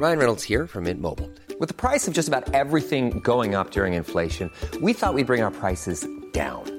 From what prices about everything going up and inflation down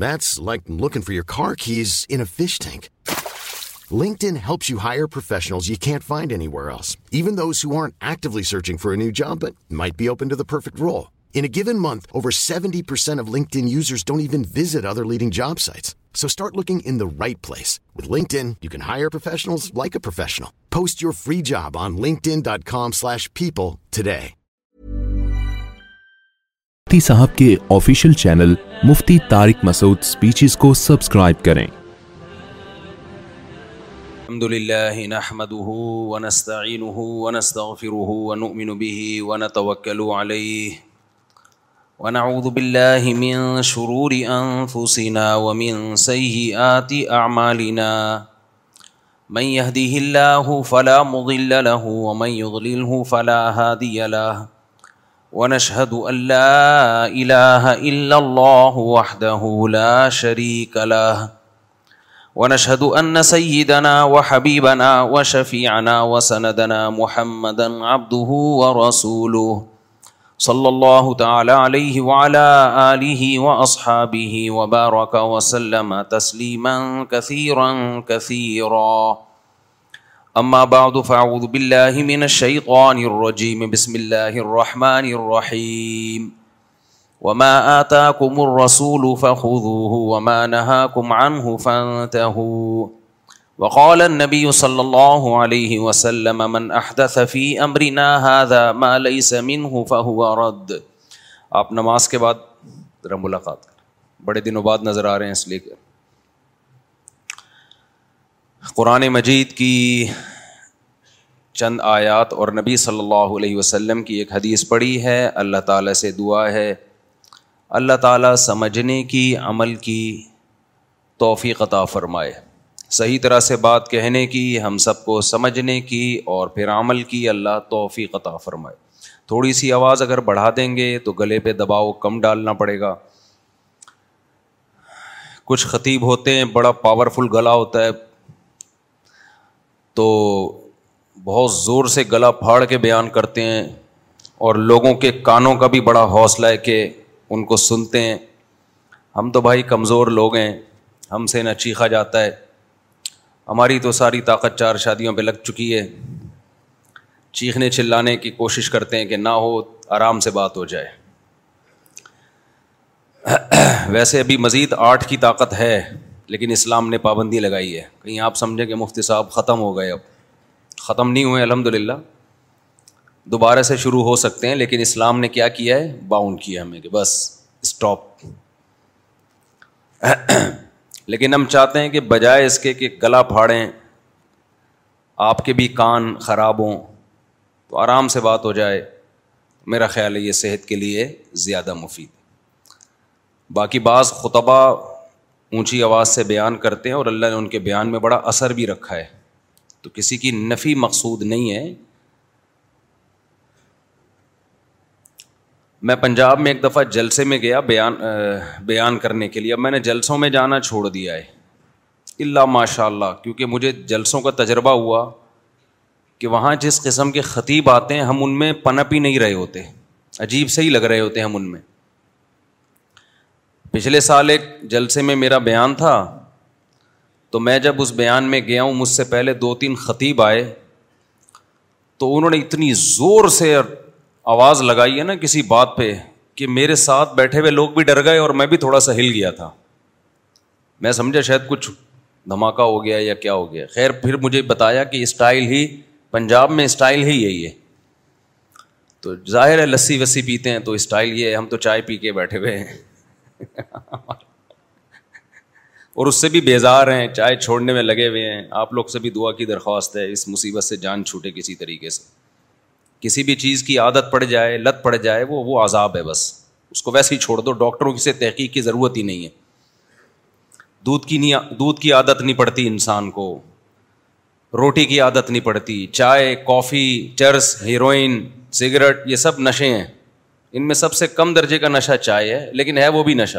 Like looking for your cork has انگ لنکینس مائی پیپنکن users looking انتھ link free job dot کامش people مفتی صاحب کے official channel Mufti Tariq Masood speeches کو subscribe کریں الحمد لله نحمده ونستعينه ونستغفره ونؤمن به ونتوكل عليه ونعوذ بالله من من شرور أنفسنا ومن ومن سيئات أعمالنا يهده الله فلا فلا مضل له له يضلله هادي ونشهد ونشهد أن أن لا لا إله إلا الله الله وحده شريك له سيدنا وحبيبنا وشفيعنا وسندنا محمدا عبده ورسوله صلى تعالى عليه وعلى آله وأصحابه وبارك وسلم صحل كثيرا كثيرا اما بعد فاعوذ من نبی اللہ عليه وسلم من احدث في امرنا هذا ما ليس منه فهو رد آپ نماز کے بعد ذرا ملاقات کریں بڑے دنوں بعد نظر آ رہے ہیں اس لیے کر قرآن مجید کی چند آیات اور نبی صلی اللہ علیہ وسلم کی ایک حدیث پڑھی ہے اللہ تعالیٰ سے دعا ہے اللہ تعالیٰ سمجھنے کی عمل کی توفیق عطا فرمائے صحیح طرح سے بات کہنے کی ہم سب کو سمجھنے کی اور پھر عمل کی اللہ توفیق عطا فرمائے تھوڑی سی آواز اگر بڑھا دیں گے تو گلے پہ دباؤ کم ڈالنا پڑے گا کچھ خطیب ہوتے ہیں بڑا پاورفل گلا ہوتا ہے تو بہت زور سے گلا پھاڑ کے بیان کرتے ہیں اور لوگوں کے کانوں کا بھی بڑا حوصلہ ہے کہ ان کو سنتے ہیں ہم تو بھائی کمزور لوگ ہیں ہم سے نہ چیخا جاتا ہے ہماری تو ساری طاقت چار شادیوں پہ لگ چکی ہے چیخنے چلانے کی کوشش کرتے ہیں کہ نہ ہو آرام سے بات ہو جائے ویسے ابھی مزید آٹھ کی طاقت ہے لیکن اسلام نے پابندی لگائی ہے کہیں آپ سمجھیں کہ مفتی صاحب ختم ہو گئے اب ختم نہیں ہوئے الحمد للہ دوبارہ سے شروع ہو سکتے ہیں لیکن اسلام نے کیا کیا ہے باؤنڈ کیا ہمیں کہ بس اسٹاپ لیکن ہم چاہتے ہیں کہ بجائے اس کے کہ گلا پھاڑیں آپ کے بھی کان خراب ہوں تو آرام سے بات ہو جائے میرا خیال ہے یہ صحت کے لیے زیادہ مفید باقی بعض خطبہ اونچی آواز سے بیان کرتے ہیں اور اللہ نے ان کے بیان میں بڑا اثر بھی رکھا ہے تو کسی کی نفی مقصود نہیں ہے میں پنجاب میں ایک دفعہ جلسے میں گیا بیان بیان کرنے کے لیے اب میں نے جلسوں میں جانا چھوڑ دیا ہے اللہ ماشاء اللہ کیونکہ مجھے جلسوں کا تجربہ ہوا کہ وہاں جس قسم کے خطیب آتے ہیں ہم ان میں پنپ ہی نہیں رہے ہوتے عجیب سے ہی لگ رہے ہوتے ہیں ہم ان میں پچھلے سال ایک جلسے میں میرا بیان تھا تو میں جب اس بیان میں گیا ہوں مجھ سے پہلے دو تین خطیب آئے تو انہوں نے اتنی زور سے آواز لگائی ہے نا کسی بات پہ کہ میرے ساتھ بیٹھے ہوئے لوگ بھی ڈر گئے اور میں بھی تھوڑا سا ہل گیا تھا میں سمجھا شاید کچھ دھماکہ ہو گیا یا کیا ہو گیا خیر پھر مجھے بتایا کہ اسٹائل ہی پنجاب میں اسٹائل ہی یہی ہے تو ظاہر ہے لسی وسی پیتے ہیں تو اسٹائل یہ ہے ہم تو چائے پی کے بیٹھے ہوئے ہیں اور اس سے بھی بیزار ہیں چائے چھوڑنے میں لگے ہوئے ہیں آپ لوگ سے بھی دعا کی درخواست ہے اس مصیبت سے جان چھوٹے کسی طریقے سے کسی بھی چیز کی عادت پڑ جائے لت پڑ جائے وہ وہ عذاب ہے بس اس کو ویسے ہی چھوڑ دو ڈاکٹروں کی سے تحقیق کی ضرورت ہی نہیں ہے دودھ کی نہیں دودھ کی عادت نہیں پڑتی انسان کو روٹی کی عادت نہیں پڑتی چائے کافی چرس ہیروئن سگریٹ یہ سب نشے ہیں ان میں سب سے کم درجے کا نشہ چائے ہے لیکن ہے وہ بھی نشہ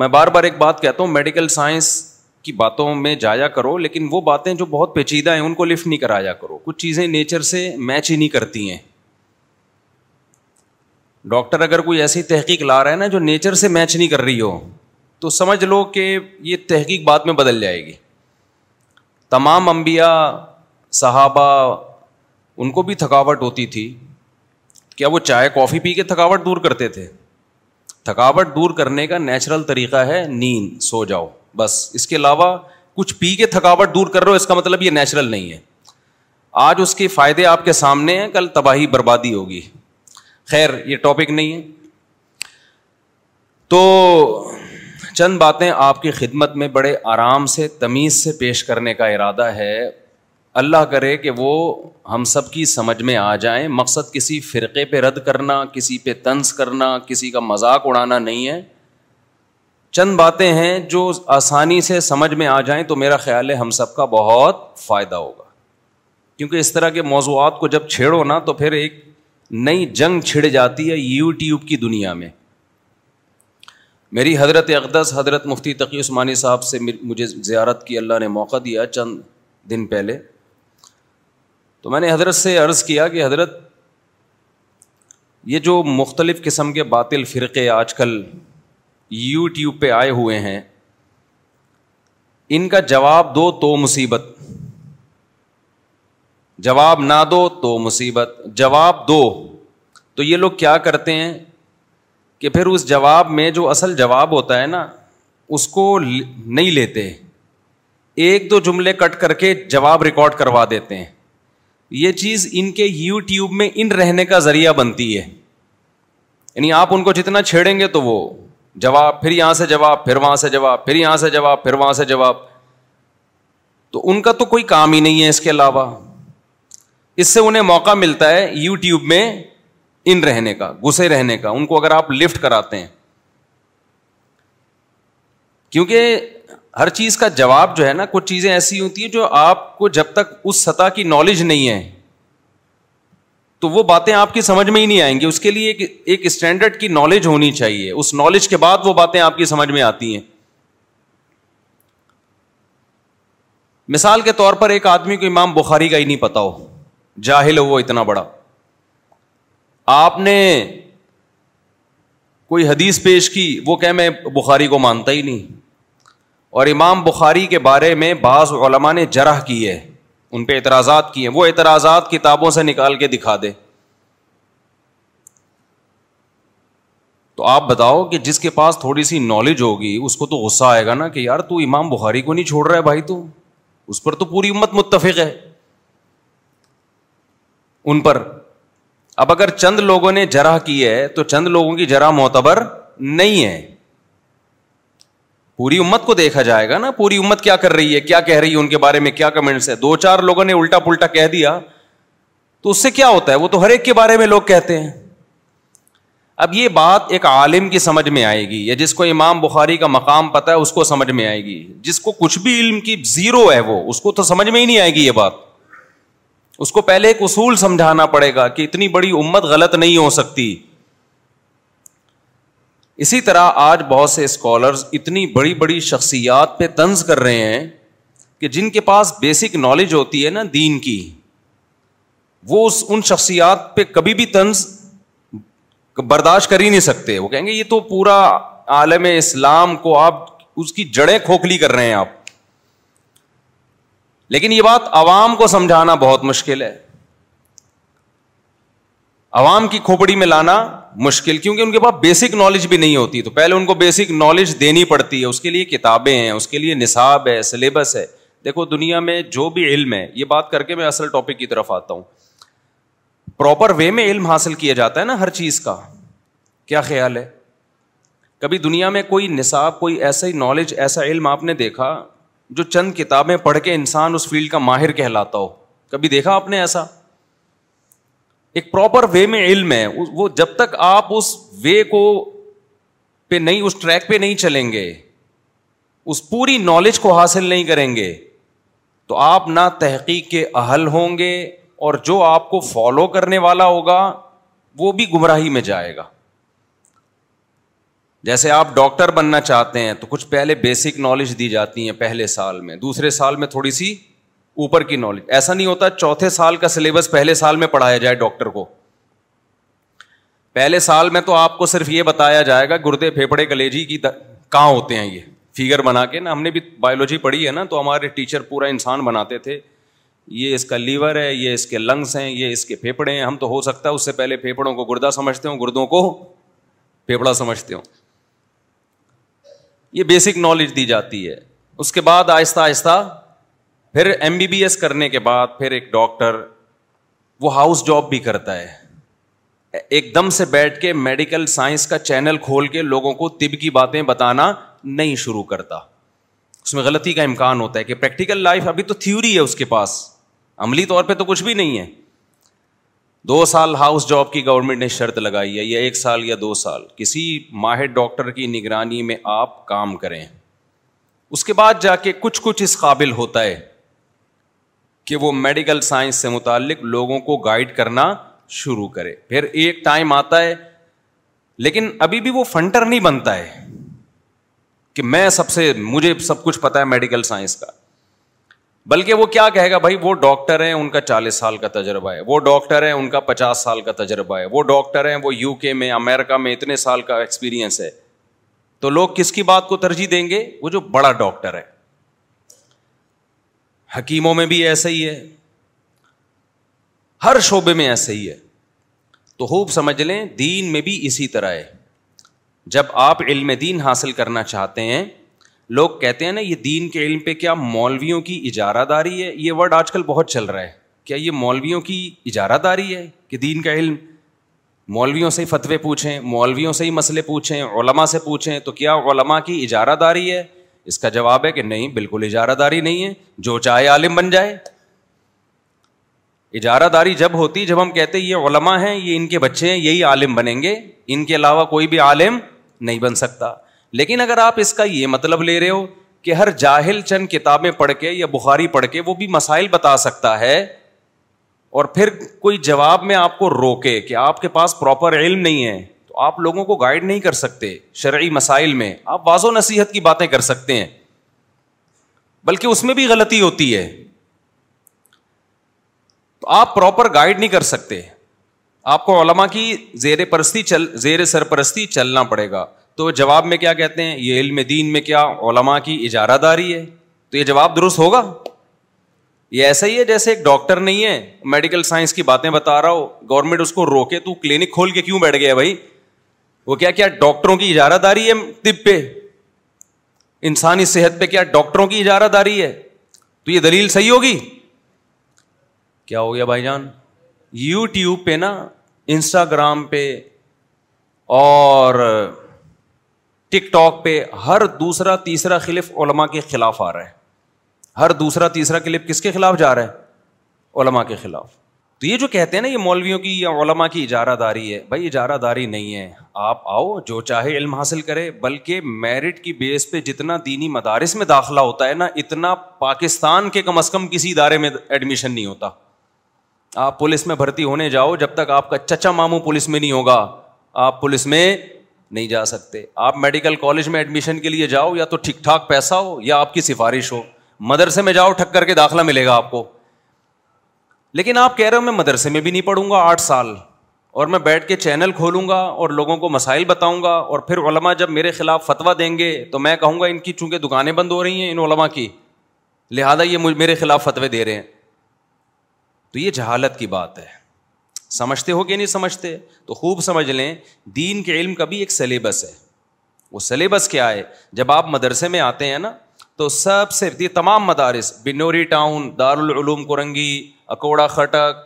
میں بار بار ایک بات کہتا ہوں میڈیکل سائنس کی باتوں میں جایا کرو لیکن وہ باتیں جو بہت پیچیدہ ہیں ان کو لفٹ نہیں کرایا کرو کچھ چیزیں نیچر سے میچ ہی نہیں کرتی ہیں ڈاکٹر اگر کوئی ایسی تحقیق لا رہا ہے نا جو نیچر سے میچ نہیں کر رہی ہو تو سمجھ لو کہ یہ تحقیق بعد میں بدل جائے گی تمام انبیاء صحابہ ان کو بھی تھکاوٹ ہوتی تھی کیا وہ چائے کافی پی کے تھکاوٹ دور کرتے تھے تھکاوٹ دور کرنے کا نیچرل طریقہ ہے نیند سو جاؤ بس اس کے علاوہ کچھ پی کے تھکاوٹ دور کر رہے ہو اس کا مطلب یہ نیچرل نہیں ہے آج اس کے فائدے آپ کے سامنے ہیں کل تباہی بربادی ہوگی خیر یہ ٹاپک نہیں ہے تو چند باتیں آپ کی خدمت میں بڑے آرام سے تمیز سے پیش کرنے کا ارادہ ہے اللہ کرے کہ وہ ہم سب کی سمجھ میں آ جائیں مقصد کسی فرقے پہ رد کرنا کسی پہ طنز کرنا کسی کا مذاق اڑانا نہیں ہے چند باتیں ہیں جو آسانی سے سمجھ میں آ جائیں تو میرا خیال ہے ہم سب کا بہت فائدہ ہوگا کیونکہ اس طرح کے موضوعات کو جب چھیڑو نا تو پھر ایک نئی جنگ چھڑ جاتی ہے یو ٹیوب کی دنیا میں میری حضرت اقدس حضرت مفتی تقی عثمانی صاحب سے مجھے زیارت کی اللہ نے موقع دیا چند دن پہلے تو میں نے حضرت سے عرض کیا کہ حضرت یہ جو مختلف قسم کے باطل فرقے آج کل یوٹیوب پہ آئے ہوئے ہیں ان کا جواب دو تو مصیبت جواب نہ دو تو مصیبت جواب دو تو یہ لوگ کیا کرتے ہیں کہ پھر اس جواب میں جو اصل جواب ہوتا ہے نا اس کو نہیں لیتے ایک دو جملے کٹ کر کے جواب ریکارڈ کروا دیتے ہیں یہ چیز ان کے یو ٹیوب میں ان رہنے کا ذریعہ بنتی ہے یعنی آپ ان کو جتنا چھیڑیں گے تو وہ جواب پھر یہاں سے جواب پھر وہاں سے جواب پھر یہاں سے جواب پھر وہاں سے جواب تو ان کا تو کوئی کام ہی نہیں ہے اس کے علاوہ اس سے انہیں موقع ملتا ہے یو ٹیوب میں ان رہنے کا گسے رہنے کا ان کو اگر آپ لفٹ کراتے ہیں کیونکہ ہر چیز کا جواب جو ہے نا کچھ چیزیں ایسی ہوتی ہیں جو آپ کو جب تک اس سطح کی نالج نہیں ہے تو وہ باتیں آپ کی سمجھ میں ہی نہیں آئیں گی اس کے لیے ایک اسٹینڈرڈ کی نالج ہونی چاہیے اس نالج کے بعد وہ باتیں آپ کی سمجھ میں آتی ہیں مثال کے طور پر ایک آدمی کو امام بخاری کا ہی نہیں پتا ہو جاہل ہو وہ اتنا بڑا آپ نے کوئی حدیث پیش کی وہ کہ میں بخاری کو مانتا ہی نہیں اور امام بخاری کے بارے میں بعض علماء نے جرح کی ہے ان پہ اعتراضات کیے وہ اعتراضات کتابوں سے نکال کے دکھا دے تو آپ بتاؤ کہ جس کے پاس تھوڑی سی نالج ہوگی اس کو تو غصہ آئے گا نا کہ یار تو امام بخاری کو نہیں چھوڑ رہا ہے بھائی تو اس پر تو پوری امت متفق ہے ان پر اب اگر چند لوگوں نے جرح کی ہے تو چند لوگوں کی جرح معتبر نہیں ہے پوری امت کو دیکھا جائے گا نا پوری امت کیا کر رہی ہے کیا کہہ رہی ہے ان کے بارے میں کیا کمنٹس ہے دو چار لوگوں نے الٹا پلٹا کہہ دیا تو اس سے کیا ہوتا ہے وہ تو ہر ایک کے بارے میں لوگ کہتے ہیں اب یہ بات ایک عالم کی سمجھ میں آئے گی یا جس کو امام بخاری کا مقام پتا ہے اس کو سمجھ میں آئے گی جس کو کچھ بھی علم کی زیرو ہے وہ اس کو تو سمجھ میں ہی نہیں آئے گی یہ بات اس کو پہلے ایک اصول سمجھانا پڑے گا کہ اتنی بڑی امت غلط نہیں ہو سکتی اسی طرح آج بہت سے اسکالرز اتنی بڑی بڑی شخصیات پہ طنز کر رہے ہیں کہ جن کے پاس بیسک نالج ہوتی ہے نا دین کی وہ اس ان شخصیات پہ کبھی بھی طنز برداشت کر ہی نہیں سکتے وہ کہیں گے یہ تو پورا عالم اسلام کو آپ اس کی جڑیں کھوکھلی کر رہے ہیں آپ لیکن یہ بات عوام کو سمجھانا بہت مشکل ہے عوام کی کھوپڑی میں لانا مشکل کیونکہ ان کے پاس بیسک نالج بھی نہیں ہوتی تو پہلے ان کو بیسک نالج دینی پڑتی ہے اس کے لیے کتابیں ہیں اس کے لیے نصاب ہے سلیبس ہے دیکھو دنیا میں جو بھی علم ہے یہ بات کر کے میں اصل ٹاپک کی طرف آتا ہوں پراپر وے میں علم حاصل کیا جاتا ہے نا ہر چیز کا کیا خیال ہے کبھی دنیا میں کوئی نصاب کوئی ایسا ہی نالج ایسا علم آپ نے دیکھا جو چند کتابیں پڑھ کے انسان اس فیلڈ کا ماہر کہلاتا ہو کبھی دیکھا آپ نے ایسا ایک پراپر وے میں علم ہے وہ جب تک آپ اس وے کو پہ نہیں اس ٹریک پہ نہیں چلیں گے اس پوری نالج کو حاصل نہیں کریں گے تو آپ نہ تحقیق کے اہل ہوں گے اور جو آپ کو فالو کرنے والا ہوگا وہ بھی گمراہی میں جائے گا جیسے آپ ڈاکٹر بننا چاہتے ہیں تو کچھ پہلے بیسک نالج دی جاتی ہیں پہلے سال میں دوسرے سال میں تھوڑی سی اوپر کی نالج ایسا نہیں ہوتا چوتھے سال کا سلیبس پہلے سال میں پڑھایا جائے ڈاکٹر کو پہلے سال میں تو آپ کو صرف یہ بتایا جائے گا گردے پھیپڑے کلیجی کی کہاں ہوتے ہیں یہ فیگر بنا کے نا ہم نے بھی بایولوجی پڑھی ہے نا تو ہمارے ٹیچر پورا انسان بناتے تھے یہ اس کا لیور ہے یہ اس کے لنگس ہیں یہ اس کے پھیپڑے ہیں ہم تو ہو سکتا ہے اس سے پہلے پھیپڑوں کو گردا سمجھتے ہوں گردوں کو پھیپڑا سمجھتے ہوں یہ بیسک نالج دی جاتی ہے اس کے بعد آہستہ آہستہ پھر ایم بی بی ایس کرنے کے بعد پھر ایک ڈاکٹر وہ ہاؤس جاب بھی کرتا ہے ایک دم سے بیٹھ کے میڈیکل سائنس کا چینل کھول کے لوگوں کو طب کی باتیں بتانا نہیں شروع کرتا اس میں غلطی کا امکان ہوتا ہے کہ پریکٹیکل لائف ابھی تو تھیوری ہے اس کے پاس عملی طور پہ تو کچھ بھی نہیں ہے دو سال ہاؤس جاب کی گورنمنٹ نے شرط لگائی ہے یا ایک سال یا دو سال کسی ماہر ڈاکٹر کی نگرانی میں آپ کام کریں اس کے بعد جا کے کچھ کچھ اس قابل ہوتا ہے کہ وہ میڈیکل سائنس سے متعلق لوگوں کو گائڈ کرنا شروع کرے پھر ایک ٹائم آتا ہے لیکن ابھی بھی وہ فنٹر نہیں بنتا ہے کہ میں سب سے مجھے سب کچھ پتا ہے میڈیکل سائنس کا بلکہ وہ کیا کہے گا بھائی وہ ڈاکٹر ہیں ان کا چالیس سال کا تجربہ ہے وہ ڈاکٹر ہیں ان کا پچاس سال کا تجربہ ہے وہ ڈاکٹر ہیں وہ یو کے میں امیرکا میں اتنے سال کا ایکسپیرئنس ہے تو لوگ کس کی بات کو ترجیح دیں گے وہ جو بڑا ڈاکٹر ہے حکیموں میں بھی ایسا ہی ہے ہر شعبے میں ایسے ہی ہے تو خوب سمجھ لیں دین میں بھی اسی طرح ہے جب آپ علم دین حاصل کرنا چاہتے ہیں لوگ کہتے ہیں نا یہ دین کے علم پہ کیا مولویوں کی اجارہ داری ہے یہ ورڈ آج کل بہت چل رہا ہے کیا یہ مولویوں کی اجارہ داری ہے کہ دین کا علم مولویوں سے ہی فتوے پوچھیں مولویوں سے ہی مسئلے پوچھیں علماء سے پوچھیں تو کیا علماء کی اجارہ داری ہے اس کا جواب ہے کہ نہیں بالکل اجارہ داری نہیں ہے جو چاہے عالم بن جائے اجارہ داری جب ہوتی جب ہم کہتے یہ علماء ہیں یہ ان کے بچے ہیں یہی عالم بنیں گے ان کے علاوہ کوئی بھی عالم نہیں بن سکتا لیکن اگر آپ اس کا یہ مطلب لے رہے ہو کہ ہر جاہل چند کتابیں پڑھ کے یا بخاری پڑھ کے وہ بھی مسائل بتا سکتا ہے اور پھر کوئی جواب میں آپ کو روکے کہ آپ کے پاس پراپر علم نہیں ہے آپ لوگوں کو گائڈ نہیں کر سکتے شرعی مسائل میں آپ واضح نصیحت کی باتیں کر سکتے ہیں بلکہ اس میں بھی غلطی ہوتی ہے تو آپ پراپر گائڈ نہیں کر سکتے آپ کو علما کی زیر پرستی چل زیر سرپرستی چلنا پڑے گا تو جواب میں کیا کہتے ہیں یہ علم دین میں کیا علما کی اجارہ داری ہے تو یہ جواب درست ہوگا یہ ایسا ہی ہے جیسے ایک ڈاکٹر نہیں ہے میڈیکل سائنس کی باتیں بتا رہا ہو گورنمنٹ اس کو روکے تو کلینک کھول کے کیوں بیٹھ گیا بھائی وہ کیا کیا ڈاکٹروں کی اجارہ داری ہے طب پہ انسانی صحت پہ کیا ڈاکٹروں کی اجارہ داری ہے تو یہ دلیل صحیح ہوگی کیا ہو گیا بھائی جان یو ٹیوب پہ نا انسٹاگرام پہ اور ٹک ٹاک پہ ہر دوسرا تیسرا خلف علما کے خلاف آ رہا ہے ہر دوسرا تیسرا کلپ کس کے خلاف جا رہا ہے علما کے خلاف تو یہ جو کہتے ہیں نا یہ مولویوں کی یا علماء کی اجارہ داری ہے بھائی اجارہ داری نہیں ہے آپ آؤ جو چاہے علم حاصل کرے بلکہ میرٹ کی بیس پہ جتنا دینی مدارس میں داخلہ ہوتا ہے نا اتنا پاکستان کے کم از کم کسی ادارے میں ایڈمیشن نہیں ہوتا آپ پولیس میں بھرتی ہونے جاؤ جب تک آپ کا چچا ماموں پولیس میں نہیں ہوگا آپ پولیس میں نہیں جا سکتے آپ میڈیکل کالج میں ایڈمیشن کے لیے جاؤ یا تو ٹھیک ٹھاک پیسہ ہو یا آپ کی سفارش ہو مدرسے میں جاؤ ٹھک کر کے داخلہ ملے گا آپ کو لیکن آپ کہہ رہے ہو میں مدرسے میں بھی نہیں پڑھوں گا آٹھ سال اور میں بیٹھ کے چینل کھولوں گا اور لوگوں کو مسائل بتاؤں گا اور پھر علماء جب میرے خلاف فتویٰ دیں گے تو میں کہوں گا ان کی چونکہ دکانیں بند ہو رہی ہیں ان علماء کی لہٰذا یہ میرے خلاف فتوے دے رہے ہیں تو یہ جہالت کی بات ہے سمجھتے ہو کہ نہیں سمجھتے تو خوب سمجھ لیں دین کے علم کا بھی ایک سلیبس ہے وہ سلیبس کیا ہے جب آپ مدرسے میں آتے ہیں نا تو سب سے یہ تمام مدارس بنوری ٹاؤن دارالعلوم کرنگی اکوڑا خٹک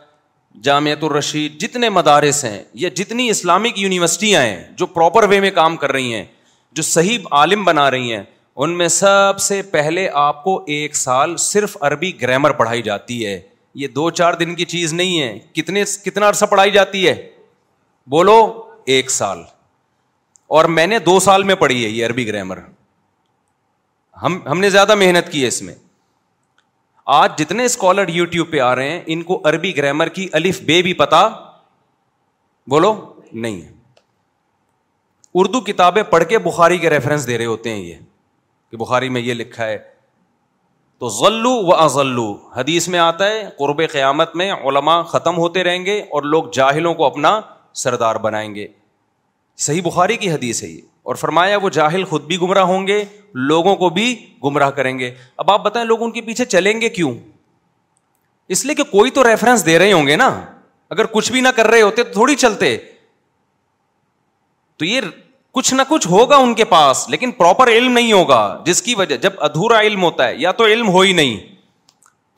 جامعۃ الرشید جتنے مدارس ہیں یا جتنی اسلامک یونیورسٹیاں ہیں جو پراپر وے میں کام کر رہی ہیں جو صحیح عالم بنا رہی ہیں ان میں سب سے پہلے آپ کو ایک سال صرف عربی گرامر پڑھائی جاتی ہے یہ دو چار دن کی چیز نہیں ہے کتنے کتنا عرصہ پڑھائی جاتی ہے بولو ایک سال اور میں نے دو سال میں پڑھی ہے یہ عربی گرامر ہم ہم نے زیادہ محنت کی ہے اس میں آج جتنے اسکالر یو ٹیوب پہ آ رہے ہیں ان کو عربی گرامر کی الف بے بھی پتا بولو نہیں ہے اردو کتابیں پڑھ کے بخاری کے ریفرنس دے رہے ہوتے ہیں یہ کہ بخاری میں یہ لکھا ہے تو ذلو و ازلو حدیث میں آتا ہے قرب قیامت میں علماء ختم ہوتے رہیں گے اور لوگ جاہلوں کو اپنا سردار بنائیں گے صحیح بخاری کی حدیث ہے یہ اور فرمایا وہ جاہل خود بھی گمراہ ہوں گے لوگوں کو بھی گمراہ کریں گے اب آپ بتائیں لوگ ان کے پیچھے چلیں گے کیوں اس لیے کہ کوئی تو ریفرنس دے رہے ہوں گے نا اگر کچھ بھی نہ کر رہے ہوتے تو تھوڑی چلتے تو یہ کچھ نہ کچھ ہوگا ان کے پاس لیکن پراپر علم نہیں ہوگا جس کی وجہ جب ادھورا علم ہوتا ہے یا تو علم ہو ہی نہیں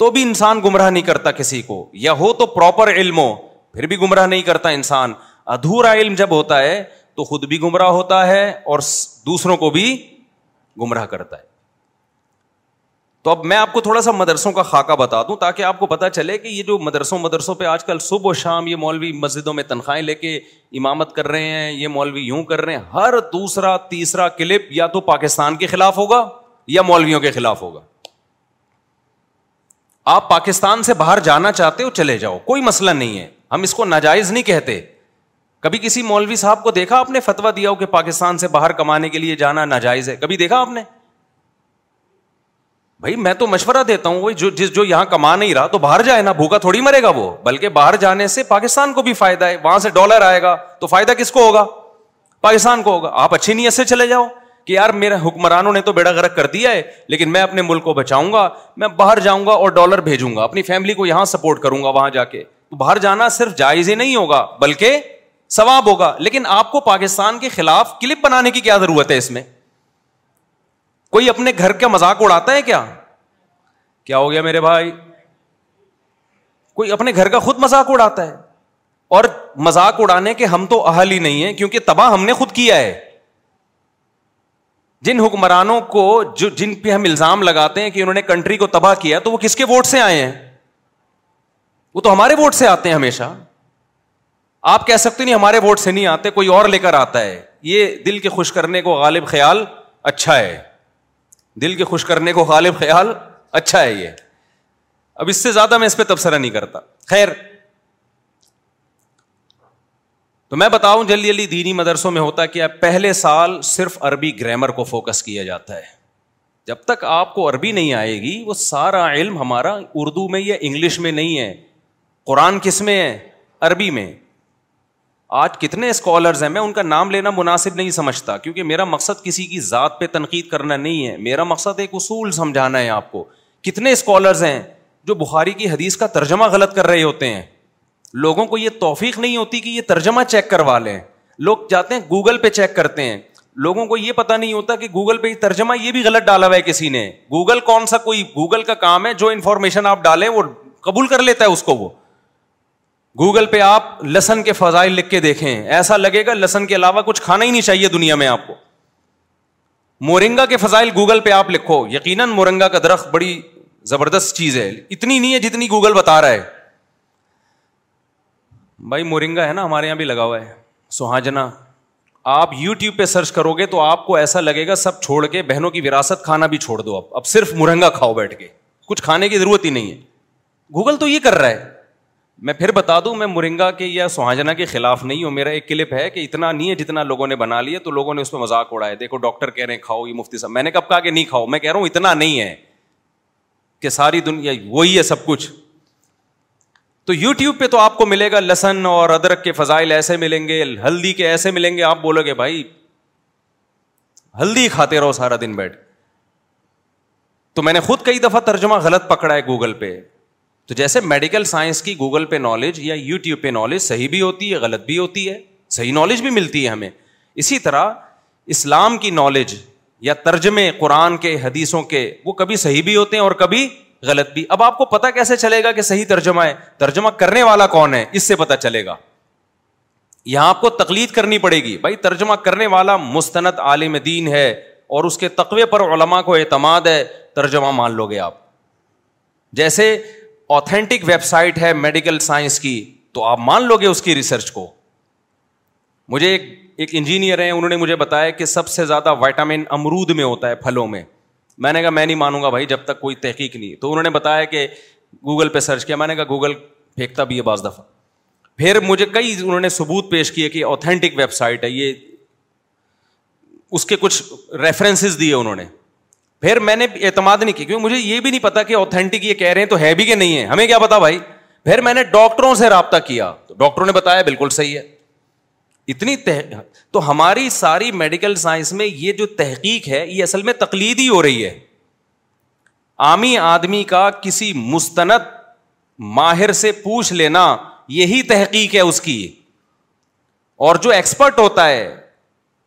تو بھی انسان گمراہ نہیں کرتا کسی کو یا ہو تو پراپر علم ہو پھر بھی گمراہ نہیں کرتا انسان ادھورا علم جب ہوتا ہے تو خود بھی گمراہ ہوتا ہے اور دوسروں کو بھی گمراہ کرتا ہے تو اب میں آپ کو تھوڑا سا مدرسوں کا خاکہ بتا دوں تاکہ آپ کو پتا چلے کہ یہ جو مدرسوں مدرسوں پہ آج کل صبح و شام یہ مولوی مسجدوں میں تنخواہیں لے کے امامت کر رہے ہیں یہ مولوی یوں کر رہے ہیں ہر دوسرا تیسرا کلپ یا تو پاکستان کے خلاف ہوگا یا مولویوں کے خلاف ہوگا آپ پاکستان سے باہر جانا چاہتے ہو چلے جاؤ کوئی مسئلہ نہیں ہے ہم اس کو ناجائز نہیں کہتے کبھی کسی مولوی صاحب کو دیکھا آپ نے فتوا دیا ہو کہ پاکستان سے باہر کمانے کے لیے جانا ناجائز ہے کبھی دیکھا آپ نے بھائی میں تو مشورہ دیتا ہوں جو جس جو یہاں کما نہیں رہا تو باہر جائے نا بھوکا تھوڑی مرے گا وہ بلکہ باہر جانے سے پاکستان کو بھی فائدہ ہے وہاں سے ڈالر آئے گا تو فائدہ کس کو ہوگا پاکستان کو ہوگا آپ اچھی نیت سے چلے جاؤ کہ یار میرے حکمرانوں نے تو بیڑا گرک کر دیا ہے لیکن میں اپنے ملک کو بچاؤں گا میں باہر جاؤں گا اور ڈالر بھیجوں گا اپنی فیملی کو یہاں سپورٹ کروں گا وہاں جا کے تو باہر جانا صرف جائز ہی نہیں ہوگا بلکہ ثواب ہوگا لیکن آپ کو پاکستان کے خلاف کلپ بنانے کی کیا ضرورت ہے اس میں کوئی اپنے گھر کا مذاق اڑاتا ہے کیا کیا ہو گیا میرے بھائی کوئی اپنے گھر کا خود مذاق اڑاتا ہے اور مذاق اڑانے کے ہم تو اہل ہی نہیں ہے کیونکہ تباہ ہم نے خود کیا ہے جن حکمرانوں کو جو جن پہ ہم الزام لگاتے ہیں کہ انہوں نے کنٹری کو تباہ کیا تو وہ کس کے ووٹ سے آئے ہیں وہ تو ہمارے ووٹ سے آتے ہیں ہمیشہ آپ کہہ سکتے نہیں ہمارے ووٹ سے نہیں آتے کوئی اور لے کر آتا ہے یہ دل کے خوش کرنے کو غالب خیال اچھا ہے دل کے خوش کرنے کو غالب خیال اچھا ہے یہ اب اس سے زیادہ میں اس پہ تبصرہ نہیں کرتا خیر تو میں بتاؤں جلدی جلدی دینی مدرسوں میں ہوتا کیا پہلے سال صرف عربی گرامر کو فوکس کیا جاتا ہے جب تک آپ کو عربی نہیں آئے گی وہ سارا علم ہمارا اردو میں یا انگلش میں نہیں ہے قرآن کس میں ہے عربی میں آج کتنے اسکالرز ہیں میں ان کا نام لینا مناسب نہیں سمجھتا کیونکہ میرا مقصد کسی کی ذات پہ تنقید کرنا نہیں ہے میرا مقصد ایک اصول سمجھانا ہے آپ کو کتنے اسکالرز ہیں جو بخاری کی حدیث کا ترجمہ غلط کر رہے ہوتے ہیں لوگوں کو یہ توفیق نہیں ہوتی کہ یہ ترجمہ چیک کروا لیں لوگ جاتے ہیں گوگل پہ چیک کرتے ہیں لوگوں کو یہ پتا نہیں ہوتا کہ گوگل پہ ترجمہ یہ بھی غلط ڈالا ہوا ہے کسی نے گوگل کون سا کوئی گوگل کا کام ہے جو انفارمیشن آپ ڈالیں وہ قبول کر لیتا ہے اس کو وہ گوگل پہ آپ لسن کے فضائل لکھ کے دیکھیں ایسا لگے گا لسن کے علاوہ کچھ کھانا ہی نہیں چاہیے دنیا میں آپ کو مورنگا کے فضائل گوگل پہ آپ لکھو یقیناً مورنگا کا درخت بڑی زبردست چیز ہے اتنی نہیں ہے جتنی گوگل بتا رہا ہے بھائی مورنگا ہے نا ہمارے یہاں بھی لگا ہوا ہے سہاجنا آپ یو ٹیوب پہ سرچ کرو گے تو آپ کو ایسا لگے گا سب چھوڑ کے بہنوں کی وراثت کھانا بھی چھوڑ دو آپ اب صرف مورنگا کھاؤ بیٹھ کے کچھ کھانے کی ضرورت ہی نہیں ہے گوگل تو یہ کر رہا ہے میں پھر بتا دوں میں مورنگا کے یا سہاجنا کے خلاف نہیں ہوں میرا ایک کلپ ہے کہ اتنا نہیں ہے جتنا لوگوں نے بنا لیا تو لوگوں نے اس میں مذاق اڑایا دیکھو ڈاکٹر کہہ رہے ہیں کھاؤ یہ مفتی صاحب میں نے کب کہا کہ نہیں کھاؤ میں کہہ رہا ہوں اتنا نہیں ہے کہ ساری دنیا وہی ہے سب کچھ تو یو ٹیوب پہ تو آپ کو ملے گا لہسن اور ادرک کے فضائل ایسے ملیں گے ہلدی کے ایسے ملیں گے آپ بولو گے بھائی ہلدی کھاتے رہو سارا دن بیٹھ تو میں نے خود کئی دفعہ ترجمہ غلط پکڑا ہے گوگل پہ تو جیسے میڈیکل سائنس کی گوگل پہ نالج یا یوٹیوب پہ نالج صحیح بھی ہوتی ہے غلط بھی ہوتی ہے صحیح نالج بھی ملتی ہے ہمیں اسی طرح اسلام کی نالج یا ترجمے قرآن کے حدیثوں کے وہ کبھی صحیح بھی ہوتے ہیں اور کبھی غلط بھی اب آپ کو پتا کیسے چلے گا کہ صحیح ترجمہ ہے ترجمہ کرنے والا کون ہے اس سے پتا چلے گا یہاں آپ کو تکلید کرنی پڑے گی بھائی ترجمہ کرنے والا مستند عالم دین ہے اور اس کے تقوے پر علما کو اعتماد ہے ترجمہ مان لو گے آپ جیسے ویب سائٹ ہے میڈیکل سائنس کی تو آپ مان لو گے اس کی ریسرچ کو مجھے ایک ایک انجینئر ہے انہوں نے مجھے بتایا کہ سب سے زیادہ وائٹامن امرود میں ہوتا ہے پھلوں میں میں نے کہا میں نہیں مانوں گا بھائی جب تک کوئی تحقیق نہیں تو انہوں نے بتایا کہ گوگل پہ سرچ کیا میں نے کہا گوگل پھینکتا بھی ہے بعض دفعہ پھر مجھے کئی انہوں نے ثبوت پیش کیے کہ ویب سائٹ ہے یہ اس کے کچھ ریفرنسز دیے انہوں نے پھر میں نے اعتماد نہیں کی کیونکہ مجھے یہ بھی نہیں پتا کہ اوتھینٹک یہ کہہ رہے ہیں تو ہے بھی کہ نہیں ہے ہمیں کیا پتا بھائی پھر میں نے ڈاکٹروں سے رابطہ کیا تو ڈاکٹروں نے بتایا بالکل صحیح ہے اتنی تح... تو ہماری ساری میڈیکل سائنس میں یہ جو تحقیق ہے یہ اصل میں تقلید ہی ہو رہی ہے عامی آدمی کا کسی مستند ماہر سے پوچھ لینا یہی تحقیق ہے اس کی اور جو ایکسپرٹ ہوتا ہے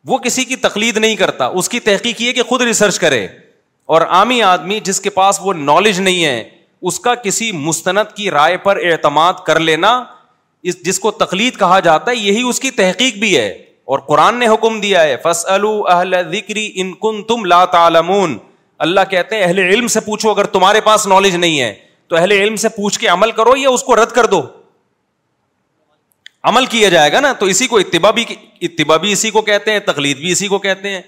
وہ کسی کی تقلید نہیں کرتا اس کی تحقیق یہ کہ خود ریسرچ کرے اور عامی آدمی جس کے پاس وہ نالج نہیں ہے اس کا کسی مستند کی رائے پر اعتماد کر لینا جس کو تقلید کہا جاتا ہے یہی اس کی تحقیق بھی ہے اور قرآن نے حکم دیا ہے فص ذکری ان کن تم تعلمون اللہ کہتے ہیں اہل علم سے پوچھو اگر تمہارے پاس نالج نہیں ہے تو اہل علم سے پوچھ کے عمل کرو یا اس کو رد کر دو عمل کیا جائے گا نا تو اسی کو اتبا بھی اتبا بھی اسی کو کہتے ہیں تقلید بھی اسی کو کہتے ہیں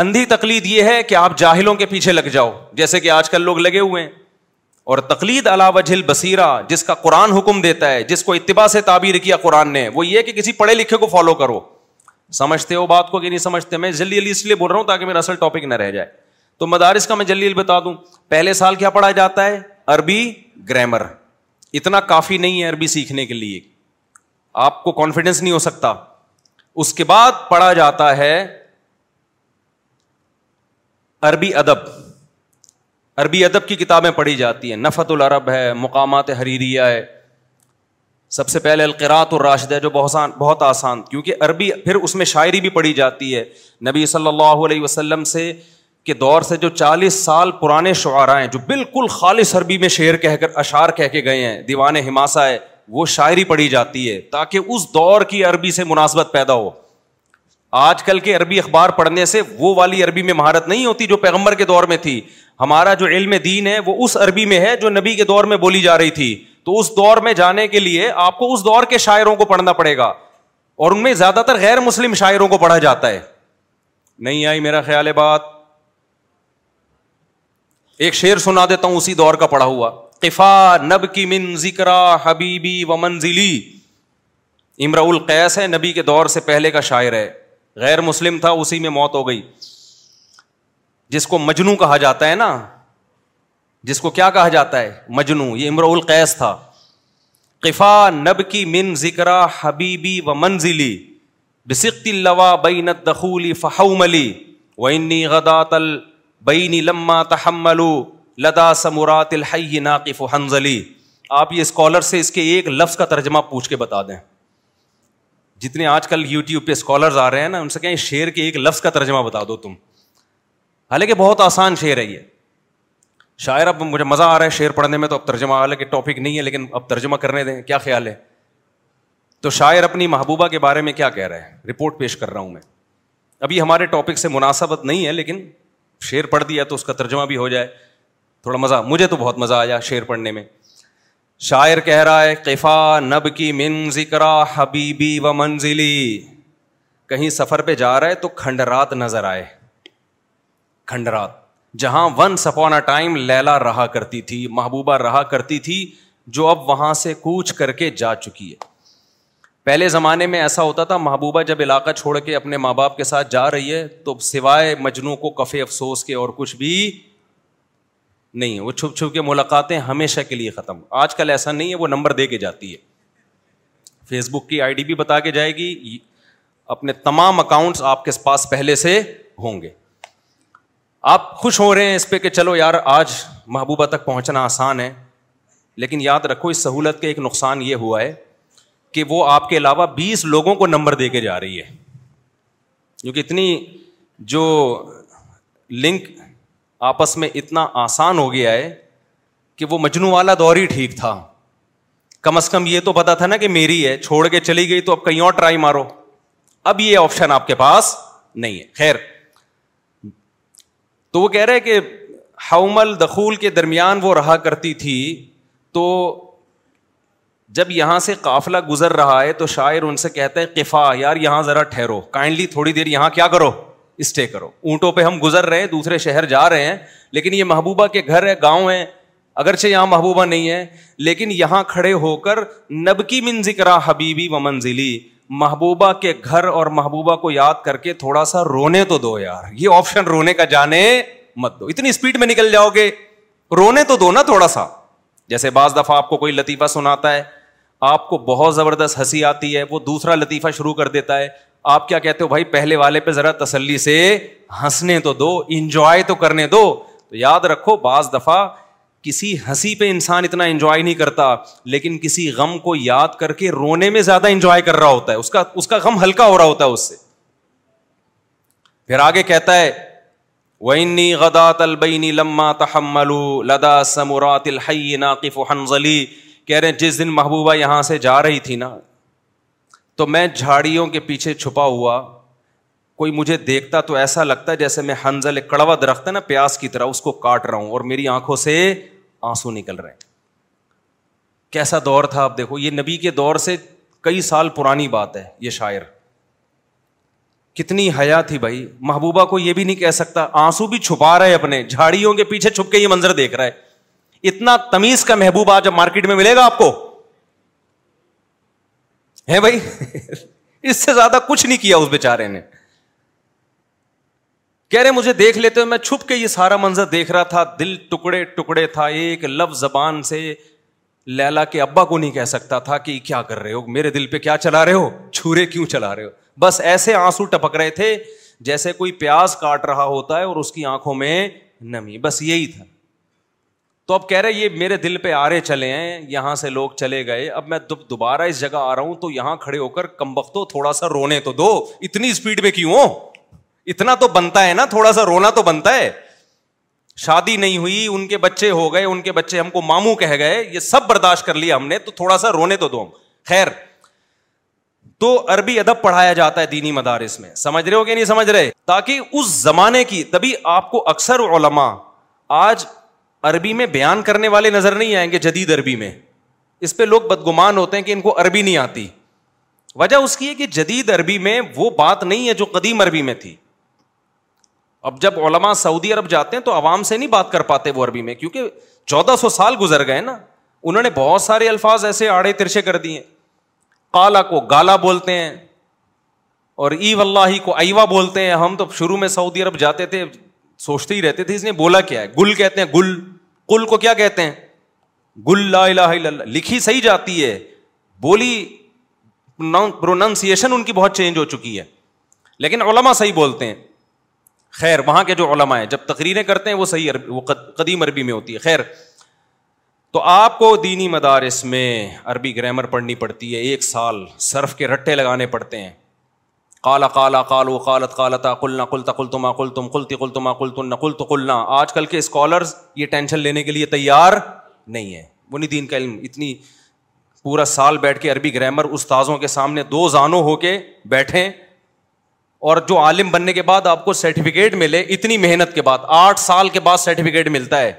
اندھی تکلید یہ ہے کہ آپ جاہلوں کے پیچھے لگ جاؤ جیسے کہ آج کل لوگ لگے ہوئے ہیں اور تقلید علاوہ وجل بسی جس کا قرآن حکم دیتا ہے جس کو اتباع سے تعبیر کیا قرآن نے وہ یہ کہ کسی پڑھے لکھے کو فالو کرو سمجھتے ہو بات کو کہ نہیں سمجھتے میں جلدی جلدی اس لیے بول رہا ہوں تاکہ میرا اصل ٹاپک نہ رہ جائے تو مدارس کا میں جلدی جلدی بتا دوں پہلے سال کیا پڑھا جاتا ہے عربی گرامر اتنا کافی نہیں ہے عربی سیکھنے کے لیے آپ کو کانفیڈینس نہیں ہو سکتا اس کے بعد پڑھا جاتا ہے عربی ادب عربی ادب کی کتابیں پڑھی جاتی ہیں نفت العرب ہے مقامات حریریہ ہے سب سے پہلے الراشد ہے جو بہت آسان بہت آسان کیونکہ عربی پھر اس میں شاعری بھی پڑھی جاتی ہے نبی صلی اللہ علیہ وسلم سے کے دور سے جو چالیس سال پرانے شعرا ہیں جو بالکل خالص عربی میں شعر کہہ کر اشعار کہہ کے گئے ہیں دیوان ہماسا ہے وہ شاعری پڑھی جاتی ہے تاکہ اس دور کی عربی سے مناسبت پیدا ہو آج کل کے عربی اخبار پڑھنے سے وہ والی عربی میں مہارت نہیں ہوتی جو پیغمبر کے دور میں تھی ہمارا جو علم دین ہے وہ اس عربی میں ہے جو نبی کے دور میں بولی جا رہی تھی تو اس دور میں جانے کے لیے آپ کو اس دور کے شاعروں کو پڑھنا پڑے گا اور ان میں زیادہ تر غیر مسلم شاعروں کو پڑھا جاتا ہے نہیں آئی میرا خیال ہے بات ایک شعر سنا دیتا ہوں اسی دور کا پڑھا ہوا کفا نب کی من ذکر حبیبی و منزلی امرا القیس ہے نبی کے دور سے پہلے کا شاعر ہے غیر مسلم تھا اسی میں موت ہو گئی جس کو مجنو کہا جاتا ہے نا جس کو کیا کہا جاتا ہے مجنو یہ امر القیس تھا قفا نب کی من ذکر حبیبی و منزلی بسقت اللوا بین الدخول فحوملی و انی غدات البین لما تحملو لدا سمرات الحی ناقف حنزلی آپ یہ اسکالر سے اس کے ایک لفظ کا ترجمہ پوچھ کے بتا دیں جتنے آج کل یو ٹیوب پہ اسکالرز آ رہے ہیں نا ان سے کہیں شعر کے ایک لفظ کا ترجمہ بتا دو تم حالانکہ بہت آسان شعر ہے یہ شاعر اب مجھے مزہ آ رہا ہے شعر پڑھنے میں تو اب ترجمہ حالانکہ ٹاپک نہیں ہے لیکن اب ترجمہ کرنے دیں کیا خیال ہے تو شاعر اپنی محبوبہ کے بارے میں کیا کہہ رہا ہے رپورٹ پیش کر رہا ہوں میں ابھی ہمارے ٹاپک سے مناسبت نہیں ہے لیکن شعر پڑھ دیا تو اس کا ترجمہ بھی ہو جائے تھوڑا مزہ مجھے تو بہت مزہ آیا شعر پڑھنے میں شاعر کہہ رہا ہے کفا نب کی من حبیبی و منزلی کہیں سفر پہ جا رہا ہے تو کھنڈرات نظر آئے کھنڈرات کھنڈ رات اے ٹائم لیلا رہا کرتی تھی محبوبہ رہا کرتی تھی جو اب وہاں سے کوچ کر کے جا چکی ہے پہلے زمانے میں ایسا ہوتا تھا محبوبہ جب علاقہ چھوڑ کے اپنے ماں باپ کے ساتھ جا رہی ہے تو سوائے مجنو کو کفے افسوس کے اور کچھ بھی نہیں وہ چھپ چھپ کے ملاقاتیں ہمیشہ کے لیے ختم آج کل ایسا نہیں ہے وہ نمبر دے کے جاتی ہے فیس بک کی آئی ڈی بھی بتا کے جائے گی اپنے تمام اکاؤنٹس آپ کے پاس پہلے سے ہوں گے آپ خوش ہو رہے ہیں اس پہ کہ چلو یار آج محبوبہ تک پہنچنا آسان ہے لیکن یاد رکھو اس سہولت کے ایک نقصان یہ ہوا ہے کہ وہ آپ کے علاوہ بیس لوگوں کو نمبر دے کے جا رہی ہے کیونکہ اتنی جو لنک آپس میں اتنا آسان ہو گیا ہے کہ وہ مجنو والا دور ہی ٹھیک تھا کم از کم یہ تو پتا تھا نا کہ میری ہے چھوڑ کے چلی گئی تو اب کہیں اور ٹرائی مارو اب یہ آپشن آپ کے پاس نہیں ہے خیر تو وہ کہہ رہے کہ ہومل دخول کے درمیان وہ رہا کرتی تھی تو جب یہاں سے قافلہ گزر رہا ہے تو شاعر ان سے کہتے ہیں کفا یار یہاں ذرا ٹھہرو کائنڈلی تھوڑی دیر یہاں کیا کرو اسٹے کرو اونٹوں پہ ہم گزر رہے ہیں دوسرے شہر جا رہے ہیں لیکن یہ محبوبہ کے گھر ہے گاؤں ہے اگرچہ یہاں محبوبہ نہیں ہے لیکن یہاں کھڑے ہو کر نب کی من ذکر حبیبی و منزلی محبوبہ کے گھر اور محبوبہ کو یاد کر کے تھوڑا سا رونے تو دو یار یہ آپشن رونے کا جانے مت دو اتنی اسپیڈ میں نکل جاؤ گے رونے تو دو نا تھوڑا سا جیسے بعض دفعہ آپ کو کوئی لطیفہ سناتا ہے آپ کو بہت زبردست ہنسی آتی ہے وہ دوسرا لطیفہ شروع کر دیتا ہے آپ کیا کہتے ہو بھائی پہلے والے پہ ذرا تسلی سے ہنسنے تو دو انجوائے تو کرنے دو تو یاد رکھو بعض دفعہ کسی ہنسی پہ انسان اتنا انجوائے نہیں کرتا لیکن کسی غم کو یاد کر کے رونے میں زیادہ انجوائے کر رہا ہوتا ہے اس کا اس کا غم ہلکا ہو رہا ہوتا ہے اس سے پھر آگے کہتا ہے وینی غدا تلبئی لما تحمل کہہ رہے ہیں جس دن محبوبہ یہاں سے جا رہی تھی نا تو میں جھاڑیوں کے پیچھے چھپا ہوا کوئی مجھے دیکھتا تو ایسا لگتا ہے جیسے میں ہنزل کڑوا درخت ہے نا پیاس کی طرح اس کو کاٹ رہا ہوں اور میری آنکھوں سے آنسو نکل رہے ہیں کیسا دور تھا آپ دیکھو یہ نبی کے دور سے کئی سال پرانی بات ہے یہ شاعر کتنی حیا تھی بھائی محبوبہ کو یہ بھی نہیں کہہ سکتا آنسو بھی چھپا رہے اپنے جھاڑیوں کے پیچھے چھپ کے یہ منظر دیکھ رہا ہے اتنا تمیز کا محبوبہ جب مارکیٹ میں ملے گا آپ کو بھائی اس سے زیادہ کچھ نہیں کیا اس بیچارے نے کہہ رہے مجھے دیکھ لیتے ہوئے میں چھپ کے یہ سارا منظر دیکھ رہا تھا دل ٹکڑے ٹکڑے تھا ایک لفظ زبان سے لیلا کے ابا کو نہیں کہہ سکتا تھا کہ کیا کر رہے ہو میرے دل پہ کیا چلا رہے ہو چھورے کیوں چلا رہے ہو بس ایسے آنسو ٹپک رہے تھے جیسے کوئی پیاز کاٹ رہا ہوتا ہے اور اس کی آنکھوں میں نمی بس یہی تھا تو اب کہہ رہے یہ میرے دل پہ آ رہے چلے یہاں سے لوگ چلے گئے اب میں دوبارہ اس جگہ آ رہا ہوں تو یہاں کھڑے ہو کر کم بختو تھوڑا سا رونے تو دو اتنی اسپیڈ میں کیوں ہو اتنا تو بنتا ہے نا تھوڑا سا رونا تو بنتا ہے شادی نہیں ہوئی ان کے بچے ہو گئے ان کے بچے ہم کو ماموں کہہ گئے یہ سب برداشت کر لیا ہم نے تو تھوڑا سا رونے تو دو ہم خیر تو عربی ادب پڑھایا جاتا ہے دینی مدارس میں سمجھ رہے ہو کہ نہیں سمجھ رہے تاکہ اس زمانے کی تبھی آپ کو اکثر علما آج عربی میں بیان کرنے والے نظر نہیں آئیں گے جدید عربی میں اس پہ لوگ بدگمان ہوتے ہیں کہ ان کو عربی نہیں آتی وجہ اس کی ہے کہ جدید عربی میں وہ بات نہیں ہے جو قدیم عربی میں تھی اب جب علما سعودی عرب جاتے ہیں تو عوام سے نہیں بات کر پاتے وہ عربی میں کیونکہ چودہ سو سال گزر گئے نا انہوں نے بہت سارے الفاظ ایسے آڑے ترچے کر دیے کالا کو گالا بولتے ہیں اور ای و اللہ کو ایوا بولتے ہیں ہم تو شروع میں سعودی عرب جاتے تھے سوچتے ہی رہتے تھے اس نے بولا کیا ہے گل کہتے ہیں گل کل کو کیا کہتے ہیں گل لا الہ الا اللہ لکھی صحیح جاتی ہے بولی پروننسیشن ان کی بہت چینج ہو چکی ہے لیکن علما صحیح بولتے ہیں خیر وہاں کے جو علما ہیں جب تقریریں کرتے ہیں وہ صحیح عربی وہ قدیم عربی میں ہوتی ہے خیر تو آپ کو دینی مدارس میں عربی گرامر پڑھنی پڑتی ہے ایک سال صرف کے رٹے لگانے پڑتے ہیں کالا کالا کالو کالت کلنا کلتا کلتما تما کل کلتی کل کلنا آج کل کے اسکالرز یہ ٹینشن لینے کے لیے تیار نہیں ہے بنی دین کا علم اتنی پورا سال بیٹھ کے عربی گرامر استاذوں کے سامنے دو زانوں ہو کے بیٹھے اور جو عالم بننے کے بعد آپ کو سرٹیفکیٹ ملے اتنی محنت کے بعد آٹھ سال کے بعد سرٹیفکیٹ ملتا ہے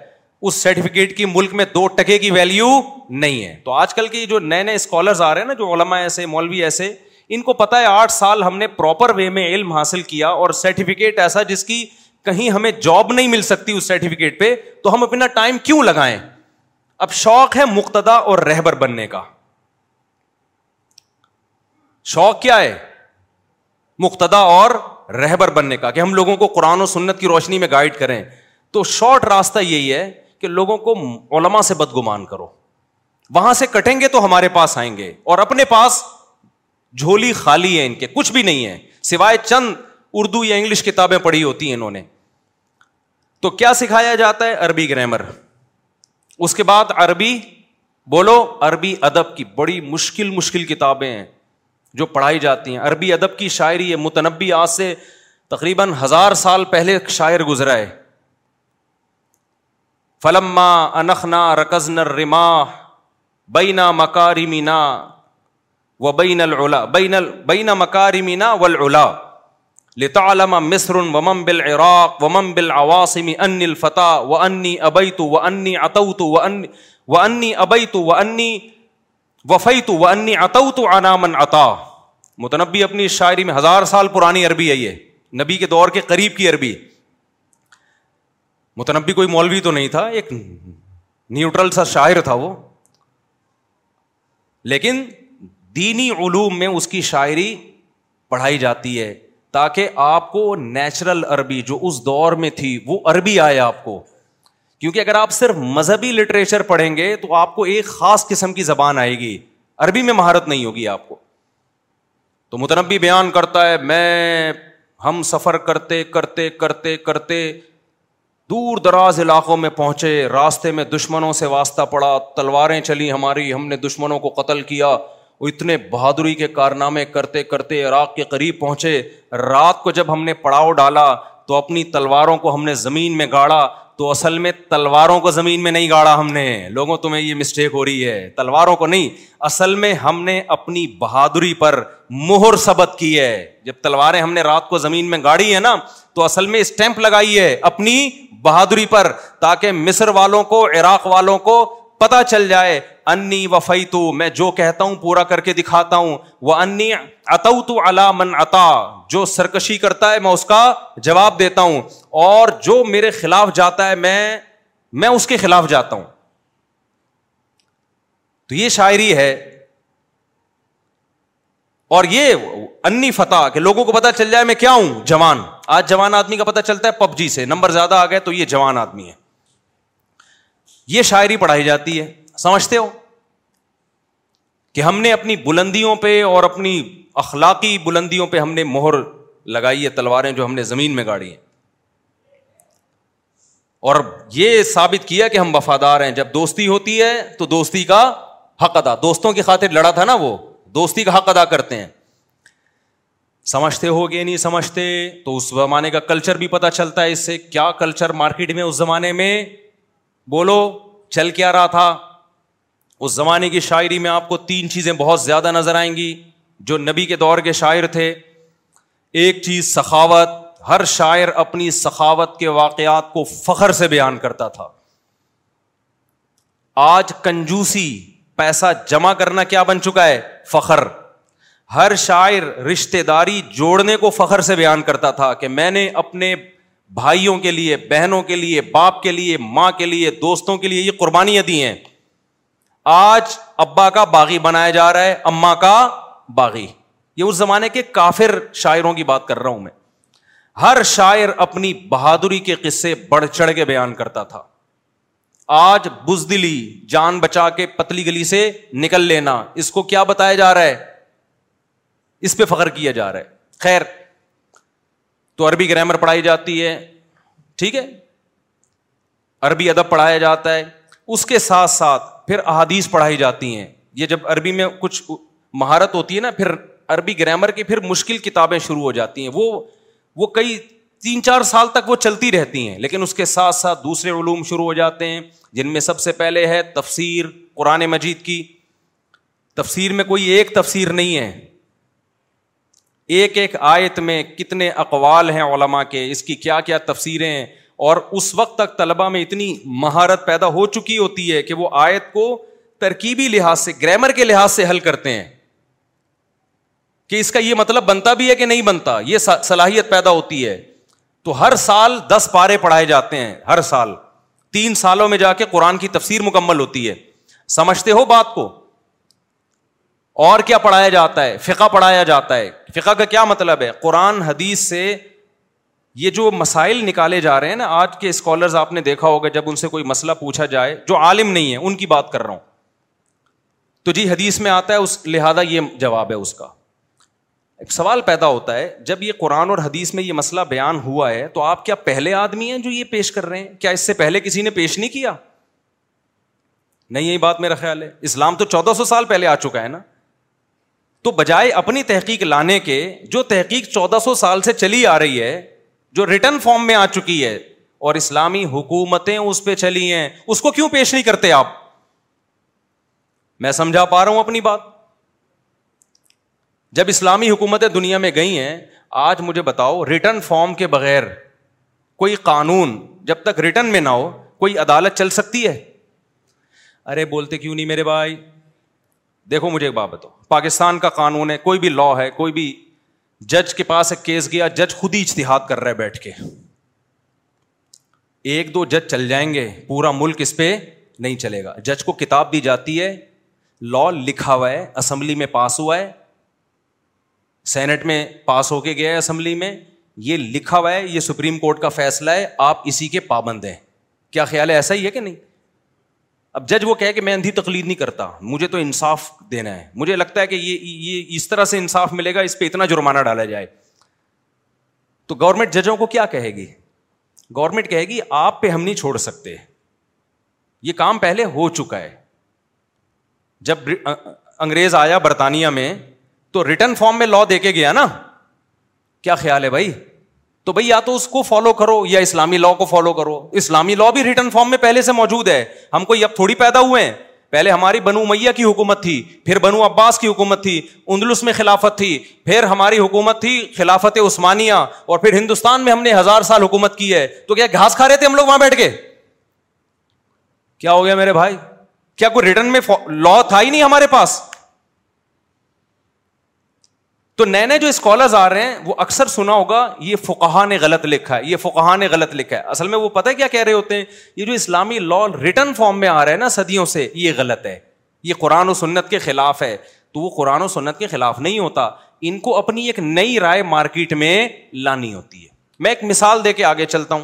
اس سرٹیفکیٹ کی ملک میں دو ٹکے کی ویلیو نہیں ہے تو آج کل کے جو نئے نئے اسکالرز آ رہے ہیں نا جو علماء ایسے مولوی ایسے ان کو پتا ہے آٹھ سال ہم نے پراپر وے میں علم حاصل کیا اور سرٹیفکیٹ ایسا جس کی کہیں ہمیں جاب نہیں مل سکتی اس سرٹیفکیٹ پہ تو ہم اپنا ٹائم کیوں لگائیں اب شوق ہے مقتدا اور رہبر بننے کا شوق کیا ہے مقتدا اور رہبر بننے کا کہ ہم لوگوں کو قرآن و سنت کی روشنی میں گائڈ کریں تو شارٹ راستہ یہی ہے کہ لوگوں کو علما سے بدگمان کرو وہاں سے کٹیں گے تو ہمارے پاس آئیں گے اور اپنے پاس جھولی خالی ہے ان کے کچھ بھی نہیں ہے سوائے چند اردو یا انگلش کتابیں پڑھی ہوتی ہیں انہوں نے تو کیا سکھایا جاتا ہے عربی گرامر اس کے بعد عربی بولو عربی ادب کی بڑی مشکل مشکل کتابیں ہیں جو پڑھائی جاتی ہیں عربی ادب کی شاعری ہے متنبی آج سے تقریباً ہزار سال پہلے شاعر گزرا ہے فلما انخنا رکزنر رما بینا مکاری مینا و بین العلا بین بین مکارمینا ولا لتا علامہ مصر و مم بل عراق و مم بل عواصم ان الفتح و انی ابیت و انی اتوت و انی ابیت و انی وفیت و انی اتوت عنامن عطا متنبی اپنی شاعری میں ہزار سال پرانی عربی ہے یہ نبی کے دور کے قریب کی عربی متنبی کوئی مولوی تو نہیں تھا ایک نیوٹرل سا شاعر تھا وہ لیکن دینی علوم میں اس کی شاعری پڑھائی جاتی ہے تاکہ آپ کو نیچرل عربی جو اس دور میں تھی وہ عربی آئے آپ کو کیونکہ اگر آپ صرف مذہبی لٹریچر پڑھیں گے تو آپ کو ایک خاص قسم کی زبان آئے گی عربی میں مہارت نہیں ہوگی آپ کو تو متنبی بیان کرتا ہے میں ہم سفر کرتے کرتے کرتے کرتے دور دراز علاقوں میں پہنچے راستے میں دشمنوں سے واسطہ پڑا تلواریں چلی ہماری ہم نے دشمنوں کو قتل کیا وہ اتنے بہادری کے کارنامے کرتے کرتے عراق کے قریب پہنچے رات کو جب ہم نے پڑاؤ ڈالا تو اپنی تلواروں کو ہم نے زمین میں گاڑا تو اصل میں تلواروں کو زمین میں نہیں گاڑا ہم نے لوگوں تمہیں یہ مسٹیک ہو رہی ہے تلواروں کو نہیں اصل میں ہم نے اپنی بہادری پر مہر سبت کی ہے جب تلواریں ہم نے رات کو زمین میں گاڑی ہے نا تو اصل میں اسٹیمپ لگائی ہے اپنی بہادری پر تاکہ مصر والوں کو عراق والوں کو پتا چل جائے انی وفی تو میں جو کہتا ہوں پورا کر کے دکھاتا ہوں وہ انی تو اللہ من اتا جو سرکشی کرتا ہے میں اس کا جواب دیتا ہوں اور جو میرے خلاف جاتا ہے میں میں اس کے خلاف جاتا ہوں تو یہ شاعری ہے اور یہ انی فتح کہ لوگوں کو پتا چل جائے میں کیا ہوں جوان آج جوان آدمی کا پتا چلتا ہے پب جی سے نمبر زیادہ آ گئے تو یہ جوان آدمی ہے یہ شاعری پڑھائی جاتی ہے سمجھتے ہو کہ ہم نے اپنی بلندیوں پہ اور اپنی اخلاقی بلندیوں پہ ہم نے مہر لگائی ہے تلواریں جو ہم نے زمین میں گاڑی ہیں اور یہ ثابت کیا کہ ہم وفادار ہیں جب دوستی ہوتی ہے تو دوستی کا حق ادا دوستوں کی خاطر لڑا تھا نا وہ دوستی کا حق ادا کرتے ہیں سمجھتے ہو گئے نہیں سمجھتے تو اس زمانے کا کلچر بھی پتا چلتا ہے اس سے کیا کلچر مارکیٹ میں اس زمانے میں بولو چل کیا رہا تھا اس زمانے کی شاعری میں آپ کو تین چیزیں بہت زیادہ نظر آئیں گی جو نبی کے دور کے شاعر تھے ایک چیز سخاوت ہر شاعر اپنی سخاوت کے واقعات کو فخر سے بیان کرتا تھا آج کنجوسی پیسہ جمع کرنا کیا بن چکا ہے فخر ہر شاعر رشتے داری جوڑنے کو فخر سے بیان کرتا تھا کہ میں نے اپنے بھائیوں کے لیے بہنوں کے لیے باپ کے لیے ماں کے لیے دوستوں کے لیے یہ قربانیاں دی ہیں آج ابا کا باغی بنایا جا رہا ہے اما کا باغی یہ اس زمانے کے کافر شاعروں کی بات کر رہا ہوں میں ہر شاعر اپنی بہادری کے قصے بڑھ چڑھ کے بیان کرتا تھا آج بزدلی جان بچا کے پتلی گلی سے نکل لینا اس کو کیا بتایا جا رہا ہے اس پہ فخر کیا جا رہا ہے خیر تو عربی گرامر پڑھائی جاتی ہے ٹھیک ہے عربی ادب پڑھایا جاتا ہے اس کے ساتھ ساتھ پھر احادیث پڑھائی جاتی ہیں یہ جب عربی میں کچھ مہارت ہوتی ہے نا پھر عربی گرامر کی پھر مشکل کتابیں شروع ہو جاتی ہیں وہ وہ کئی تین چار سال تک وہ چلتی رہتی ہیں لیکن اس کے ساتھ ساتھ دوسرے علوم شروع ہو جاتے ہیں جن میں سب سے پہلے ہے تفسیر قرآن مجید کی تفسیر میں کوئی ایک تفسیر نہیں ہے ایک ایک آیت میں کتنے اقوال ہیں علماء کے اس کی کیا کیا تفسیریں ہیں اور اس وقت تک طلبہ میں اتنی مہارت پیدا ہو چکی ہوتی ہے کہ وہ آیت کو ترکیبی لحاظ سے گرامر کے لحاظ سے حل کرتے ہیں کہ اس کا یہ مطلب بنتا بھی ہے کہ نہیں بنتا یہ صلاحیت پیدا ہوتی ہے تو ہر سال دس پارے پڑھائے جاتے ہیں ہر سال تین سالوں میں جا کے قرآن کی تفسیر مکمل ہوتی ہے سمجھتے ہو بات کو اور کیا پڑھایا جاتا ہے فقہ پڑھایا جاتا ہے فقہ کا کیا مطلب ہے قرآن حدیث سے یہ جو مسائل نکالے جا رہے ہیں نا آج کے اسکالرز آپ نے دیکھا ہوگا جب ان سے کوئی مسئلہ پوچھا جائے جو عالم نہیں ہے ان کی بات کر رہا ہوں تو جی حدیث میں آتا ہے اس لہٰذا یہ جواب ہے اس کا ایک سوال پیدا ہوتا ہے جب یہ قرآن اور حدیث میں یہ مسئلہ بیان ہوا ہے تو آپ کیا پہلے آدمی ہیں جو یہ پیش کر رہے ہیں کیا اس سے پہلے کسی نے پیش نہیں کیا نہیں یہی بات میرا خیال ہے اسلام تو چودہ سو سال پہلے آ چکا ہے نا تو بجائے اپنی تحقیق لانے کے جو تحقیق چودہ سو سال سے چلی آ رہی ہے جو ریٹرن فارم میں آ چکی ہے اور اسلامی حکومتیں اس پہ چلی ہیں اس کو کیوں پیش نہیں کرتے آپ میں سمجھا پا رہا ہوں اپنی بات جب اسلامی حکومتیں دنیا میں گئی ہیں آج مجھے بتاؤ ریٹرن فارم کے بغیر کوئی قانون جب تک ریٹرن میں نہ ہو کوئی عدالت چل سکتی ہے ارے بولتے کیوں نہیں میرے بھائی دیکھو مجھے ایک بات بتاؤ پاکستان کا قانون ہے کوئی بھی لا ہے کوئی بھی جج کے پاس ایک کیس گیا جج خود ہی اشتہاد کر رہا ہے بیٹھ کے ایک دو جج چل جائیں گے پورا ملک اس پہ نہیں چلے گا جج کو کتاب دی جاتی ہے لا لکھا ہوا ہے اسمبلی میں پاس ہوا ہے سینٹ میں پاس ہو کے گیا ہے اسمبلی میں یہ لکھا ہوا ہے یہ سپریم کورٹ کا فیصلہ ہے آپ اسی کے پابند ہیں کیا خیال ہے ایسا ہی ہے کہ نہیں اب جج وہ کہ میں اندھی تقلید نہیں کرتا مجھے تو انصاف دینا ہے مجھے لگتا ہے کہ یہ اس طرح سے انصاف ملے گا اس پہ اتنا جرمانہ ڈالا جائے تو گورنمنٹ ججوں کو کیا کہے گی گورنمنٹ کہے گی آپ پہ ہم نہیں چھوڑ سکتے یہ کام پہلے ہو چکا ہے جب انگریز آیا برطانیہ میں تو ریٹرن فارم میں لا دے کے گیا نا کیا خیال ہے بھائی تو بھائی یا تو اس کو فالو کرو یا اسلامی لا کو فالو کرو اسلامی لا بھی ریٹرن فارم میں پہلے سے موجود ہے ہم کو اب تھوڑی پیدا ہوئے ہیں پہلے ہماری بنو میاں کی حکومت تھی پھر بنو عباس کی حکومت تھی اندلس میں خلافت تھی پھر ہماری حکومت تھی خلافت عثمانیہ اور پھر ہندوستان میں ہم نے ہزار سال حکومت کی ہے تو کیا گھاس کھا رہے تھے ہم لوگ وہاں بیٹھ کے کیا ہو گیا میرے بھائی کیا کوئی ریٹرن میں لا تھا ہی نہیں ہمارے پاس تو نئے نئے جو اسکالرز آ رہے ہیں وہ اکثر سنا ہوگا یہ فقہ نے غلط لکھا ہے یہ فقہ نے غلط لکھا ہے اصل میں وہ پتہ کیا کہہ رہے ہوتے ہیں یہ جو اسلامی لا ریٹرن فارم میں آ رہا ہے نا صدیوں سے یہ غلط ہے یہ قرآن و سنت کے خلاف ہے تو وہ قرآن و سنت کے خلاف نہیں ہوتا ان کو اپنی ایک نئی رائے مارکیٹ میں لانی ہوتی ہے میں ایک مثال دے کے آگے چلتا ہوں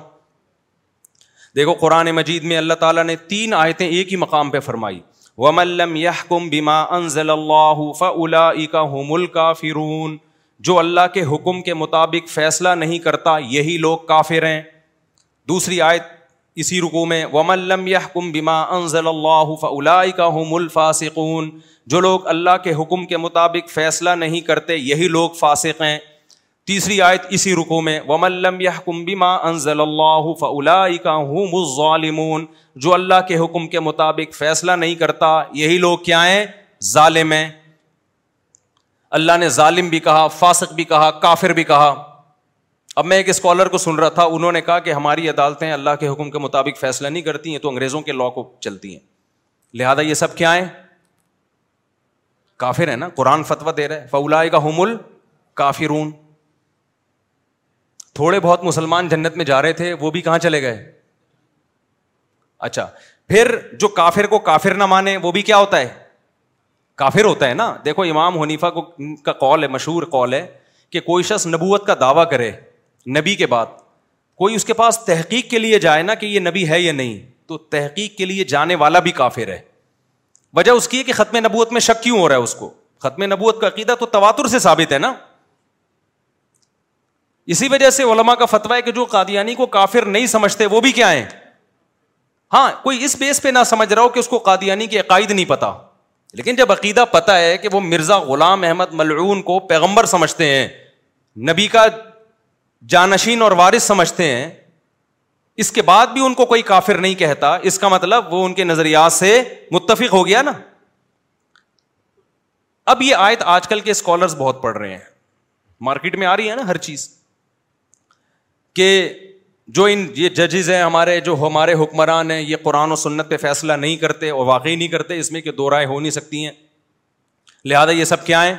دیکھو قرآن مجید میں اللہ تعالیٰ نے تین آیتیں ایک ہی مقام پہ فرمائی يحكم بما انزل الله فاولئك هم الکافرون جو اللہ کے حکم کے مطابق فیصلہ نہیں کرتا یہی لوگ کافر ہیں دوسری آیت اسی رکو میں ومن لم يحكم بما انزل اللہ فاولئك هم الفاسقون جو لوگ اللہ کے حکم کے مطابق فیصلہ نہیں کرتے یہی لوگ فاسق ہیں تیسری آیت اسی رکو میں وم اللہ یا فلائی کا جو اللہ کے حکم کے مطابق فیصلہ نہیں کرتا یہی لوگ کیا ہیں ظالم ہیں اللہ نے ظالم بھی کہا فاسق بھی کہا کافر بھی کہا اب میں ایک اسکالر کو سن رہا تھا انہوں نے کہا کہ ہماری عدالتیں اللہ کے حکم کے مطابق فیصلہ نہیں کرتی ہیں تو انگریزوں کے لا کو چلتی ہیں لہٰذا یہ سب کیا ہے کافر ہے نا قرآن فتویٰ دے رہے فولا کا حمل کافرون تھوڑے بہت مسلمان جنت میں جا رہے تھے وہ بھی کہاں چلے گئے اچھا پھر جو کافر کو کافر نہ مانے وہ بھی کیا ہوتا ہے کافر ہوتا ہے نا دیکھو امام حنیفا کو کا کال ہے مشہور کال ہے کہ کوئی شخص نبوت کا دعویٰ کرے نبی کے بعد کوئی اس کے پاس تحقیق کے لیے جائے نا کہ یہ نبی ہے یا نہیں تو تحقیق کے لیے جانے والا بھی کافر ہے وجہ اس کی ہے کہ ختم نبوت میں شک کیوں ہو رہا ہے اس کو ختم نبوت کا عقیدہ تو تواتر سے ثابت ہے نا اسی وجہ سے علما کا فتویٰ ہے کہ جو قادیانی کو کافر نہیں سمجھتے وہ بھی کیا ہیں ہاں کوئی اس بیس پہ نہ سمجھ رہا ہو کہ اس کو قادیانی کے عقائد نہیں پتا لیکن جب عقیدہ پتہ ہے کہ وہ مرزا غلام احمد ملعون کو پیغمبر سمجھتے ہیں نبی کا جانشین اور وارث سمجھتے ہیں اس کے بعد بھی ان کو کوئی کافر نہیں کہتا اس کا مطلب وہ ان کے نظریات سے متفق ہو گیا نا اب یہ آیت آج کل کے اسکالرس بہت پڑھ رہے ہیں مارکیٹ میں آ رہی ہے نا ہر چیز کہ جو ان یہ ججز ہیں ہمارے جو ہمارے حکمران ہیں یہ قرآن و سنت پہ فیصلہ نہیں کرتے اور واقعی نہیں کرتے اس میں کہ دو رائے ہو نہیں سکتی ہیں لہٰذا یہ سب کیا ہیں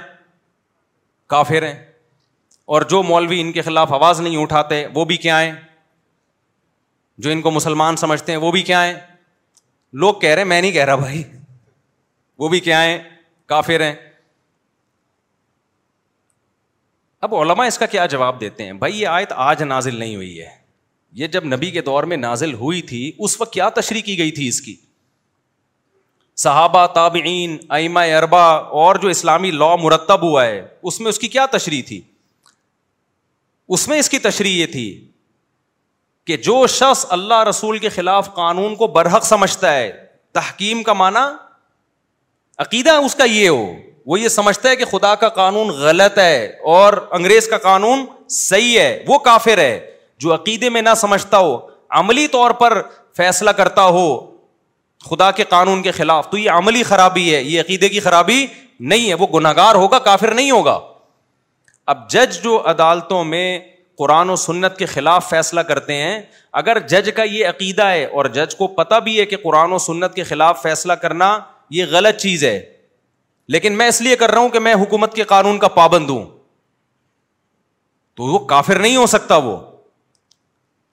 کافر ہیں اور جو مولوی ان کے خلاف آواز نہیں اٹھاتے وہ بھی کیا ہیں جو ان کو مسلمان سمجھتے ہیں وہ بھی کیا ہیں لوگ کہہ رہے ہیں میں نہیں کہہ رہا بھائی وہ بھی کیا ہیں کافر ہیں اب علما اس کا کیا جواب دیتے ہیں بھائی یہ آیت آج نازل نہیں ہوئی ہے یہ جب نبی کے دور میں نازل ہوئی تھی اس وقت کیا تشریح کی گئی تھی اس کی صحابہ تابعین ائمہ اربا اور جو اسلامی لا مرتب ہوا ہے اس میں اس کی کیا تشریح تھی اس میں اس کی تشریح یہ تھی کہ جو شخص اللہ رسول کے خلاف قانون کو برحق سمجھتا ہے تحکیم کا معنی عقیدہ اس کا یہ ہو وہ یہ سمجھتا ہے کہ خدا کا قانون غلط ہے اور انگریز کا قانون صحیح ہے وہ کافر ہے جو عقیدے میں نہ سمجھتا ہو عملی طور پر فیصلہ کرتا ہو خدا کے قانون کے خلاف تو یہ عملی خرابی ہے یہ عقیدے کی خرابی نہیں ہے وہ گناہ گار ہوگا کافر نہیں ہوگا اب جج جو عدالتوں میں قرآن و سنت کے خلاف فیصلہ کرتے ہیں اگر جج کا یہ عقیدہ ہے اور جج کو پتہ بھی ہے کہ قرآن و سنت کے خلاف فیصلہ کرنا یہ غلط چیز ہے لیکن میں اس لیے کر رہا ہوں کہ میں حکومت کے قانون کا پابند ہوں تو وہ کافر نہیں ہو سکتا وہ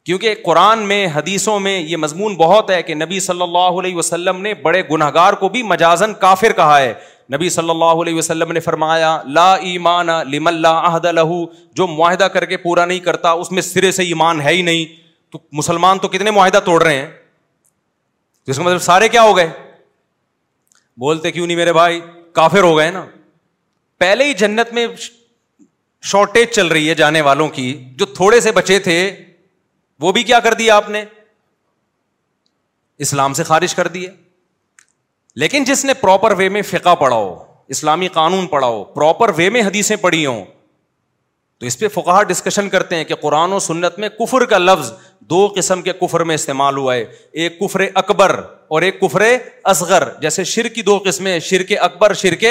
کیونکہ قرآن میں حدیثوں میں یہ مضمون بہت ہے کہ نبی صلی اللہ علیہ وسلم نے بڑے گناہ گار کو بھی مجازن کافر کہا ہے نبی صلی اللہ علیہ وسلم نے فرمایا لا ایمان اللہ عہد لہ جو معاہدہ کر کے پورا نہیں کرتا اس میں سرے سے ایمان ہے ہی نہیں تو مسلمان تو کتنے معاہدہ توڑ رہے ہیں جس کا مطلب سارے کیا ہو گئے بولتے کیوں نہیں میرے بھائی کافر ہو گئے نا پہلے ہی جنت میں شارٹیج چل رہی ہے جانے والوں کی جو تھوڑے سے بچے تھے وہ بھی کیا کر دیا آپ نے اسلام سے خارج کر دیے لیکن جس نے پراپر وے میں فقہ پڑھا ہو اسلامی قانون پڑھا ہو پراپر وے میں حدیثیں پڑھی ہوں تو اس پہ فقہ ڈسکشن کرتے ہیں کہ قرآن و سنت میں کفر کا لفظ دو قسم کے کفر میں استعمال ہوا ہے ایک کفر اکبر اور ایک کفر اصغر جیسے شر کی دو قسمیں شرک اکبر شرک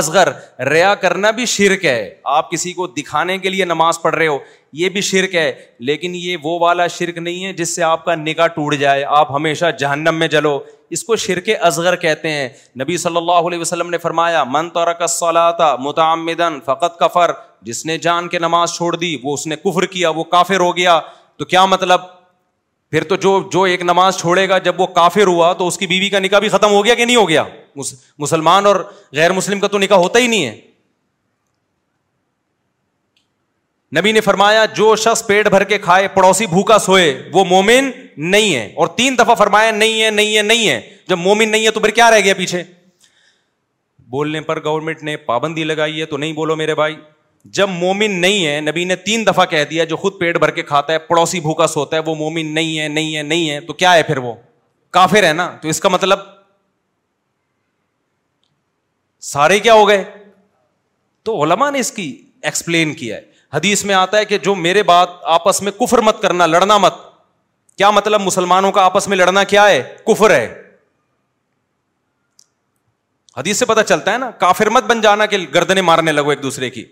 اصغر ریا کرنا بھی شرک ہے آپ کسی کو دکھانے کے لیے نماز پڑھ رہے ہو یہ بھی شرک ہے لیکن یہ وہ والا شرک نہیں ہے جس سے آپ کا نگاہ ٹوٹ جائے آپ ہمیشہ جہنم میں جلو اس کو شرک اصغر کہتے ہیں نبی صلی اللہ علیہ وسلم نے فرمایا من ترک کا متعمدن فقط کفر جس نے جان کے نماز چھوڑ دی وہ اس نے کفر کیا وہ کافر ہو گیا تو کیا مطلب پھر تو جو جو ایک نماز چھوڑے گا جب وہ کافر ہوا تو اس کی بیوی کا نکاح بھی ختم ہو گیا کہ نہیں ہو گیا مسلمان اور غیر مسلم کا تو نکاح ہوتا ہی نہیں ہے نبی نے فرمایا جو شخص پیٹ بھر کے کھائے پڑوسی بھوکا سوئے وہ مومن نہیں ہے اور تین دفعہ فرمایا نہیں ہے نہیں ہے نہیں ہے جب مومن نہیں ہے تو پھر کیا رہ گیا پیچھے بولنے پر گورنمنٹ نے پابندی لگائی ہے تو نہیں بولو میرے بھائی جب مومن نہیں ہے نبی نے تین دفعہ کہہ دیا جو خود پیٹ بھر کے کھاتا ہے پڑوسی بھوکا سوتا ہے وہ مومن نہیں ہے نہیں ہے نہیں ہے تو کیا ہے پھر وہ کافر ہے نا تو اس کا مطلب سارے کیا ہو گئے تو علما نے اس کی ایکسپلین کیا ہے حدیث میں آتا ہے کہ جو میرے بات آپس میں کفر مت کرنا لڑنا مت کیا مطلب مسلمانوں کا آپس میں لڑنا کیا ہے کفر ہے حدیث سے پتا چلتا ہے نا کافر مت بن جانا کہ گردنے مارنے لگو ایک دوسرے کی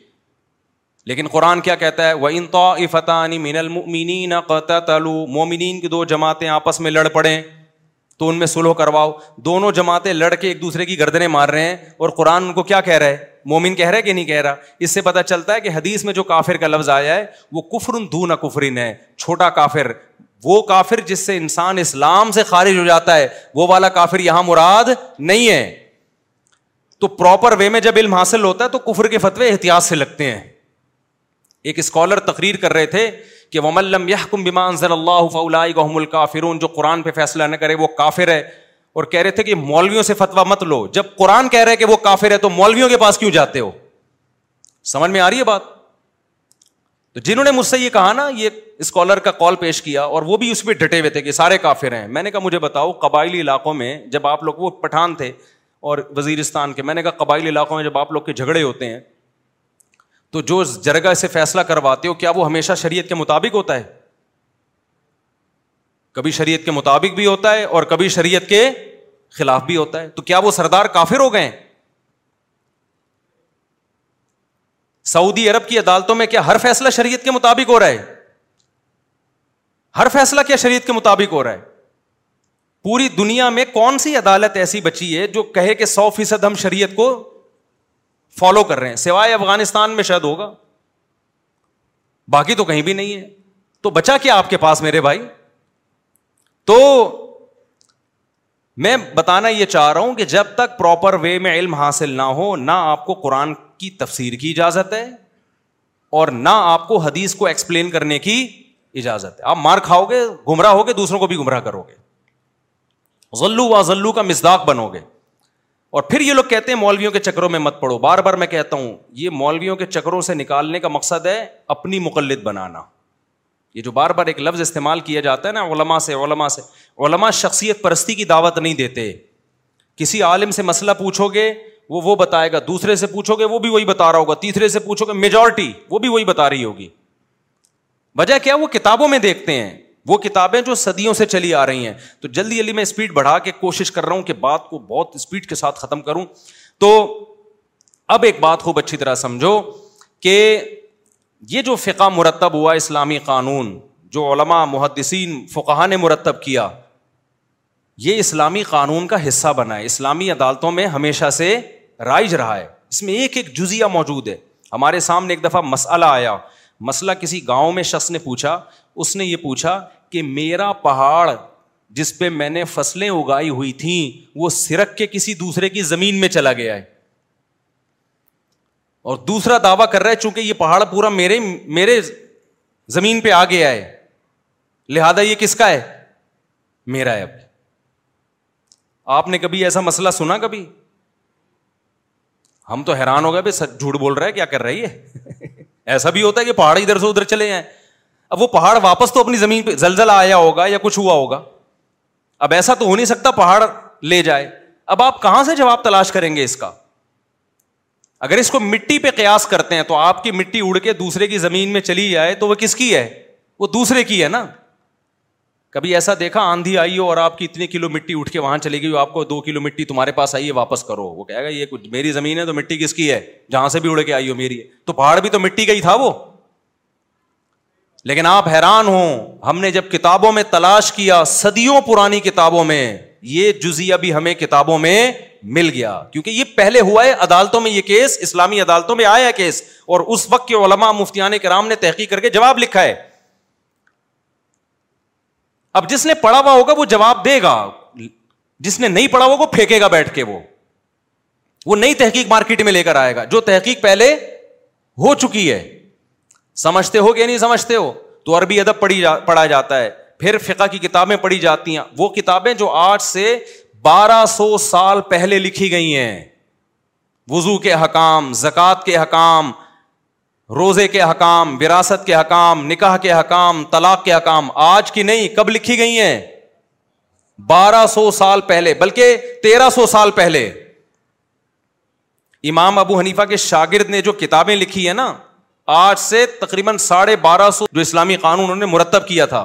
لیکن قرآن کیا کہتا ہے وہ ان تو انطانی مومنین کی دو جماعتیں آپس میں لڑ پڑیں تو ان میں سلو کرواؤ دونوں جماعتیں لڑ کے ایک دوسرے کی گردنے مار رہے ہیں اور قرآن ان کو کیا کہہ رہا ہے مومن کہہ رہا ہے کہ نہیں کہہ رہا اس سے پتہ چلتا ہے کہ حدیث میں جو کافر کا لفظ آیا ہے وہ کفر کفرن کفرین ہے چھوٹا کافر وہ کافر جس سے انسان اسلام سے خارج ہو جاتا ہے وہ والا کافر یہاں مراد نہیں ہے تو پراپر وے میں جب علم حاصل ہوتا ہے تو کفر کے فتوے احتیاط سے لگتے ہیں ایک اسکالر تقریر کر رہے تھے کہ اللہ فلاحم الکافرون جو قرآن پہ فیصلہ نہ کرے وہ کافر ہے اور کہہ رہے تھے کہ مولویوں سے فتوا مت لو جب قرآن کہہ رہے کہ وہ کافر ہے تو مولویوں کے پاس کیوں جاتے ہو سمجھ میں آ رہی ہے بات تو جنہوں نے مجھ سے یہ کہا نا یہ اسکالر کا کال پیش کیا اور وہ بھی اس پہ ڈٹے ہوئے تھے کہ سارے کافر ہیں میں نے کہا مجھے بتاؤ قبائلی علاقوں میں جب آپ لوگ وہ پٹھان تھے اور وزیرستان کے میں نے کہا قبائلی علاقوں میں جب آپ لوگ کے جھگڑے ہوتے ہیں تو جو جرگا سے فیصلہ کرواتے ہو کیا وہ ہمیشہ شریعت کے مطابق ہوتا ہے کبھی شریعت کے مطابق بھی ہوتا ہے اور کبھی شریعت کے خلاف بھی ہوتا ہے تو کیا وہ سردار کافر ہو گئے سعودی عرب کی عدالتوں میں کیا ہر فیصلہ شریعت کے مطابق ہو رہا ہے ہر فیصلہ کیا شریعت کے مطابق ہو رہا ہے پوری دنیا میں کون سی عدالت ایسی بچی ہے جو کہے کہ سو فیصد ہم شریعت کو فالو کر رہے ہیں سوائے افغانستان میں شاید ہوگا باقی تو کہیں بھی نہیں ہے تو بچا کیا آپ کے پاس میرے بھائی تو میں بتانا یہ چاہ رہا ہوں کہ جب تک پراپر وے میں علم حاصل نہ ہو نہ آپ کو قرآن کی تفسیر کی اجازت ہے اور نہ آپ کو حدیث کو ایکسپلین کرنے کی اجازت ہے آپ مار کھاؤ گے گمراہ ہوگے دوسروں کو بھی گمراہ کرو گے ذلو و ذلو کا مزداق بنو گے اور پھر یہ لوگ کہتے ہیں مولویوں کے چکروں میں مت پڑو بار بار میں کہتا ہوں یہ مولویوں کے چکروں سے نکالنے کا مقصد ہے اپنی مقلد بنانا یہ جو بار بار ایک لفظ استعمال کیا جاتا ہے نا علما سے علما سے علما شخصیت پرستی کی دعوت نہیں دیتے کسی عالم سے مسئلہ پوچھو گے وہ وہ بتائے گا دوسرے سے پوچھو گے وہ بھی وہی بتا رہا ہوگا تیسرے سے پوچھو گے میجورٹی وہ بھی وہی بتا رہی ہوگی وجہ کیا وہ کتابوں میں دیکھتے ہیں وہ کتابیں جو صدیوں سے چلی آ رہی ہیں تو جلدی جلدی میں اسپیڈ بڑھا کے کوشش کر رہا ہوں کہ بات کو بہت اسپیڈ کے ساتھ ختم کروں تو اب ایک بات خوب اچھی طرح سمجھو کہ یہ جو فقہ مرتب ہوا اسلامی قانون جو علماء محدثین فقہ نے مرتب کیا یہ اسلامی قانون کا حصہ بنا ہے اسلامی عدالتوں میں ہمیشہ سے رائج رہا ہے اس میں ایک ایک جزیہ موجود ہے ہمارے سامنے ایک دفعہ مسئلہ آیا مسئلہ کسی گاؤں میں شخص نے پوچھا اس نے یہ پوچھا کہ میرا پہاڑ جس پہ میں نے فصلیں اگائی ہوئی تھیں وہ سرک کے کسی دوسرے کی زمین میں چلا گیا ہے اور دوسرا دعویٰ کر رہا ہے چونکہ یہ پہاڑ پورا میرے میرے زمین پہ آ گیا ہے لہذا یہ کس کا ہے میرا ہے اب آپ نے کبھی ایسا مسئلہ سنا کبھی ہم تو حیران ہو گئے سچ جھوٹ بول رہا ہے کیا کر رہی ہے ایسا بھی ہوتا ہے کہ پہاڑ ادھر سے ادھر چلے جائیں اب وہ پہاڑ واپس تو اپنی زمین پہ زلزلہ آیا ہوگا یا کچھ ہوا ہوگا اب ایسا تو ہو نہیں سکتا پہاڑ لے جائے اب آپ کہاں سے جواب تلاش کریں گے اس کا اگر اس کو مٹی پہ قیاس کرتے ہیں تو آپ کی مٹی اڑ کے دوسرے کی زمین میں چلی جائے تو وہ کس کی ہے وہ دوسرے کی ہے نا کبھی ایسا دیکھا آندھی آئی ہو اور آپ کی اتنی کلو مٹی اٹھ کے وہاں چلی گئی ہو آپ کو دو کلو مٹی تمہارے پاس آئی ہے واپس کرو وہ کہے گا یہ کچھ میری زمین ہے تو مٹی کس کی ہے جہاں سے بھی اڑ کے آئی ہو میری ہے تو پہاڑ بھی تو مٹی کا ہی تھا وہ لیکن آپ حیران ہو ہم نے جب کتابوں میں تلاش کیا صدیوں پرانی کتابوں میں یہ جزیا بھی ہمیں کتابوں میں مل گیا کیونکہ یہ پہلے ہوا ہے عدالتوں میں یہ کیس اسلامی عدالتوں میں آیا ہے کیس اور اس وقت کے علما مفتیان کرام نے تحقیق کر کے جواب لکھا ہے اب جس نے پڑھا ہوا ہوگا وہ جواب دے گا جس نے نہیں پڑھا ہوگا وہ پھینکے گا بیٹھ کے وہ وہ نئی تحقیق مارکیٹ میں لے کر آئے گا جو تحقیق پہلے ہو چکی ہے سمجھتے ہو کہ نہیں سمجھتے ہو تو عربی ادب پڑھی جا, پڑھا جاتا ہے پھر فقہ کی کتابیں پڑھی جاتی ہیں وہ کتابیں جو آج سے بارہ سو سال پہلے لکھی گئی ہیں وضو کے حکام زکوٰۃ کے حکام روزے کے حکام وراثت کے حکام نکاح کے حکام طلاق کے حکام آج کی نہیں کب لکھی گئی ہیں بارہ سو سال پہلے بلکہ تیرہ سو سال پہلے امام ابو حنیفا کے شاگرد نے جو کتابیں لکھی ہے نا آج سے تقریباً ساڑھے بارہ سو جو اسلامی قانون نے مرتب کیا تھا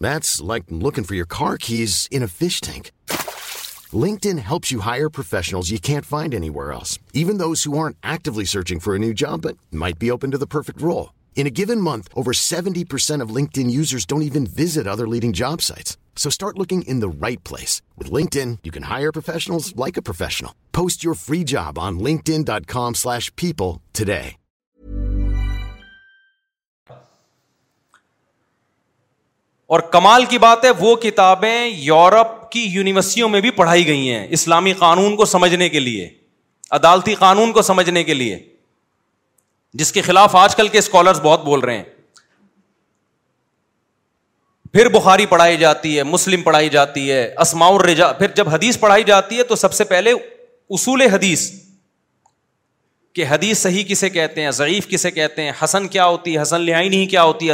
That's like looking for your car keys in a fish tank. LinkedIn helps you hire professionals you can't find anywhere else, even those who aren't actively searching for a new job but might be open to the perfect role. In a given month, over 70% of LinkedIn users don't even visit other leading job sites. So start looking in the right place. With LinkedIn, you can hire professionals like a professional. Post your free job on linkedin.com/people today. اور کمال کی بات ہے وہ کتابیں Europe کی یونیورسٹیوں میں بھی پڑھائی گئی ہیں اسلامی قانون کو سمجھنے کے لیے عدالتی قانون کو سمجھنے کے لیے جس کے خلاف آج کل کے اسکالرس بہت بول رہے ہیں پھر بخاری پڑھائی جاتی ہے مسلم پڑھائی جاتی ہے اسماع الرجا پھر جب حدیث پڑھائی جاتی ہے تو سب سے پہلے اصول حدیث کہ حدیث صحیح کسے کہتے ہیں ضعیف کسے کہتے ہیں حسن کیا ہوتی ہے حسن حسن کیا کیا ہوتی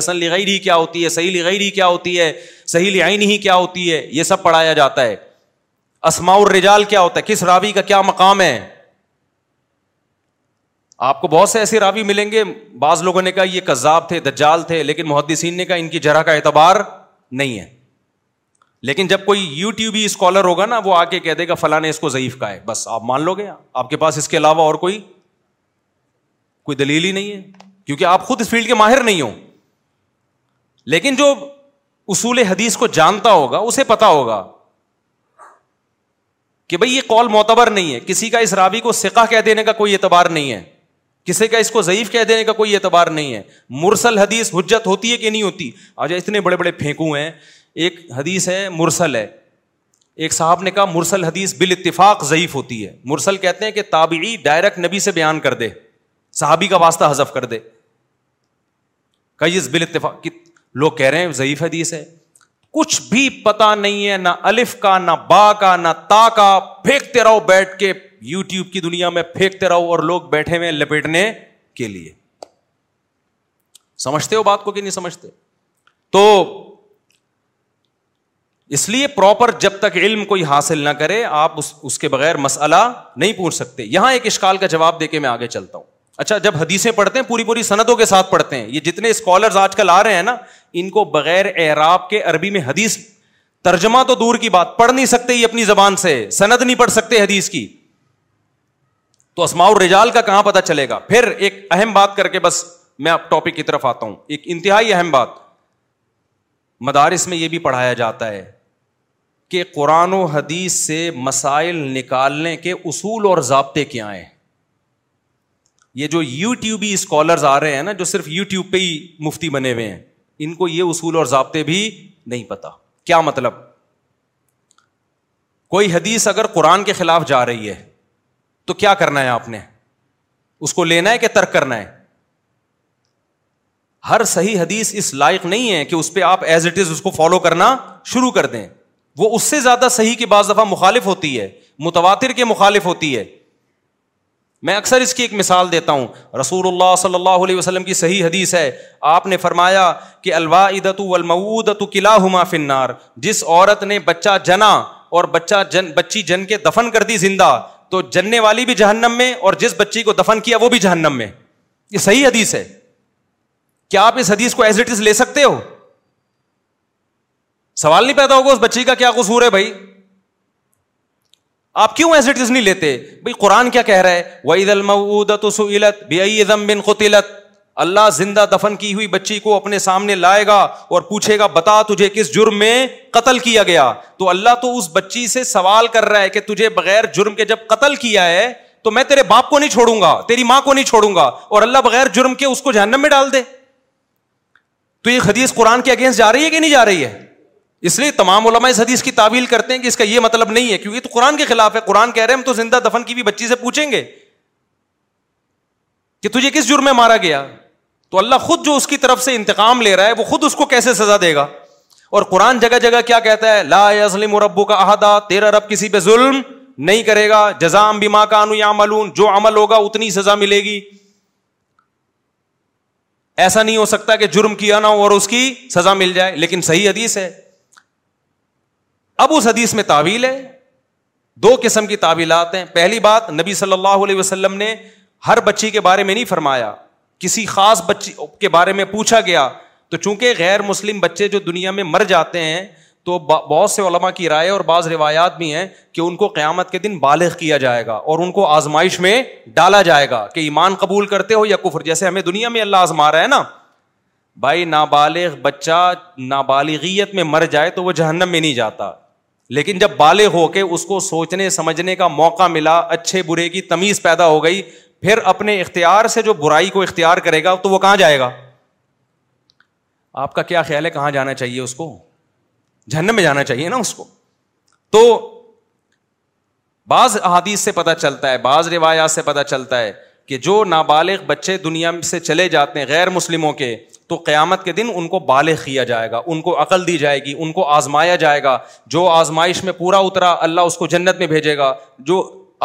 ہوتی ہے ہے صحیح لغیر کیا ہوتی ہے صحیح کیا ہوتی ہے یہ سب پڑھایا جاتا ہے اسماع الرجال کیا ہوتا ہے کس راوی کا کیا مقام ہے آپ کو بہت سے ایسے راوی ملیں گے بعض لوگوں نے کہا یہ کذاب تھے دجال تھے لیکن محدثین نے کہا ان کی جرح کا اعتبار نہیں ہے لیکن جب کوئی یو اسکالر ہوگا نا وہ آ کے کہہ دے گا فلاں اس کو ضعیف کا ہے بس آپ مان لو گے آپ کے پاس اس کے علاوہ اور کوئی کوئی دلیل ہی نہیں ہے کیونکہ آپ خود اس فیلڈ کے ماہر نہیں ہو لیکن جو اصول حدیث کو جانتا ہوگا اسے پتا ہوگا کہ بھائی یہ کال معتبر نہیں ہے کسی کا اس رابی کو سکا کہہ دینے کا کوئی اعتبار نہیں ہے کسی کا اس کو ضعیف کہہ دینے کا کوئی اعتبار نہیں ہے مرسل حدیث حجت ہوتی ہے کہ نہیں ہوتی آج اتنے بڑے بڑے پھینکو ہیں ایک حدیث ہے مرسل ہے ایک صاحب نے کہا مرسل حدیث بال اتفاق ضعیف ہوتی ہے مرسل کہتے ہیں کہ تابعی ڈائریکٹ نبی سے بیان کر دے صحابی کا واسطہ حذف کر دے کئی اس بل اتفاق لوگ کہہ رہے ہیں ضعیف حدیث ہے کچھ بھی پتا نہیں ہے نہ الف کا نہ با کا نہ تا کا پھینکتے رہو بیٹھ کے یو ٹیوب کی دنیا میں پھینکتے رہو اور لوگ بیٹھے ہوئے لپیٹنے کے لیے سمجھتے ہو بات کو کہ نہیں سمجھتے تو اس لیے پراپر جب تک علم کوئی حاصل نہ کرے آپ اس کے بغیر مسئلہ نہیں پوچھ سکتے یہاں ایک اشکال کا جواب دے کے میں آگے چلتا ہوں اچھا جب حدیثیں پڑھتے ہیں پوری پوری صنعتوں کے ساتھ پڑھتے ہیں یہ جتنے اسکالرز آج کل آ رہے ہیں نا ان کو بغیر اعراب کے عربی میں حدیث ترجمہ تو دور کی بات پڑھ نہیں سکتے یہ اپنی زبان سے سند نہیں پڑھ سکتے حدیث کی تو اسماع الرجال کا کہاں پتا چلے گا پھر ایک اہم بات کر کے بس میں آپ ٹاپک کی طرف آتا ہوں ایک انتہائی اہم بات مدارس میں یہ بھی پڑھایا جاتا ہے کہ قرآن و حدیث سے مسائل نکالنے کے اصول اور ضابطے کیا ہیں یہ جو یو ٹیوبی اسکالرز آ رہے ہیں نا جو صرف یو ٹیوب پہ ہی مفتی بنے ہوئے ہیں ان کو یہ اصول اور ضابطے بھی نہیں پتا کیا مطلب کوئی حدیث اگر قرآن کے خلاف جا رہی ہے تو کیا کرنا ہے آپ نے اس کو لینا ہے کہ ترک کرنا ہے ہر صحیح حدیث اس لائق نہیں ہے کہ اس پہ آپ ایز اٹ از اس کو فالو کرنا شروع کر دیں وہ اس سے زیادہ صحیح کی بعض دفعہ مخالف ہوتی ہے متواتر کے مخالف ہوتی ہے میں اکثر اس کی ایک مثال دیتا ہوں رسول اللہ صلی اللہ علیہ وسلم کی صحیح حدیث ہے آپ نے فرمایا کہ ہما فنار جس عورت نے بچہ جنا اور بچہ جن بچی جن کے دفن کر دی زندہ تو جننے والی بھی جہنم میں اور جس بچی کو دفن کیا وہ بھی جہنم میں یہ صحیح حدیث ہے کیا آپ اس حدیث کو ایز اٹ از لے سکتے ہو سوال نہیں پیدا ہوگا اس بچی کا کیا قصور ہے بھائی آپ کیوں ایز اٹ از نہیں لیتے بھائی قرآن کیا کہہ رہا ہے سلت بے بن قطلت اللہ زندہ دفن کی ہوئی بچی کو اپنے سامنے لائے گا اور پوچھے گا بتا تجھے کس جرم میں قتل کیا گیا تو اللہ تو اس بچی سے سوال کر رہا ہے کہ تجھے بغیر جرم کے جب قتل کیا ہے تو میں تیرے باپ کو نہیں چھوڑوں گا تیری ماں کو نہیں چھوڑوں گا اور اللہ بغیر جرم کے اس کو جہنم میں ڈال دے تو یہ خدیث قرآن کے اگینسٹ جا رہی ہے کہ نہیں جا رہی ہے اس لیے تمام علماء اس حدیث کی تعویل کرتے ہیں کہ اس کا یہ مطلب نہیں ہے کیونکہ تو قرآن کے خلاف ہے قرآن کہہ رہے ہیں ہم تو زندہ دفن کی بھی بچی سے پوچھیں گے کہ تجھے کس جرم میں مارا گیا تو اللہ خود جو اس کی طرف سے انتقام لے رہا ہے وہ خود اس کو کیسے سزا دے گا اور قرآن جگہ جگہ کیا کہتا ہے لا اسلم اور ابو کا احدہ تیرا رب کسی پہ ظلم نہیں کرے گا جزام بیما کا نو یا ملون جو عمل ہوگا اتنی سزا ملے گی ایسا نہیں ہو سکتا کہ جرم کیا نہ ہو اور اس کی سزا مل جائے لیکن صحیح حدیث ہے اب اس حدیث میں تعویل ہے دو قسم کی تعویلات ہیں پہلی بات نبی صلی اللہ علیہ وسلم نے ہر بچی کے بارے میں نہیں فرمایا کسی خاص بچی کے بارے میں پوچھا گیا تو چونکہ غیر مسلم بچے جو دنیا میں مر جاتے ہیں تو بہت سے علماء کی رائے اور بعض روایات بھی ہیں کہ ان کو قیامت کے دن بالغ کیا جائے گا اور ان کو آزمائش میں ڈالا جائے گا کہ ایمان قبول کرتے ہو یا کفر جیسے ہمیں دنیا میں اللہ آزما رہا ہے نا بھائی نابالغ بچہ نابالغیت میں مر جائے تو وہ جہنم میں نہیں جاتا لیکن جب بالے ہو کے اس کو سوچنے سمجھنے کا موقع ملا اچھے برے کی تمیز پیدا ہو گئی پھر اپنے اختیار سے جو برائی کو اختیار کرے گا تو وہ کہاں جائے گا آپ کا کیا خیال ہے کہاں جانا چاہیے اس کو جھن میں جانا چاہیے نا اس کو تو بعض احادیث سے پتا چلتا ہے بعض روایات سے پتا چلتا ہے کہ جو نابالغ بچے دنیا سے چلے جاتے ہیں غیر مسلموں کے تو قیامت کے دن ان کو بالغ کیا جائے گا ان کو عقل دی جائے گی ان کو آزمایا جائے گا جو آزمائش میں پورا اترا اللہ اس کو جنت میں بھیجے گا جو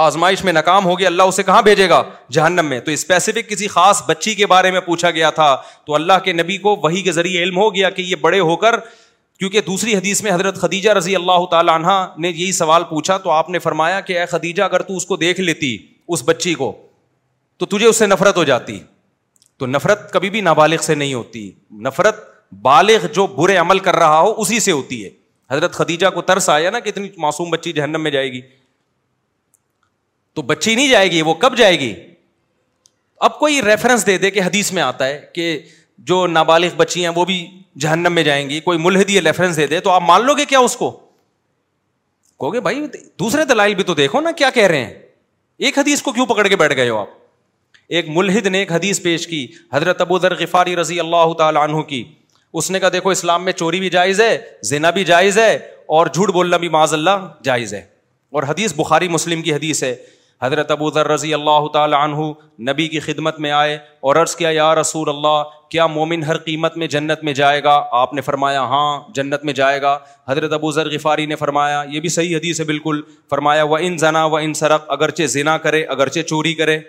آزمائش میں ناکام ہوگی اللہ اسے کہاں بھیجے گا جہنم میں تو اسپیسیفک کسی خاص بچی کے بارے میں پوچھا گیا تھا تو اللہ کے نبی کو وہی کے ذریعے علم ہو گیا کہ یہ بڑے ہو کر کیونکہ دوسری حدیث میں حضرت خدیجہ رضی اللہ تعالیٰ عنہ نے یہی سوال پوچھا تو آپ نے فرمایا کہ اے خدیجہ اگر تو اس کو دیکھ لیتی اس بچی کو تو تجھے اس سے نفرت ہو جاتی تو نفرت کبھی بھی نابالغ سے نہیں ہوتی نفرت بالغ جو برے عمل کر رہا ہو اسی سے ہوتی ہے حضرت خدیجہ کو ترس آیا نا کہ اتنی معصوم بچی جہنم میں جائے گی تو بچی نہیں جائے گی وہ کب جائے گی اب کوئی ریفرنس دے دے کہ حدیث میں آتا ہے کہ جو نابالغ بچی ہیں وہ بھی جہنم میں جائیں گی کوئی ملحدی ریفرنس دے دے تو آپ مان لو گے کیا اس کو کہو گے بھائی دوسرے دلائل بھی تو دیکھو نا کیا کہہ رہے ہیں ایک حدیث کو کیوں پکڑ کے بیٹھ گئے ہو آپ ایک ملحد نے ایک حدیث پیش کی حضرت ابو ذر غفاری رضی اللہ تعالیٰ عنہ کی اس نے کہا دیکھو اسلام میں چوری بھی جائز ہے زنا بھی جائز ہے اور جھوٹ بولنا بھی معاذ اللہ جائز ہے اور حدیث بخاری مسلم کی حدیث ہے حضرت ابو ذر رضی اللہ تعالیٰ عنہ نبی کی خدمت میں آئے اور عرض کیا یا رسول اللہ کیا مومن ہر قیمت میں جنت میں جائے گا آپ نے فرمایا ہاں جنت میں جائے گا حضرت ابو ذر غفاری نے فرمایا یہ بھی صحیح حدیث ہے بالکل فرمایا وہ ان زنا و ان سرق اگرچہ زنا کرے اگرچہ چوری کرے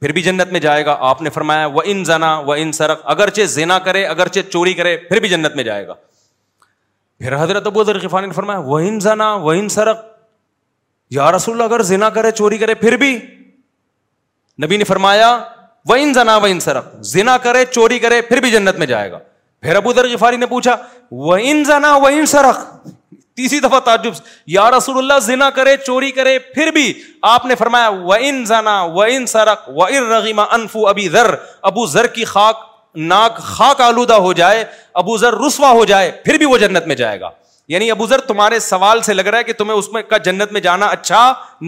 پھر بھی جنت میں جائے گا آپ نے فرمایا وہ ان ان زنا اگرچہ کرے اگرچہ چوری کرے پھر بھی جنت میں جائے گا پھر حضرت ابو نے فرمایا وہ ان ان زنا یا رسول اگر زینا کرے چوری کرے پھر بھی نبی نے فرمایا وہ ان زنا و ان سرق زینا کرے چوری کرے پھر بھی جنت میں جائے گا پھر ابو ذر غفاری نے پوچھا وہ ان زنا ان سرق تیسری دفعہ تعجب یا رسول اللہ زنا کرے چوری کرے پھر بھی آپ نے فرمایا و ان زنا و ان سرق و ان رغیما انفو ابی ذر ابو ذر کی خاک ناک خاک آلودہ ہو جائے ابو ذر رسوا ہو جائے پھر بھی وہ جنت میں جائے گا یعنی ابو ذر تمہارے سوال سے لگ رہا ہے کہ تمہیں اس میں کا جنت میں جانا اچھا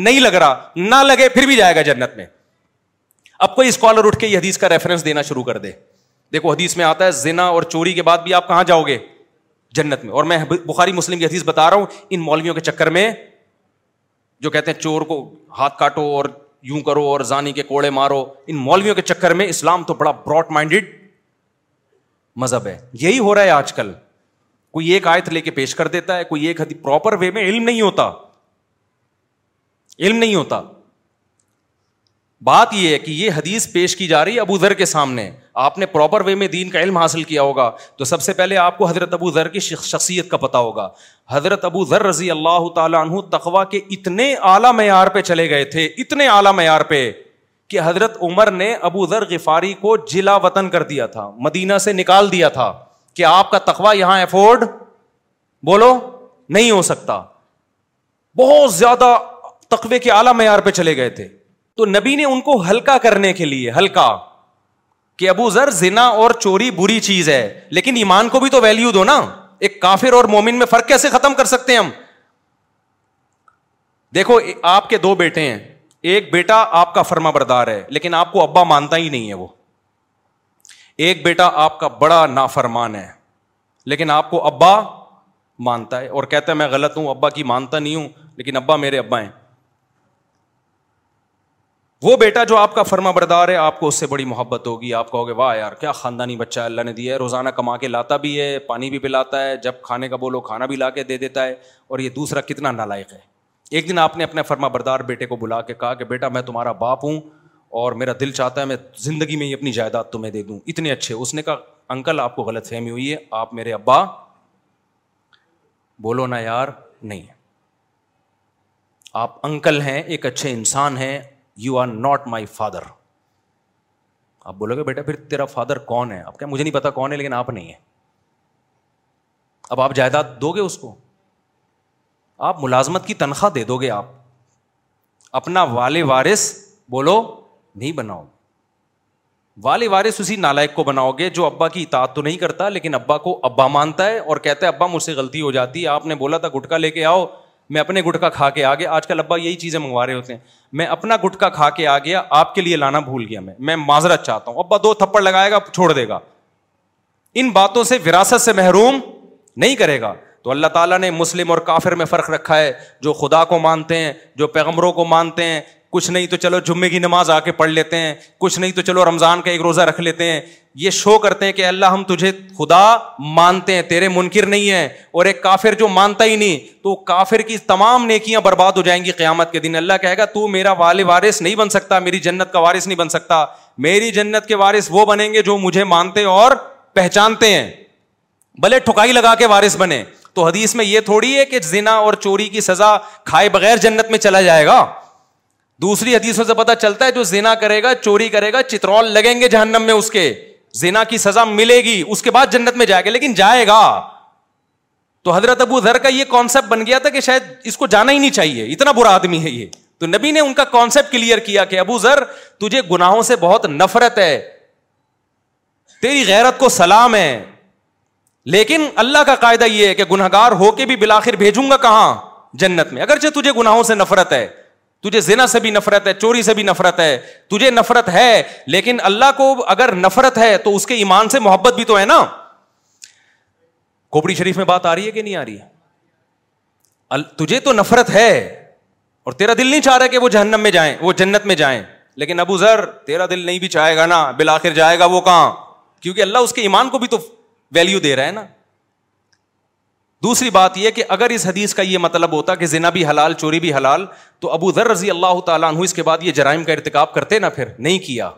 نہیں لگ رہا نہ لگے پھر بھی جائے گا جنت میں اب کوئی اسکالر اٹھ کے یہ حدیث کا ریفرنس دینا شروع کر دے دیکھو حدیث میں آتا ہے زنا اور چوری کے بعد بھی آپ کہاں جاؤ گے جنت میں اور میں بخاری مسلم کی حدیث بتا رہا ہوں ان مولویوں کے چکر میں جو کہتے ہیں چور کو ہاتھ کاٹو اور یوں کرو اور زانی کے کوڑے مارو ان مولویوں کے چکر میں اسلام تو بڑا براڈ مائنڈیڈ مذہب ہے یہی ہو رہا ہے آج کل کوئی ایک آیت لے کے پیش کر دیتا ہے کوئی ایک پراپر وے میں علم نہیں ہوتا علم نہیں ہوتا بات یہ ہے کہ یہ حدیث پیش کی جا رہی ابو ذر کے سامنے آپ نے پراپر وے میں دین کا علم حاصل کیا ہوگا تو سب سے پہلے آپ کو حضرت ابو ذر کی شخصیت کا پتا ہوگا حضرت ابو ذر رضی اللہ تعالیٰ عنہ تخوا کے اتنے اعلیٰ معیار پہ چلے گئے تھے اتنے اعلیٰ معیار پہ کہ حضرت عمر نے ابو ذر غفاری کو جلا وطن کر دیا تھا مدینہ سے نکال دیا تھا کہ آپ کا تقوا یہاں افورڈ بولو نہیں ہو سکتا بہت زیادہ تقوے کے اعلیٰ معیار پہ چلے گئے تھے تو نبی نے ان کو ہلکا کرنے کے لیے ہلکا کہ ابو ذر زنا اور چوری بری چیز ہے لیکن ایمان کو بھی تو ویلو دو نا ایک کافر اور مومن میں فرق کیسے ختم کر سکتے ہیں ہم دیکھو آپ کے دو بیٹے ہیں ایک بیٹا آپ کا فرما بردار ہے لیکن آپ کو ابا مانتا ہی نہیں ہے وہ ایک بیٹا آپ کا بڑا نافرمان ہے لیکن آپ کو ابا مانتا ہے اور کہتا ہے میں غلط ہوں ابا کی مانتا نہیں ہوں لیکن ابا میرے ابا ہیں وہ بیٹا جو آپ کا فرما بردار ہے آپ کو اس سے بڑی محبت ہوگی آپ کہو گے واہ یار کیا خاندانی بچہ اللہ نے دیا ہے روزانہ کما کے لاتا بھی ہے پانی بھی پلاتا ہے جب کھانے کا بولو کھانا بھی لا کے دے دیتا ہے اور یہ دوسرا کتنا نالائق ہے ایک دن آپ نے اپنے فرما بردار بیٹے کو بلا کے کہا کہ بیٹا میں تمہارا باپ ہوں اور میرا دل چاہتا ہے میں زندگی میں ہی اپنی جائیداد تمہیں دے دوں اتنے اچھے اس نے کہا انکل آپ کو غلط فہمی ہوئی ہے آپ میرے ابا بولو نا یار نہیں آپ انکل ہیں ایک اچھے انسان ہیں you are not my father آپ بولو گے بیٹا پھر تیرا فادر کون ہے کیا مجھے نہیں پتا کون ہے لیکن آپ نہیں ہے اب آپ جائیداد دو گے اس کو آپ ملازمت کی تنخواہ دے دو گے آپ اپنا والے وارث بولو نہیں بناؤ والے وارث اسی نالائک کو بناؤ گے جو ابا کی اطاعت تو نہیں کرتا لیکن ابا کو ابا مانتا ہے اور کہتا ہے ابا مجھ سے غلطی ہو جاتی ہے آپ نے بولا تھا گٹکا لے کے آؤ میں اپنے گٹکا کھا کے آ گیا آج کل ابا یہی چیزیں منگوا رہے ہوتے ہیں میں اپنا گٹکا کھا کے آ گیا آپ کے لیے لانا بھول گیا میں میں معذرت چاہتا ہوں ابا دو تھپڑ لگائے گا چھوڑ دے گا ان باتوں سے وراثت سے محروم نہیں کرے گا تو اللہ تعالیٰ نے مسلم اور کافر میں فرق رکھا ہے جو خدا کو مانتے ہیں جو پیغمبروں کو مانتے ہیں کچھ نہیں تو چلو جمعے کی نماز آ کے پڑھ لیتے ہیں کچھ نہیں تو چلو رمضان کا ایک روزہ رکھ لیتے ہیں یہ شو کرتے ہیں کہ اللہ ہم تجھے خدا مانتے ہیں تیرے منکر نہیں ہیں اور ایک کافر جو مانتا ہی نہیں تو کافر کی تمام نیکیاں برباد ہو جائیں گی قیامت کے دن اللہ کہے گا تو میرا وارث نہیں بن سکتا میری جنت کا وارث نہیں بن سکتا میری جنت کے وارث وہ بنیں گے جو مجھے مانتے اور پہچانتے ہیں بھلے ٹھکائی لگا کے وارث بنے تو حدیث میں یہ تھوڑی ہے کہ زنا اور چوری کی سزا کھائے بغیر جنت میں چلا جائے گا دوسری حدیثوں سے پتا چلتا ہے جو زینا کرے گا چوری کرے گا چترول لگیں گے جہنم میں اس کے زینا کی سزا ملے گی اس کے بعد جنت میں جائے گا لیکن جائے گا تو حضرت ابو ذر کا یہ کانسیپٹ بن گیا تھا کہ شاید اس کو جانا ہی نہیں چاہیے اتنا برا آدمی ہے یہ تو نبی نے ان کا کانسیپٹ کلیئر کیا کہ ابو ذر تجھے گناہوں سے بہت نفرت ہے تیری غیرت کو سلام ہے لیکن اللہ کا قاعدہ یہ ہے کہ گناہ گار ہو کے بھی بلاخر بھیجوں گا کہاں جنت میں اگرچہ تجھے گناہوں سے نفرت ہے تجھے زنا سے بھی نفرت ہے چوری سے بھی نفرت ہے تجھے نفرت ہے لیکن اللہ کو اگر نفرت ہے تو اس کے ایمان سے محبت بھی تو ہے نا کوپڑی شریف میں بات آ رہی ہے کہ نہیں آ رہی ہے تجھے تو نفرت ہے اور تیرا دل نہیں چاہ رہا کہ وہ جہنم میں جائیں وہ جنت میں جائیں لیکن ابو ذر تیرا دل نہیں بھی چاہے گا نا بالآخر جائے گا وہ کہاں کیونکہ اللہ اس کے ایمان کو بھی تو ویلیو دے رہا ہے نا دوسری بات یہ کہ اگر اس حدیث کا یہ مطلب ہوتا کہ زنا بھی حلال چوری بھی حلال تو ابو ذر رضی اللہ تعالیٰ عنہ اس کے بعد یہ جرائم کا ارتکاب کرتے نہ پھر نہیں کیا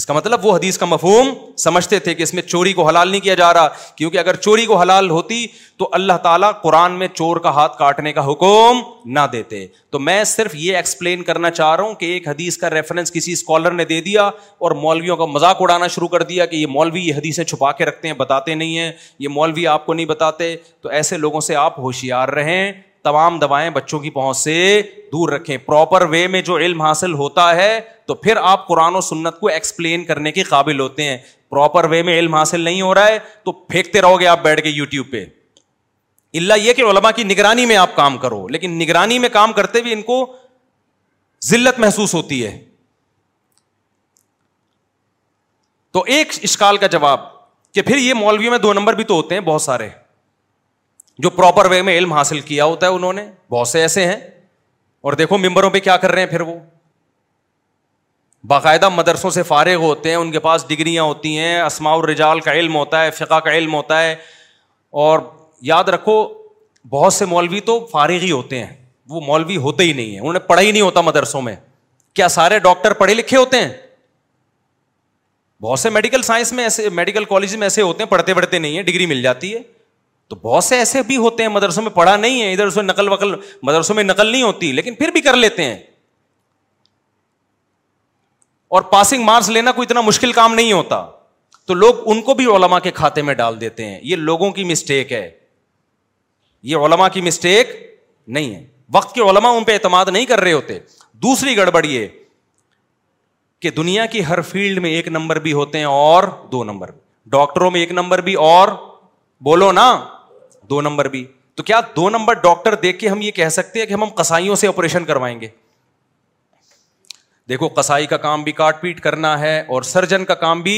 اس کا مطلب وہ حدیث کا مفہوم سمجھتے تھے کہ اس میں چوری کو حلال نہیں کیا جا رہا کیونکہ اگر چوری کو حلال ہوتی تو اللہ تعالیٰ قرآن میں چور کا ہاتھ کاٹنے کا حکم نہ دیتے تو میں صرف یہ ایکسپلین کرنا چاہ رہا ہوں کہ ایک حدیث کا ریفرنس کسی اسکالر نے دے دیا اور مولویوں کا مذاق اڑانا شروع کر دیا کہ یہ مولوی یہ حدیثیں چھپا کے رکھتے ہیں بتاتے نہیں ہیں یہ مولوی آپ کو نہیں بتاتے تو ایسے لوگوں سے آپ ہوشیار رہیں تمام دوائیں بچوں کی پہنچ سے دور رکھیں پراپر وے میں جو علم حاصل ہوتا ہے تو پھر آپ قرآن و سنت کو ایکسپلین کرنے کے قابل ہوتے ہیں پراپر وے میں علم حاصل نہیں ہو رہا ہے تو پھینکتے رہو گے آپ بیٹھ کے یو ٹیوب پہ اللہ یہ کہ علما کی نگرانی میں آپ کام کرو لیکن نگرانی میں کام کرتے ہوئے ان کو ذلت محسوس ہوتی ہے تو ایک اشکال کا جواب کہ پھر یہ مولویوں میں دو نمبر بھی تو ہوتے ہیں بہت سارے جو پراپر وے میں علم حاصل کیا ہوتا ہے انہوں نے بہت سے ایسے ہیں اور دیکھو ممبروں پہ کیا کر رہے ہیں پھر وہ باقاعدہ مدرسوں سے فارغ ہوتے ہیں ان کے پاس ڈگریاں ہوتی ہیں اسماع الرجال کا علم ہوتا ہے فقہ کا علم ہوتا ہے اور یاد رکھو بہت سے مولوی تو فارغ ہی ہوتے ہیں وہ مولوی ہوتے ہی نہیں ہیں انہوں نے پڑھا ہی نہیں ہوتا مدرسوں میں کیا سارے ڈاکٹر پڑھے لکھے ہوتے ہیں بہت سے میڈیکل سائنس میں ایسے میڈیکل کالج میں ایسے ہوتے ہیں پڑھتے پڑھتے نہیں ہیں ڈگری مل جاتی ہے تو بہت سے ایسے بھی ہوتے ہیں مدرسوں میں پڑھا نہیں ہے ادھر نقل وقل مدرسوں میں نقل نہیں ہوتی لیکن پھر بھی کر لیتے ہیں اور پاسنگ مارکس لینا کوئی اتنا مشکل کام نہیں ہوتا تو لوگ ان کو بھی علما کے کھاتے میں ڈال دیتے ہیں یہ لوگوں کی مسٹیک ہے یہ علما کی مسٹیک نہیں ہے وقت کے علما ان پہ اعتماد نہیں کر رہے ہوتے دوسری گڑبڑ یہ کہ دنیا کی ہر فیلڈ میں ایک نمبر بھی ہوتے ہیں اور دو نمبر ڈاکٹروں میں ایک نمبر بھی اور بولو نا دو نمبر بھی تو کیا دو نمبر ڈاکٹر دیکھ کے ہم یہ کہہ سکتے ہیں کہ ہم کسائیوں سے آپریشن کروائیں گے دیکھو کسائی کا کام بھی کاٹ پیٹ کرنا ہے اور سرجن کا کام بھی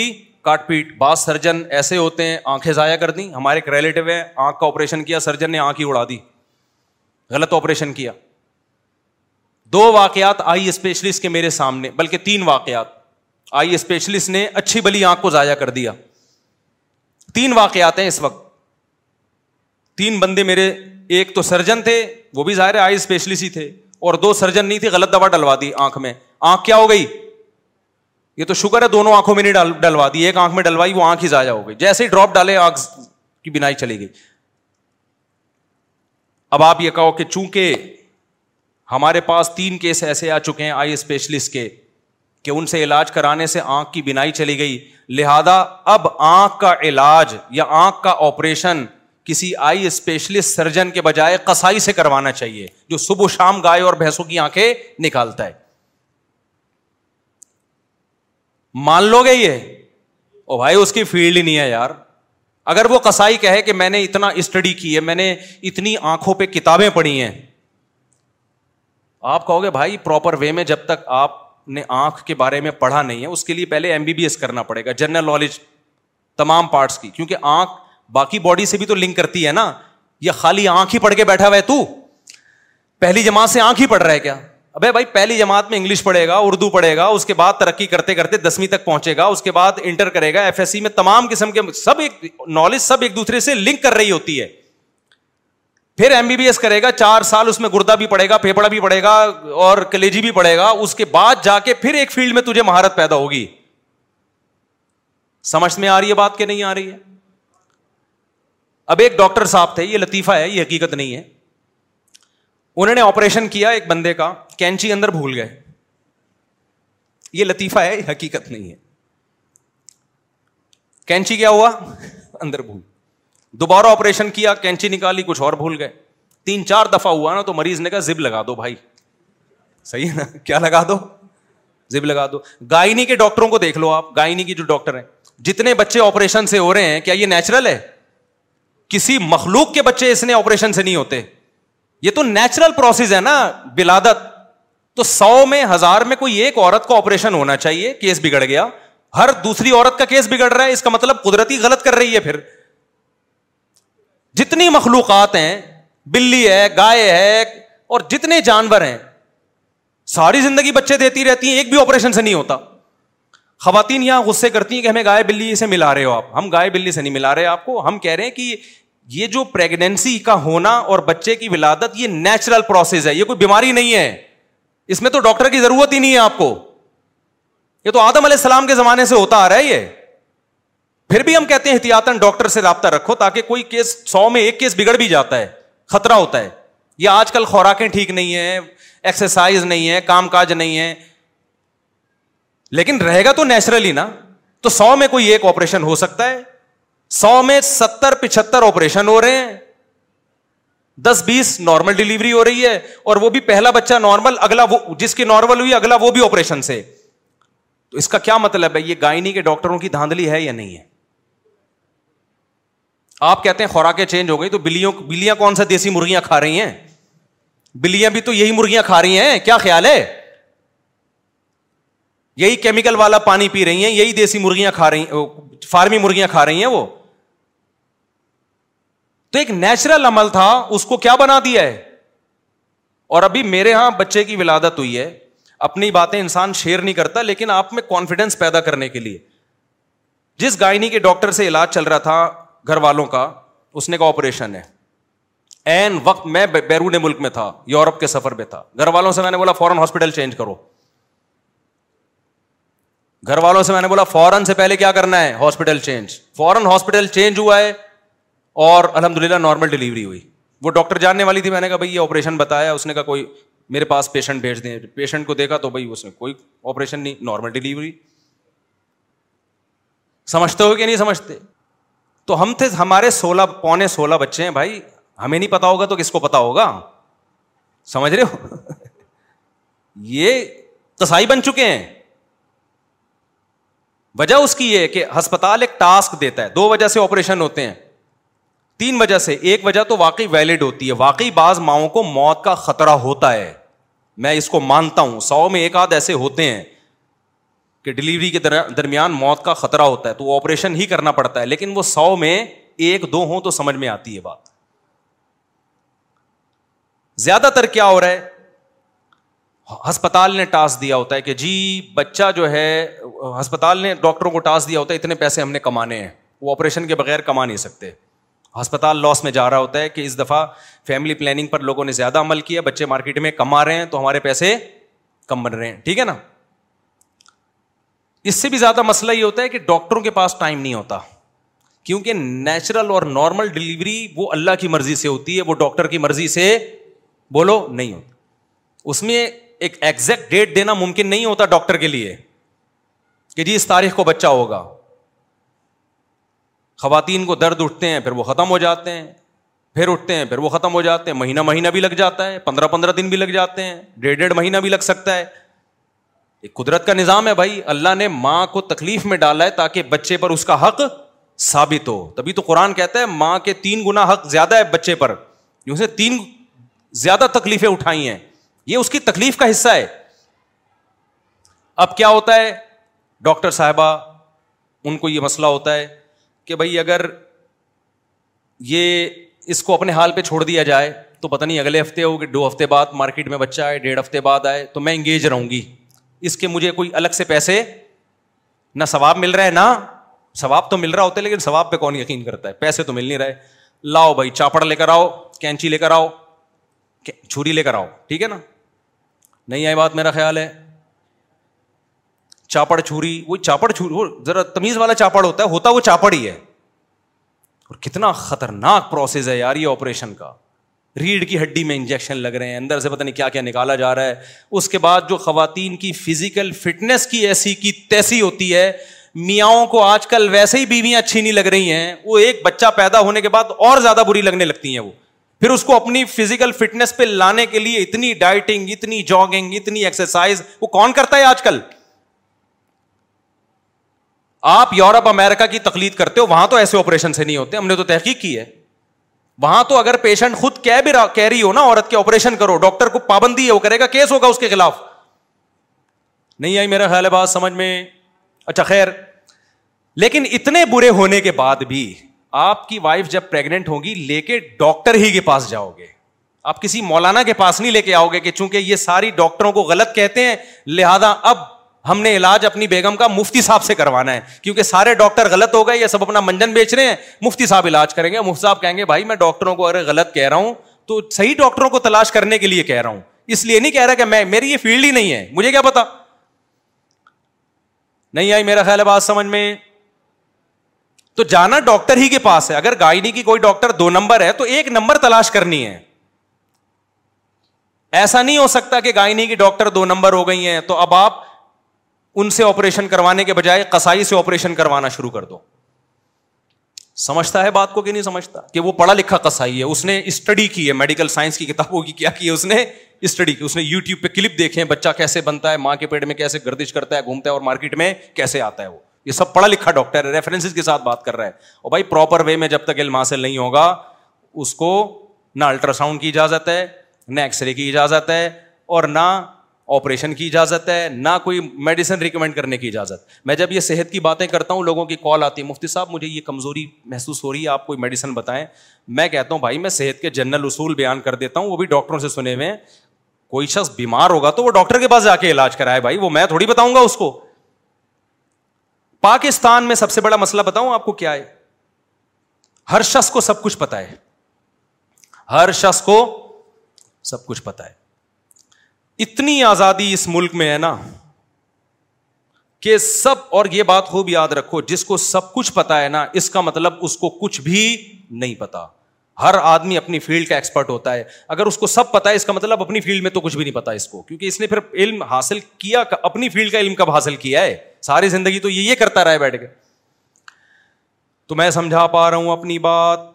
کاٹ پیٹ بعض سرجن ایسے ہوتے ہیں آنکھیں ضائع کر دیں ہمارے ایک ریلیٹو ہے آنکھ کا آپریشن کیا سرجن نے آنکھ ہی اڑا دی غلط آپریشن کیا دو واقعات آئی اسپیشلسٹ کے میرے سامنے بلکہ تین واقعات آئی اسپیشلسٹ نے اچھی بلی آنکھ کو ضائع کر دیا تین واقعات ہیں اس وقت تین بندے میرے ایک تو سرجن تھے وہ بھی ظاہر آئی اسپیشلسٹ ہی تھے اور دو سرجن نہیں تھے غلط دوا ڈلوا دی آنکھ میں آنکھ کیا ہو گئی یہ تو شوگر ہے دونوں آنکھوں میں نہیں ڈلوا دی ایک آنکھ میں ڈلوائی وہ آنکھ ہی ضائع ہو گئی جیسے ہی ڈراپ ڈالے آنکھ کی بینائی چلی گئی اب آپ یہ کہو کہ چونکہ ہمارے پاس تین کیس ایسے آ چکے ہیں آئی اسپیشلسٹ کے کہ ان سے علاج کرانے سے آنکھ کی بینائی چلی گئی لہذا اب آنکھ کا علاج یا آنکھ کا آپریشن کسی آئی اسپیشلسٹ سرجن کے بجائے کسائی سے کروانا چاہیے جو صبح شام گائے اور بھینسوں کی آنکھیں نکالتا ہے مان لو گے یہ او بھائی اس کی فیلڈ ہی نہیں ہے یار اگر وہ کسائی کہے کہ میں نے اتنا اسٹڈی کی ہے میں نے اتنی آنکھوں پہ کتابیں پڑھی ہیں آپ کہو گے بھائی پراپر وے میں جب تک آپ نے آنکھ کے بارے میں پڑھا نہیں ہے اس کے لیے پہلے ایم بی بی ایس کرنا پڑے گا جنرل نالج تمام پارٹس کی کیونکہ آنکھ باقی باڈی سے بھی تو لنک کرتی ہے نا یہ خالی آنکھ ہی پڑھ کے بیٹھا ہوا ہے تو پہلی جماعت سے آنکھ ہی پڑھ رہا ہے کیا ابھی بھائی پہلی جماعت میں انگلش پڑھے گا اردو پڑھے گا اس کے بعد ترقی کرتے کرتے دسویں تک پہنچے گا اس کے بعد انٹر کرے گا ایف ایس سی میں تمام قسم کے سب ایک نالج سب ایک دوسرے سے لنک کر رہی ہوتی ہے پھر ایم بی بی ایس کرے گا چار سال اس میں گردا بھی پڑے گا پھیپڑا بھی پڑے گا اور کلیجی بھی پڑے گا اس کے بعد جا کے پھر ایک فیلڈ میں تجھے مہارت پیدا ہوگی سمجھ میں آ رہی ہے بات کہ نہیں آ رہی ہے اب ایک ڈاکٹر صاحب تھے یہ لطیفہ ہے یہ حقیقت نہیں ہے انہوں نے آپریشن کیا ایک بندے کا کینچی اندر بھول گئے یہ لطیفہ ہے یہ حقیقت نہیں ہے کینچی کیا ہوا اندر بھول دوبارہ آپریشن کیا کینچی نکالی کچھ اور بھول گئے تین چار دفعہ ہوا نا تو مریض نے کہا زب لگا دو بھائی صحیح ہے نا کیا لگا دو زب لگا دو گائنی کے ڈاکٹروں کو دیکھ لو آپ گائنی کی جو ڈاکٹر ہیں جتنے بچے آپریشن سے ہو رہے ہیں کیا یہ نیچرل ہے کسی مخلوق کے بچے اس نے آپریشن سے نہیں ہوتے یہ تو نیچرل پروسیس ہے نا بلادت تو سو میں ہزار میں کوئی ایک عورت کا آپریشن ہونا چاہیے کیس بگڑ گیا ہر دوسری عورت کا کیس بگڑ رہا ہے اس کا مطلب قدرتی غلط کر رہی ہے پھر جتنی مخلوقات ہیں بلی ہے گائے ہے اور جتنے جانور ہیں ساری زندگی بچے دیتی رہتی ہیں ایک بھی آپریشن سے نہیں ہوتا خواتین یہاں غصے کرتی ہیں کہ ہمیں گائے بلی سے ملا رہے ہو آپ ہم گائے بلی سے نہیں ملا رہے آپ کو ہم کہہ رہے ہیں کہ یہ جو پریگنینسی کا ہونا اور بچے کی ولادت یہ نیچرل پروسیس ہے یہ کوئی بیماری نہیں ہے اس میں تو ڈاکٹر کی ضرورت ہی نہیں ہے آپ کو یہ تو آدم علیہ السلام کے زمانے سے ہوتا آ رہا ہے یہ پھر بھی ہم کہتے ہیں احتیاط ڈاکٹر سے رابطہ رکھو تاکہ کوئی کیس سو میں ایک کیس بگڑ بھی جاتا ہے خطرہ ہوتا ہے یہ آج کل خوراکیں ٹھیک نہیں ہیں ایکسرسائز نہیں ہے کام کاج نہیں ہے لیکن رہے گا تو نیچرلی نا تو سو میں کوئی ایک آپریشن ہو سکتا ہے سو میں ستر پچہتر آپریشن ہو رہے ہیں دس بیس نارمل ڈلیوری ہو رہی ہے اور وہ بھی پہلا بچہ نارمل اگلا وہ جس کی نارمل ہوئی اگلا وہ بھی آپریشن سے تو اس کا کیا مطلب ہے یہ گائنی کے ڈاکٹروں کی دھاندلی ہے یا نہیں ہے آپ کہتے ہیں خوراکیں چینج ہو گئی تو بلیوں بلیاں کون سا دیسی مرغیاں کھا رہی ہیں بلیاں بھی تو یہی مرغیاں کھا رہی ہیں کیا خیال ہے یہی کیمیکل والا پانی پی رہی ہیں یہی دیسی مرغیاں کھا رہی فارمی مرغیاں کھا رہی ہیں وہ تو ایک نیچرل عمل تھا اس کو کیا بنا دیا ہے اور ابھی میرے یہاں بچے کی ولادت ہوئی ہے اپنی باتیں انسان شیئر نہیں کرتا لیکن آپ میں کانفیڈینس پیدا کرنے کے لیے جس گائنی کے ڈاکٹر سے علاج چل رہا تھا گھر والوں کا اس نے کہا آپریشن ہے این وقت میں بیرون ملک میں تھا یورپ کے سفر میں تھا گھر والوں سے میں نے بولا فوراً ہاسپٹل چینج کرو گھر والوں سے میں نے بولا فوراً سے پہلے کیا کرنا ہے ہاسپٹل چینج فوراً ہاسپٹل چینج ہوا ہے اور الحمد للہ نارمل ڈلیوری ہوئی وہ ڈاکٹر جاننے والی تھی میں نے کہا بھائی یہ آپریشن بتایا اس نے کہا کوئی میرے پاس پیشنٹ بھیج دیں پیشنٹ کو دیکھا تو بھائی اس نے کوئی آپریشن نہیں نارمل ڈلیوری سمجھتے ہو کہ نہیں سمجھتے تو ہم تھے ہمارے سولہ پونے سولہ بچے ہیں بھائی ہمیں نہیں پتا ہوگا تو کس کو پتا ہوگا سمجھ رہے ہو یہ کسائی بن چکے ہیں وجہ اس کی یہ کہ ہسپتال ایک ٹاسک دیتا ہے دو وجہ سے آپریشن ہوتے ہیں تین وجہ سے ایک وجہ تو واقعی ویلڈ ہوتی ہے واقعی بعض ماؤں کو موت کا خطرہ ہوتا ہے میں اس کو مانتا ہوں سو میں ایک آدھ ایسے ہوتے ہیں کہ ڈلیوری کے درمیان موت کا خطرہ ہوتا ہے تو وہ آپریشن ہی کرنا پڑتا ہے لیکن وہ سو میں ایک دو ہوں تو سمجھ میں آتی ہے بات زیادہ تر کیا ہو رہا ہے ہسپتال نے ٹاسک دیا ہوتا ہے کہ جی بچہ جو ہے ہسپتال نے ڈاکٹروں کو ٹاسک دیا ہوتا ہے اتنے پیسے ہم نے کمانے ہیں وہ آپریشن کے بغیر کما نہیں سکتے ہسپتال لاس میں جا رہا ہوتا ہے کہ اس دفعہ فیملی پلاننگ پر لوگوں نے زیادہ عمل کیا بچے مارکیٹ میں کما رہے ہیں تو ہمارے پیسے کم بن رہے ہیں ٹھیک ہے نا اس سے بھی زیادہ مسئلہ یہ ہوتا ہے کہ ڈاکٹروں کے پاس ٹائم نہیں ہوتا کیونکہ نیچرل اور نارمل ڈلیوری وہ اللہ کی مرضی سے ہوتی ہے وہ ڈاکٹر کی مرضی سے بولو نہیں اس میں ایک ایگزیکٹ ڈیٹ دینا ممکن نہیں ہوتا ڈاکٹر کے لیے کہ جی اس تاریخ کو بچہ ہوگا خواتین کو درد اٹھتے ہیں پھر وہ ختم ہو جاتے ہیں پھر اٹھتے ہیں پھر وہ ختم ہو جاتے ہیں مہینہ مہینہ بھی لگ جاتا ہے پندرہ پندرہ دن بھی لگ جاتے ہیں ڈیڑھ ڈیڑھ مہینہ بھی لگ سکتا ہے ایک قدرت کا نظام ہے بھائی اللہ نے ماں کو تکلیف میں ڈالا ہے تاکہ بچے پر اس کا حق ثابت ہو تبھی تو قرآن کہتا ہے ماں کے تین گنا حق زیادہ ہے بچے پر جو اسے تین زیادہ تکلیفیں اٹھائی ہیں یہ اس کی تکلیف کا حصہ ہے اب کیا ہوتا ہے ڈاکٹر صاحبہ ان کو یہ مسئلہ ہوتا ہے کہ بھائی اگر یہ اس کو اپنے حال پہ چھوڑ دیا جائے تو پتہ نہیں اگلے ہفتے ہو کہ دو ہفتے بعد مارکیٹ میں بچہ آئے ڈیڑھ ہفتے بعد آئے تو میں انگیج رہوں گی اس کے مجھے کوئی الگ سے پیسے نہ ثواب مل رہا ہے نہ ثواب تو مل رہا ہوتا ہے لیکن ثواب پہ کون یقین کرتا ہے پیسے تو مل نہیں رہے لاؤ بھائی چاپڑ لے کر آؤ کینچی لے کر آؤ چھری لے کر آؤ ٹھیک ہے نا نہیں آئی بات میرا خیال ہے چاپڑ چھری وہ چاپڑ چھری وہ ذرا تمیز والا چاپڑ ہوتا ہے ہوتا وہ چاپڑ ہی ہے اور کتنا خطرناک پروسیس ہے یار یہ آپریشن کا ریڑھ کی ہڈی میں انجیکشن لگ رہے ہیں اندر سے پتہ نہیں کیا کیا نکالا جا رہا ہے اس کے بعد جو خواتین کی فزیکل فٹنس کی ایسی کی تیسی ہوتی ہے میاں کو آج کل ویسے ہی بیویاں اچھی نہیں لگ رہی ہیں وہ ایک بچہ پیدا ہونے کے بعد اور زیادہ بری لگنے لگتی ہیں وہ پھر اس کو اپنی فزیکل فٹنس پہ لانے کے لیے اتنی ڈائٹنگ اتنی جاگنگ اتنی ایکسرسائز وہ کون کرتا ہے آج کل آپ یورپ امیرکا کی تقلید کرتے ہو وہاں تو ایسے آپریشن سے نہیں ہوتے ہم نے تو تحقیق کی ہے وہاں تو اگر پیشنٹ خود کہہ بھی کہہ رہی ہو نا عورت کے آپریشن کرو ڈاکٹر کو پابندی ہے وہ کرے گا کیس ہوگا اس کے خلاف نہیں آئی میرا خیال ہے بات سمجھ میں اچھا خیر لیکن اتنے برے ہونے کے بعد بھی آپ کی وائف جب پریگنٹ ہوگی لے کے ڈاکٹر ہی کے پاس جاؤ گے آپ کسی مولانا کے پاس نہیں لے کے آؤ گے کہ چونکہ یہ ساری ڈاکٹروں کو غلط کہتے ہیں لہذا اب ہم نے علاج اپنی بیگم کا مفتی صاحب سے کروانا ہے کیونکہ سارے ڈاکٹر غلط ہو گئے یہ سب اپنا منجن بیچ رہے ہیں مفتی صاحب علاج کریں گے مفتی صاحب کہیں گے بھائی میں ڈاکٹروں کو اگر غلط کہہ رہا ہوں تو صحیح ڈاکٹروں کو تلاش کرنے کے لیے کہہ رہا ہوں اس لیے نہیں کہہ رہا کہ میں میری یہ فیلڈ ہی نہیں ہے مجھے کیا پتا نہیں آئی میرا خیال ہے بات سمجھ میں تو جانا ڈاکٹر ہی کے پاس ہے اگر گائنی کی کوئی ڈاکٹر دو نمبر ہے تو ایک نمبر تلاش کرنی ہے ایسا نہیں ہو سکتا کہ گائنی کی ڈاکٹر دو نمبر ہو گئی ہیں تو اب آپ ان سے آپریشن کروانے کے بجائے کسائی سے آپریشن کروانا شروع کر دو سمجھتا ہے بات کو کہ نہیں سمجھتا کہ وہ پڑھا لکھا کسائی ہے اس نے اسٹڈی کی ہے میڈیکل سائنس کی کتابوں کی کیا کی ہے اس نے اسٹڈی کی اس نے یوٹیوب پہ کلپ دیکھے ہیں بچہ کیسے بنتا ہے ماں کے پیٹ میں کیسے گردش کرتا ہے گھومتا ہے اور مارکیٹ میں کیسے آتا ہے وہ یہ سب پڑھا لکھا ڈاکٹر ہے ریفرنسز کے ساتھ بات کر رہا ہے اور بھائی پراپر وے میں جب تک علم حاصل نہیں ہوگا اس کو نہ الٹرا ساؤنڈ کی اجازت ہے نہ ایکس رے کی اجازت ہے اور نہ آپریشن کی اجازت ہے نہ کوئی میڈیسن ریکمینڈ کرنے کی اجازت میں جب یہ صحت کی باتیں کرتا ہوں لوگوں کی کال آتی ہے مفتی صاحب مجھے یہ کمزوری محسوس ہو رہی ہے آپ کوئی میڈیسن بتائیں میں کہتا ہوں بھائی میں صحت کے جنرل اصول بیان کر دیتا ہوں وہ بھی ڈاکٹروں سے سنے ہوئے ہیں کوئی شخص بیمار ہوگا تو وہ ڈاکٹر کے پاس جا کے علاج کرائے بھائی وہ میں تھوڑی بتاؤں گا اس کو پاکستان میں سب سے بڑا مسئلہ بتاؤں آپ کو کیا ہے ہر شخص کو سب کچھ پتا ہے ہر شخص کو سب کچھ پتا ہے اتنی آزادی اس ملک میں ہے نا کہ سب اور یہ بات خوب یاد رکھو جس کو سب کچھ پتا ہے نا اس کا مطلب اس کو کچھ بھی نہیں پتا ہر آدمی اپنی فیلڈ کا ایکسپرٹ ہوتا ہے اگر اس کو سب پتا ہے اس کا مطلب اپنی فیلڈ میں تو کچھ بھی نہیں پتا اس کو کیونکہ اس نے پھر علم حاصل کیا اپنی فیلڈ کا علم کب حاصل کیا ہے ساری زندگی تو یہ کرتا رہا ہے بیٹھ کے تو میں سمجھا پا رہا ہوں اپنی بات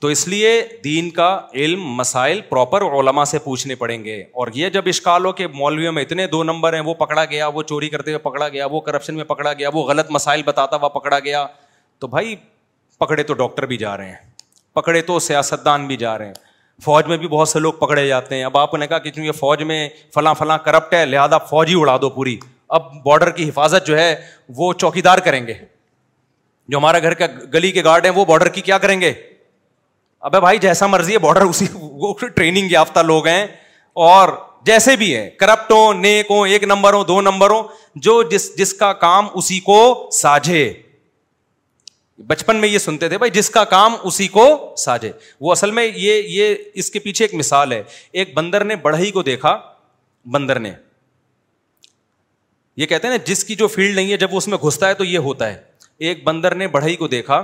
تو اس لیے دین کا علم مسائل پراپر علما سے پوچھنے پڑیں گے اور یہ جب اشکال ہو کہ مولویوں میں اتنے دو نمبر ہیں وہ پکڑا گیا وہ چوری کرتے ہوئے پکڑا گیا وہ کرپشن میں پکڑا گیا وہ غلط مسائل بتاتا ہوا پکڑا گیا تو بھائی پکڑے تو ڈاکٹر بھی جا رہے ہیں پکڑے تو سیاست دان بھی جا رہے ہیں فوج میں بھی بہت سے لوگ پکڑے جاتے ہیں اب آپ نے کہا کہ چونکہ فوج میں فلاں فلاں کرپٹ ہے لہٰذا فوج ہی اڑا دو پوری اب باڈر کی حفاظت جو ہے وہ چوکیدار کریں گے جو ہمارا گھر کا گلی کے گارڈ ہیں وہ باڈر کی کیا کریں گے اب بھائی جیسا مرضی ہے بارڈر اسی وہ ٹریننگ یافتہ لوگ ہیں اور جیسے بھی ہیں کرپٹ ہو نیک ہوں ایک نمبر ہو دو نمبر ہو جو جس جس کا کام اسی کو ساجھے بچپن میں یہ سنتے تھے بھائی جس کا کام اسی کو وہ اصل میں یہ یہ اس کے پیچھے ایک مثال ہے ایک بندر نے بڑھئی کو دیکھا بندر نے یہ کہتے ہیں نا جس کی جو فیلڈ نہیں ہے جب وہ اس میں گھستا ہے تو یہ ہوتا ہے ایک بندر نے بڑھئی کو دیکھا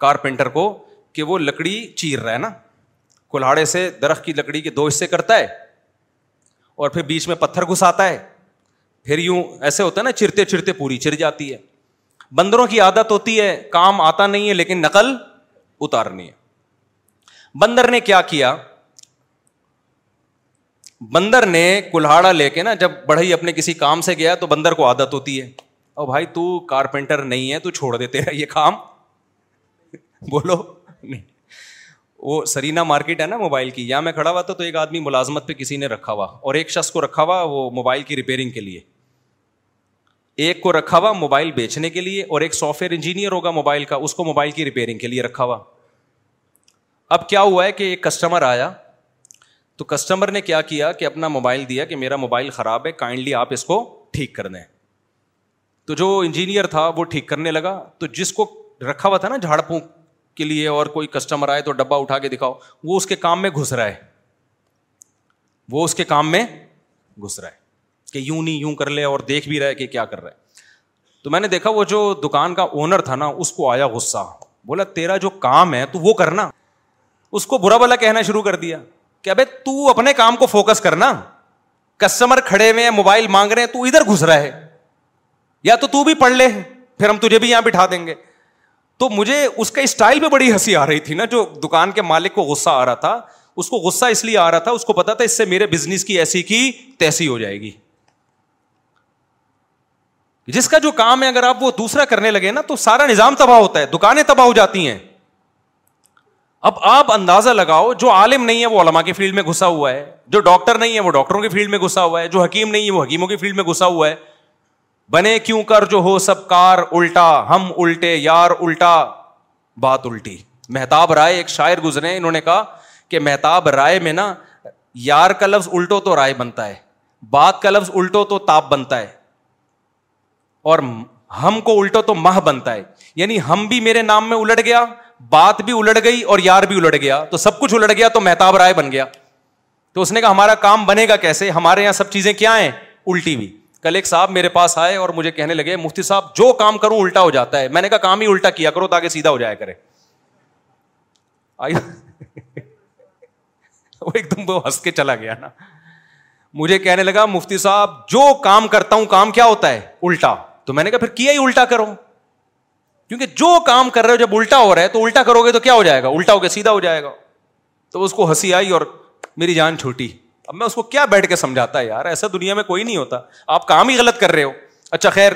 کارپینٹر کو کہ وہ لکڑی چیر رہا ہے نا کلاڑے سے درخت کی لکڑی کے دو حصے کرتا ہے اور پھر بیچ میں پتھر گھساتا ہے پھر یوں ایسے ہوتا ہے نا چرتے چرتے پوری چر جاتی ہے بندروں کی عادت ہوتی ہے کام آتا نہیں ہے لیکن نقل اتارنی ہے بندر نے کیا کیا بندر نے کلاڑا لے کے نا جب بڑھئی اپنے کسی کام سے گیا تو بندر کو عادت ہوتی ہے او بھائی تو کارپینٹر نہیں ہے تو چھوڑ دیتے تیرا یہ کام بولو نہیں وہ سرینا مارکیٹ ہے نا موبائل کی یہاں میں کھڑا ہوا تھا تو ایک آدمی ملازمت پہ کسی نے رکھا ہوا اور ایک شخص کو رکھا ہوا وہ موبائل کی ریپیئرنگ کے لیے ایک کو رکھا ہوا موبائل بیچنے کے لیے اور ایک سافٹ ویئر انجینئر ہوگا موبائل کا اس کو موبائل کی ریپیئرنگ کے لیے رکھا ہوا اب کیا ہوا ہے کہ ایک کسٹمر آیا تو کسٹمر نے کیا کیا کہ اپنا موبائل دیا کہ میرا موبائل خراب ہے کائنڈلی آپ اس کو ٹھیک کر دیں تو جو انجینئر تھا وہ ٹھیک کرنے لگا تو جس کو رکھا ہوا تھا نا جھاڑ پونک کے لیے اور کوئی کسٹمر آئے تو ڈبا اٹھا کے دکھاؤ وہ اس کے کام میں گھس رہا ہے وہ اس کے کام میں گھس رہا ہے کہ یوں نہیں یوں کر لے اور دیکھ بھی رہا ہے کہ کیا کر رہا ہے تو میں نے دیکھا وہ جو دکان کا اونر تھا نا اس کو آیا غصہ بولا تیرا جو کام ہے تو وہ کرنا اس کو برا بلا کہنا شروع کر دیا کہ ابھی تو اپنے کام کو فوکس کرنا کسٹمر کھڑے ہوئے ہیں موبائل مانگ رہے ہیں تو ادھر گھس رہا ہے یا تو تو بھی پڑھ لے پھر ہم تجھے بھی یہاں بٹھا دیں گے تو مجھے اس کا اسٹائل پہ بڑی ہنسی آ رہی تھی نا جو دکان کے مالک کو غصہ آ رہا تھا اس کو غصہ اس لیے آ رہا تھا اس کو پتا تھا اس سے میرے بزنس کی کی ایسی تیسی ہو جائے گی جس کا جو کام ہے اگر آپ وہ دوسرا کرنے لگے نا تو سارا نظام تباہ ہوتا ہے دکانیں تباہ ہو جاتی ہیں اب آپ اندازہ لگاؤ جو عالم نہیں ہے وہ علما کی فیلڈ میں گھسا ہوا ہے جو ڈاکٹر نہیں ہے وہ ڈاکٹروں کی فیلڈ میں گھسا ہوا ہے جو حکیم نہیں ہے وہ حکیموں کی فیلڈ میں گھسا ہوا ہے بنے کیوں کر جو ہو سب کار الٹا ہم الٹے یار الٹا بات الٹی مہتاب رائے ایک شاعر گزرے انہوں نے کہا کہ مہتاب رائے میں نا یار کا لفظ الٹو تو رائے بنتا ہے بات کا لفظ الٹو تو تاپ بنتا ہے اور ہم کو الٹو تو مہ بنتا ہے یعنی ہم بھی میرے نام میں الٹ گیا بات بھی الٹ گئی اور یار بھی الٹ گیا تو سب کچھ الٹ گیا تو مہتاب رائے بن گیا تو اس نے کہا ہمارا کام بنے گا کیسے ہمارے یہاں سب چیزیں کیا ہیں الٹی ہوئی کل ایک صاحب میرے پاس آئے اور مجھے کہنے لگے مفتی صاحب جو کام کروں الٹا ہو جاتا ہے میں نے کہا کام ہی الٹا کیا کرو تاکہ سیدھا ہو جائے وہ ایک دم وہ ہنس کے چلا گیا نا مجھے کہنے لگا مفتی صاحب جو کام کرتا ہوں کام کیا ہوتا ہے الٹا تو میں نے کہا پھر کیا ہی الٹا کرو کیونکہ جو کام کر رہے ہو جب الٹا ہو رہا ہے تو الٹا کرو گے تو کیا ہو جائے گا الٹا ہو گیا سیدھا ہو جائے گا تو اس کو ہنسی آئی اور میری جان چھوٹی اب میں اس کو کیا بیٹھ کے سمجھاتا ہے یار ایسا دنیا میں کوئی نہیں ہوتا آپ کام ہی غلط کر رہے ہو اچھا خیر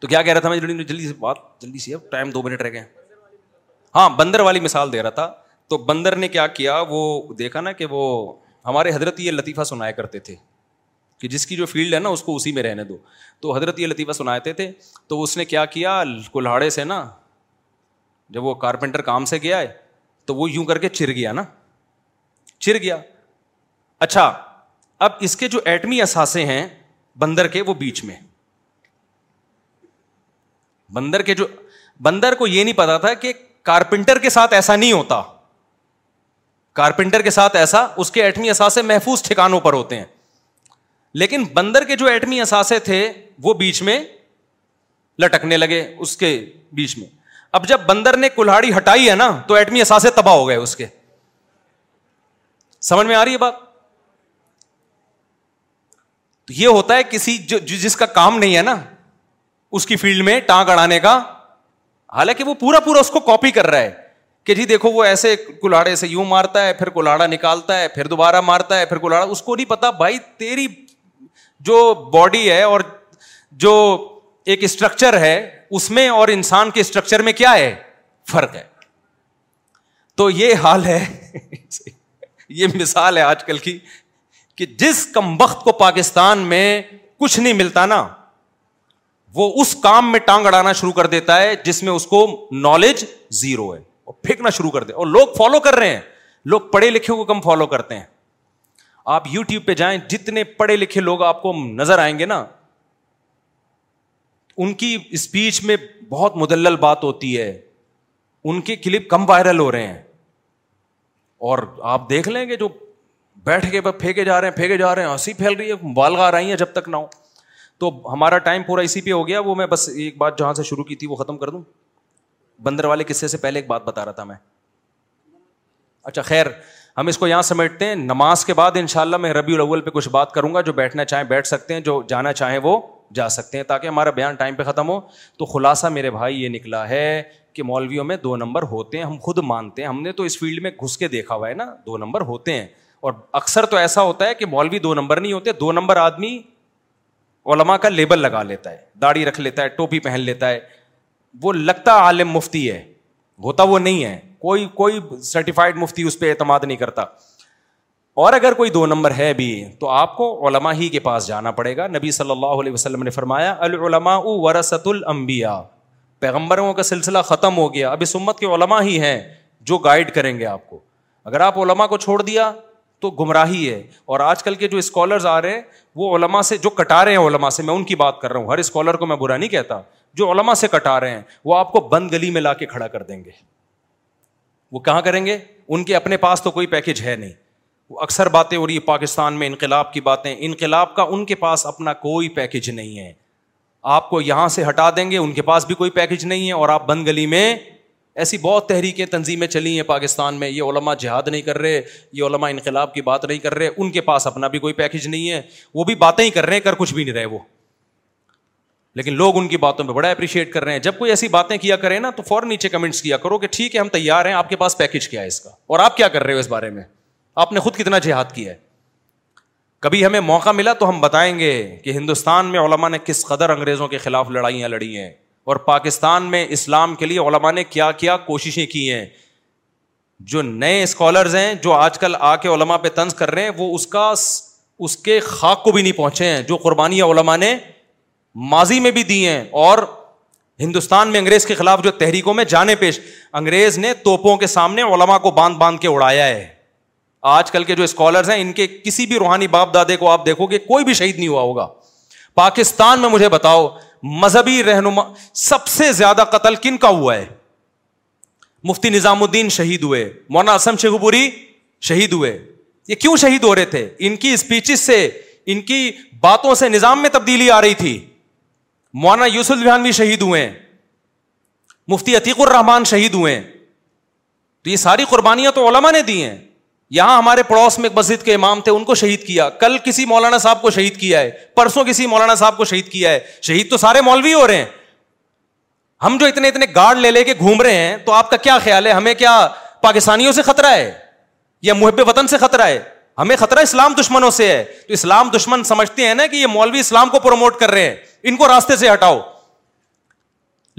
تو کیا کہہ رہا تھا میں جلدی سے بات جلدی سی اب ٹائم دو منٹ رہ گئے ہاں بندر والی مثال دے رہا تھا تو بندر نے کیا کیا وہ دیکھا نا کہ وہ ہمارے حضرت یہ لطیفہ سنایا کرتے تھے کہ جس کی جو فیلڈ ہے نا اس کو اسی میں رہنے دو تو حضرت یہ لطیفہ سناتے تھے تو اس نے کیا کیا کلاڑے سے نا جب وہ کارپینٹر کام سے گیا ہے تو وہ یوں کر کے چر گیا نا چر گیا اچھا اب اس کے جو ایٹمی اثاثے ہیں بندر کے وہ بیچ میں بندر کے جو بندر کو یہ نہیں پتا تھا کہ کارپینٹر کے ساتھ ایسا نہیں ہوتا کارپینٹر کے ساتھ ایسا اس کے ایٹمی اثاثے محفوظ ٹھکانوں پر ہوتے ہیں لیکن بندر کے جو ایٹمی اثاثے تھے وہ بیچ میں لٹکنے لگے اس کے بیچ میں اب جب بندر نے کلاڑی ہٹائی ہے نا تو ایٹمی اثاثے تباہ ہو گئے اس کے سمجھ میں آ رہی ہے بات تو یہ ہوتا ہے کسی جس کا کام نہیں ہے نا اس کی فیلڈ میں ٹانگ اڑانے کا حالانکہ وہ پورا پورا اس کو کاپی کر رہا ہے کہ جی دیکھو وہ ایسے کلاڑے سے یوں مارتا ہے پھر کلاڑا نکالتا ہے پھر دوبارہ مارتا ہے پھر کلاڑا اس کو نہیں پتا بھائی تیری جو باڈی ہے اور جو ایک اسٹرکچر ہے اس میں اور انسان کے اسٹرکچر میں کیا ہے فرق ہے تو یہ حال ہے یہ مثال ہے آج کل کی کہ جس کم وقت کو پاکستان میں کچھ نہیں ملتا نا وہ اس کام میں ٹانگ اڑانا شروع کر دیتا ہے جس میں اس کو نالج زیرو ہے اور پھینکنا شروع کر دے اور لوگ فالو کر رہے ہیں لوگ پڑھے لکھے کو کم فالو کرتے ہیں آپ یو ٹیوب پہ جائیں جتنے پڑھے لکھے لوگ آپ کو نظر آئیں گے نا ان کی اسپیچ میں بہت مدلل بات ہوتی ہے ان کے کلپ کم وائرل ہو رہے ہیں اور آپ دیکھ لیں گے جو بیٹھ کے پھینکے جا رہے ہیں پھینکے جا رہے ہیں ہنسی پھیل رہی ہے والغا آ رہی ہیں جب تک نہ ہو تو ہمارا ٹائم پورا اسی پہ ہو گیا وہ میں بس ایک بات جہاں سے شروع کی تھی وہ ختم کر دوں بندر والے قصے سے پہلے ایک بات بتا رہا تھا میں اچھا خیر ہم اس کو یہاں سمیٹتے ہیں نماز کے بعد ان شاء اللہ میں ربی الاول پہ کچھ بات کروں گا جو بیٹھنا چاہیں بیٹھ سکتے ہیں جو جانا چاہیں وہ جا سکتے ہیں تاکہ ہمارا بیان ٹائم پہ ختم ہو تو خلاصہ میرے بھائی یہ نکلا ہے کہ مولویوں میں دو نمبر ہوتے ہیں ہم خود مانتے ہیں ہم نے تو اس فیلڈ میں گھس کے دیکھا ہوا ہے نا دو نمبر ہوتے ہیں اور اکثر تو ایسا ہوتا ہے کہ مولوی دو نمبر نہیں ہوتے دو نمبر آدمی علما کا لیبل لگا لیتا ہے داڑھی رکھ لیتا ہے ٹوپی پہن لیتا ہے وہ لگتا عالم مفتی ہے ہوتا وہ نہیں ہے کوئی کوئی سرٹیفائڈ مفتی اس پہ اعتماد نہیں کرتا اور اگر کوئی دو نمبر ہے بھی تو آپ کو علما ہی کے پاس جانا پڑے گا نبی صلی اللہ علیہ وسلم نے فرمایا پیغمبروں کا سلسلہ ختم ہو گیا اب اس امت کے علما ہی ہیں جو گائڈ کریں گے آپ کو اگر آپ علما کو چھوڑ دیا تو گمراہی ہے اور آج کل کے جو اسکالرز آ رہے ہیں وہ علما سے جو کٹا رہے ہیں علما سے میں ان کی بات کر رہا ہوں ہر اسکالر کو میں برا نہیں کہتا جو علما سے کٹا رہے ہیں وہ آپ کو بند گلی میں لا کے کھڑا کر دیں گے وہ کہاں کریں گے ان کے اپنے پاس تو کوئی پیکج ہے نہیں وہ اکثر باتیں ہو رہی ہے پاکستان میں انقلاب کی باتیں انقلاب کا ان کے پاس اپنا کوئی پیکج نہیں ہے آپ کو یہاں سے ہٹا دیں گے ان کے پاس بھی کوئی پیکج نہیں ہے اور آپ بند گلی میں ایسی بہت تحریکیں تنظیمیں چلی ہیں پاکستان میں یہ علماء جہاد نہیں کر رہے یہ علماء انقلاب کی بات نہیں کر رہے ان کے پاس اپنا بھی کوئی پیکج نہیں ہے وہ بھی باتیں ہی کر رہے ہیں کر کچھ بھی نہیں رہے وہ لیکن لوگ ان کی باتوں پہ بڑا اپریشیٹ کر رہے ہیں جب کوئی ایسی باتیں کیا کرے نا تو فوراً نیچے کمنٹس کیا کرو کہ ٹھیک ہے ہم تیار ہیں آپ کے پاس پیکج کیا ہے اس کا اور آپ کیا کر رہے ہو اس بارے میں آپ نے خود کتنا جہاد کیا ہے کبھی ہمیں موقع ملا تو ہم بتائیں گے کہ ہندوستان میں علماء نے کس قدر انگریزوں کے خلاف لڑائیاں لڑی ہیں اور پاکستان میں اسلام کے لیے علما نے کیا کیا کوششیں کی ہیں جو نئے اسکالرز ہیں جو آج کل آ کے علما پہ طنز کر رہے ہیں وہ اس کا اس کے خاک کو بھی نہیں پہنچے ہیں جو قربانی علما نے ماضی میں بھی دی ہیں اور ہندوستان میں انگریز کے خلاف جو تحریکوں میں جانے پیش انگریز نے توپوں کے سامنے علما کو باندھ باندھ کے اڑایا ہے آج کل کے جو اسکالرز ہیں ان کے کسی بھی روحانی باپ دادے کو آپ دیکھو گے کوئی بھی شہید نہیں ہوا ہوگا پاکستان میں مجھے بتاؤ مذہبی رہنما سب سے زیادہ قتل کن کا ہوا ہے مفتی نظام الدین شہید ہوئے مولانا اسم شیخ شہید ہوئے یہ کیوں شہید ہو رہے تھے ان کی اسپیچز سے ان کی باتوں سے نظام میں تبدیلی آ رہی تھی مولانا یوسف بھی شہید ہوئے مفتی عتیق الرحمان شہید ہوئے تو یہ ساری قربانیاں تو علما نے دی ہیں یہاں ہمارے پڑوس میں ایک مسجد کے امام تھے ان کو شہید کیا کل کسی مولانا صاحب کو شہید کیا ہے پرسوں کسی مولانا صاحب کو شہید کیا ہے شہید تو سارے مولوی ہو رہے ہیں ہم جو اتنے اتنے گارڈ لے لے کے گھوم رہے ہیں تو آپ کا کیا خیال ہے ہمیں کیا پاکستانیوں سے خطرہ ہے یا محب وطن سے خطرہ ہے ہمیں خطرہ اسلام دشمنوں سے ہے تو اسلام دشمن سمجھتے ہیں نا کہ یہ مولوی اسلام کو پروموٹ کر رہے ہیں ان کو راستے سے ہٹاؤ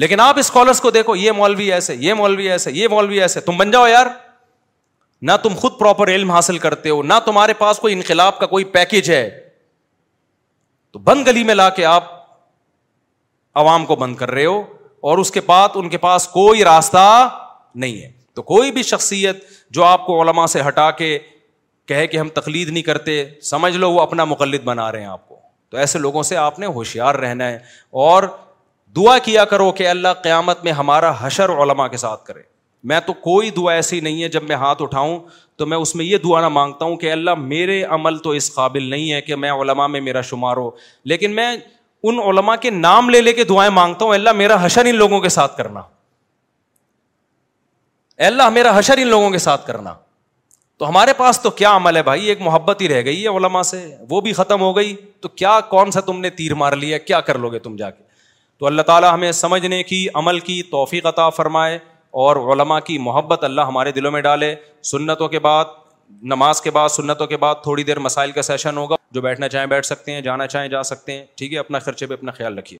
لیکن آپ اسکالرس کو دیکھو یہ مولوی ایسے یہ مولوی ایسے یہ مولوی ایسے تم بن جاؤ یار نہ تم خود پراپر علم حاصل کرتے ہو نہ تمہارے پاس کوئی انقلاب کا کوئی پیکج ہے تو بند گلی میں لا کے آپ عوام کو بند کر رہے ہو اور اس کے بعد ان کے پاس کوئی راستہ نہیں ہے تو کوئی بھی شخصیت جو آپ کو علما سے ہٹا کے کہے کہ ہم تقلید نہیں کرتے سمجھ لو وہ اپنا مقلد بنا رہے ہیں آپ کو تو ایسے لوگوں سے آپ نے ہوشیار رہنا ہے اور دعا کیا کرو کہ اللہ قیامت میں ہمارا حشر علما کے ساتھ کرے میں تو کوئی دعا ایسی نہیں ہے جب میں ہاتھ اٹھاؤں تو میں اس میں یہ دعا نہ مانگتا ہوں کہ اللہ میرے عمل تو اس قابل نہیں ہے کہ میں علماء میں میرا شمار ہو لیکن میں ان علماء کے نام لے لے کے دعائیں مانگتا ہوں اللہ میرا حشر ان لوگوں کے ساتھ کرنا اللہ میرا حشر ان لوگوں کے ساتھ کرنا تو ہمارے پاس تو کیا عمل ہے بھائی ایک محبت ہی رہ گئی ہے علما سے وہ بھی ختم ہو گئی تو کیا کون سا تم نے تیر مار لیا کیا کر لو گے تم جا کے تو اللہ تعالیٰ ہمیں سمجھنے کی عمل کی توفیق عطا فرمائے اور علماء کی محبت اللہ ہمارے دلوں میں ڈالے سنتوں کے بعد نماز کے بعد سنتوں کے بعد تھوڑی دیر مسائل کا سیشن ہوگا جو بیٹھنا چاہیں بیٹھ سکتے ہیں جانا چاہیں جا سکتے ہیں ٹھیک ہے اپنا خرچے پہ اپنا خیال رکھیے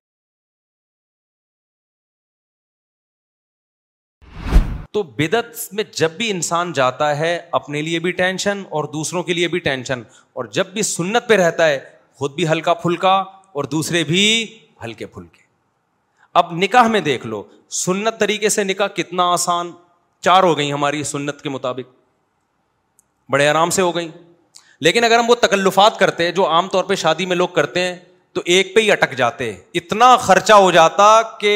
تو بدت میں جب بھی انسان جاتا ہے اپنے لیے بھی ٹینشن اور دوسروں کے لیے بھی ٹینشن اور جب بھی سنت پہ رہتا ہے خود بھی ہلکا پھلکا اور دوسرے بھی ہلکے پھلکے اب نکاح میں دیکھ لو سنت طریقے سے نکاح کتنا آسان چار ہو گئی ہماری سنت کے مطابق بڑے آرام سے ہو گئیں لیکن اگر ہم وہ تکلفات کرتے جو عام طور پہ شادی میں لوگ کرتے ہیں تو ایک پہ ہی اٹک جاتے اتنا خرچہ ہو جاتا کہ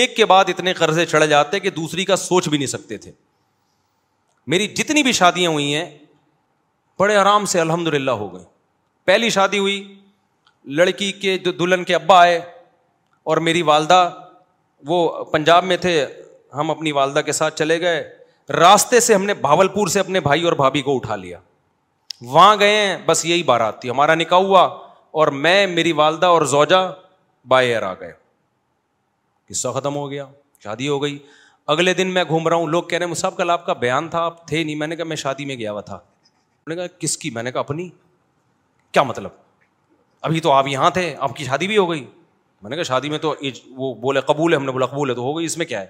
ایک کے بعد اتنے قرضے چڑھ جاتے کہ دوسری کا سوچ بھی نہیں سکتے تھے میری جتنی بھی شادیاں ہوئی ہیں بڑے آرام سے الحمد للہ ہو گئے پہلی شادی ہوئی لڑکی کے جو دلہن کے ابا آئے اور میری والدہ وہ پنجاب میں تھے ہم اپنی والدہ کے ساتھ چلے گئے راستے سے ہم نے بھاول پور سے اپنے بھائی اور بھابھی کو اٹھا لیا وہاں گئے ہیں بس یہی بار آتی ہمارا نکاح ہوا اور میں میری والدہ اور زوجا بائی ایئر آ گئے قصہ ختم ہو گیا شادی ہو گئی اگلے دن میں گھوم رہا ہوں لوگ کہہ رہے ہیں مسابق کل آپ کا بیان تھا آپ تھے نہیں میں نے کہا میں شادی میں گیا ہوا تھا کس کی میں نے کہا اپنی کیا مطلب ابھی تو آپ یہاں تھے آپ کی شادی بھی ہو گئی میں نے کہا شادی میں تو وہ بولے قبول ہے ہم نے بولا قبول ہے تو ہو گئی اس میں کیا ہے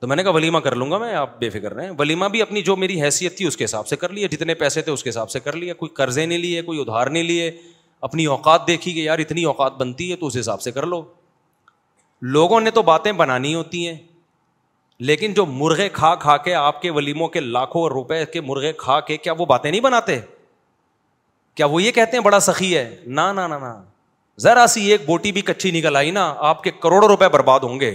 تو میں نے کہا ولیمہ کر لوں گا میں آپ بے فکر رہے ہیں ولیمہ بھی اپنی جو میری حیثیت تھی اس کے حساب سے کر لیے جتنے پیسے تھے اس کے حساب سے کر لیا کوئی قرضے نہیں لیے کوئی ادھار نہیں لیے اپنی اوقات دیکھی کہ یار اتنی اوقات بنتی ہے تو اس حساب سے کر لو لوگوں نے تو باتیں بنانی ہوتی ہیں لیکن جو مرغے کھا کھا کے آپ کے ولیموں کے لاکھوں روپے کے مرغے کھا کے کیا وہ باتیں نہیں بناتے کیا وہ یہ کہتے ہیں بڑا سخی ہے نہ نہ نہ ذرا سی ایک بوٹی بھی کچی نکل آئی نا آپ کے کروڑوں روپے برباد ہوں گے